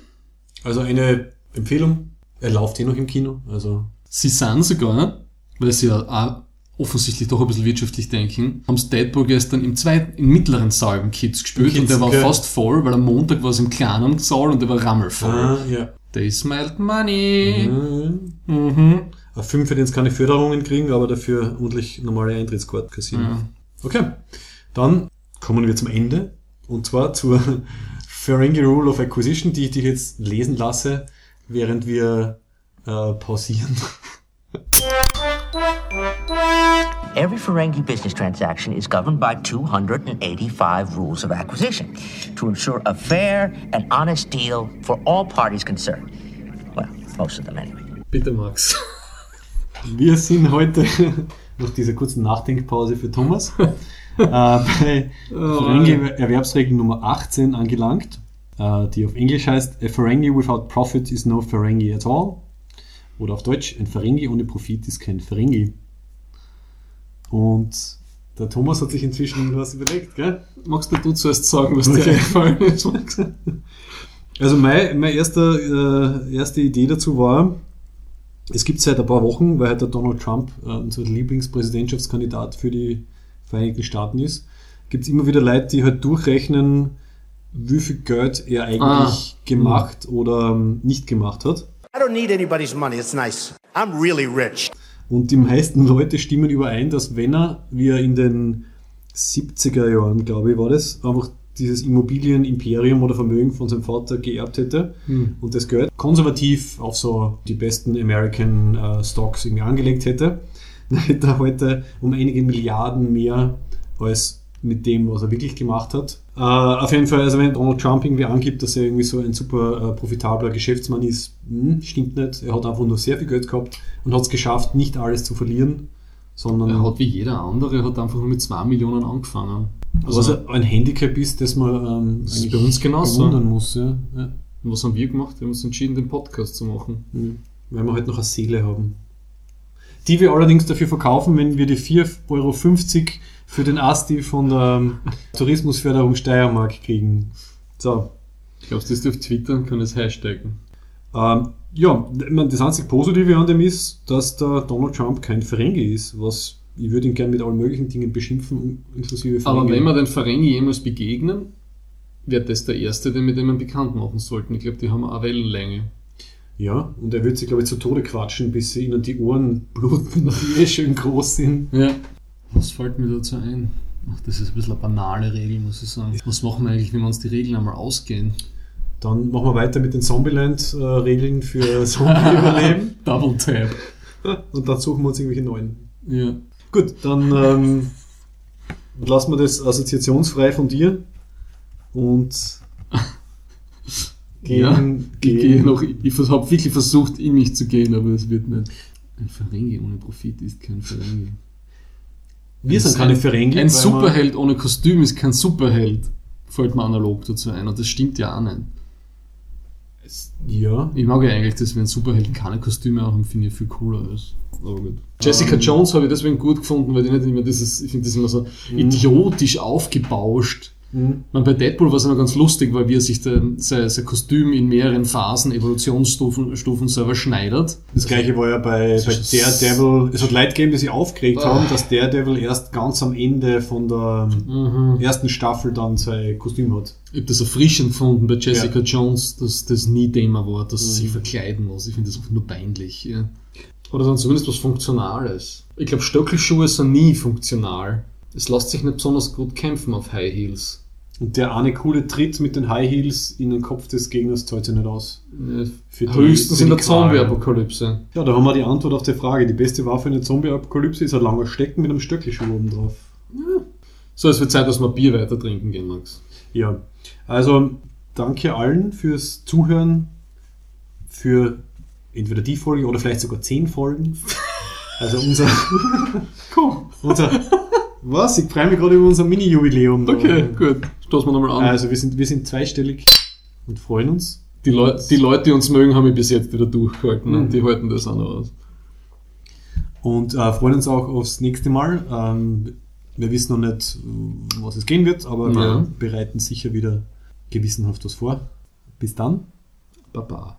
Also eine Empfehlung. Er läuft eh noch im Kino. Also sie sind sogar, weil sie ja auch offensichtlich doch ein bisschen wirtschaftlich denken, haben Deadpool gestern im zweiten, im mittleren Saal im Kids gespielt Kids, und der war okay. fast voll, weil am Montag war es im kleinen Saal und der war rammelvoll. ah, ja. They smelled money. Mhm. Mhm. Ein Film, für den es keine Förderungen kriegen, aber dafür ordentlich normale Eintrittskarten kassieren. Ja. Okay, dann kommen wir zum Ende und zwar zur Ferengi Rule of Acquisition, die ich dich jetzt lesen lasse, während wir äh, pausieren. Every Ferengi business transaction is governed by 285 rules of acquisition to ensure a fair and honest deal for all parties concerned. Well, most of them anyway. Bitte, Max. Wir sind heute nach dieser kurzen Nachdenkpause für Thomas äh, bei Ferengi Erwerbsregel Nummer 18 angelangt, äh, die auf Englisch heißt A Ferengi without profit is no Ferengi at all. Oder auf Deutsch, ein Ferengi ohne Profit ist kein Ferengi. Und der Thomas hat sich inzwischen was überlegt, gell? Magst du zuerst sagen, was dir Okay. eingefallen ist? Also mein, meine erste, äh, erste Idee dazu war, es gibt seit ein paar Wochen, weil halt der Donald Trump äh, unser Lieblingspräsidentschaftskandidat für die Vereinigten Staaten ist, gibt es immer wieder Leute, die halt durchrechnen, wie viel Geld er eigentlich Ah. gemacht oder ähm, nicht gemacht hat. I don't need anybody's money. It's nice. I'm really rich. Und die meisten Leute stimmen überein, dass wenn er, wie er in den 70er Jahren, glaube ich, war das, einfach dieses Immobilienimperium oder Vermögen von seinem Vater geerbt hätte und das Geld konservativ auf so die besten American äh, Stocks irgendwie angelegt hätte, dann hätte er heute um einige Milliarden mehr als mit dem, was er wirklich gemacht hat. Äh, auf jeden Fall, also wenn Donald Trump irgendwie angibt, dass er irgendwie so ein super äh, profitabler Geschäftsmann ist, hm, stimmt nicht. Er hat einfach nur sehr viel Geld gehabt und hat es geschafft, nicht alles zu verlieren, sondern Er hat wie jeder andere, hat einfach nur mit 2 Millionen angefangen. was Also, ein Handicap ist, das man ähm, Das ist bei uns genauso. bewundern muss. Ja. Ja. was haben wir gemacht? Wir haben uns entschieden, den Podcast zu machen. Mhm. Weil wir halt noch eine Seele haben. Die wir allerdings dafür verkaufen, wenn wir die 4,50 Euro für den Asti von der ähm, Tourismusförderung Steiermark kriegen. So. Ich glaube, das auf Twitter und kann es hashtaggen. Ähm, ja, das einzig Positive an dem ist, dass der Donald Trump kein Ferengi ist, was ich würde ihn gern mit allen möglichen Dingen beschimpfen, inklusive Ferengi. Aber wenn wir den Ferengi jemals begegnen, wäre das der erste, den mit dem wir bekannt machen sollten. Ich glaube, die haben eine Wellenlänge. Ja, und er wird sich, glaube ich, zu Tode quatschen, bis sie ihnen die Ohren bluten, die eh schön groß sind. Ja. Was fällt mir dazu ein? Ach, das ist ein bisschen eine banale Regel, muss ich sagen. Was machen wir eigentlich, wenn wir uns die Regeln einmal ausgehen? Dann machen wir weiter mit den Zombieland-Regeln für Zombie-Überleben. Double Tap. Und dann suchen wir uns irgendwelche neuen. Ja. Gut, dann ähm, lassen wir das assoziationsfrei von dir und gehen, ja, ich gehen gehe noch, ich habe wirklich versucht, in mich zu gehen, aber es wird nicht. Ein Ferengi ohne Profit ist kein Ferengi. Wir sind keine Ferengi. Ein wir- Superheld ohne Kostüm ist kein Superheld. Fällt mir analog dazu ein. Und das stimmt ja auch nicht. Ja. Ich mag ja eigentlich das, wenn Superhelden keine Kostüme haben, finde ich viel cooler als. Aber gut. Jessica Jones habe ich deswegen gut gefunden, weil die nicht immer dieses, ich finde das immer so idiotisch aufgebauscht. Mhm. Man, bei Deadpool war es immer ganz lustig, weil wie er sich den, sein, sein Kostüm in mehreren Phasen, Evolutionsstufen Stufen selber schneidet. Das gleiche war ja bei, bei Daredevil. Es hat Leute gegeben, die sich aufgeregt Ah. haben, dass Daredevil erst ganz am Ende von der Mhm. ersten Staffel dann sein Kostüm hat. Ich habe das erfrischend gefunden bei Jessica Ja. Jones, dass das nie Thema war, dass sie Mhm. sich verkleiden muss. Ich finde das einfach nur peinlich. Ja. Oder dann zumindest was Funktionales. Ich glaube, Stöckelschuhe sind nie funktional. Es lässt sich nicht besonders gut kämpfen auf High Heels. Und der eine coole Tritt mit den High Heels in den Kopf des Gegners zahlt sich nicht aus. Für die- Höchstens in der. Zombie-Apokalypse. Ja, da haben wir die Antwort auf die Frage. Die beste Waffe in der Zombie-Apokalypse ist ein langer Stecken mit einem Stöckelschuh oben drauf. So, es wird Zeit, dass wir Bier weiter trinken gehen, Max. Ja, also danke allen fürs Zuhören, für entweder die Folge oder vielleicht sogar zehn Folgen. Also unser, Komm. unser was? Ich freue mich gerade über unser Mini-Jubiläum. Okay, gut. Stoßen wir nochmal an. Also wir sind, wir sind zweistellig und freuen uns. die, Leu die Leute, die uns mögen, haben mich bis jetzt wieder durchgehalten. Mhm. Und die halten das auch noch aus. Und äh, freuen uns auch aufs nächste Mal. Ähm, wir wissen noch nicht, was es gehen wird, aber Ja. wir bereiten sicher wieder gewissenhaft was vor. Bis dann. Baba.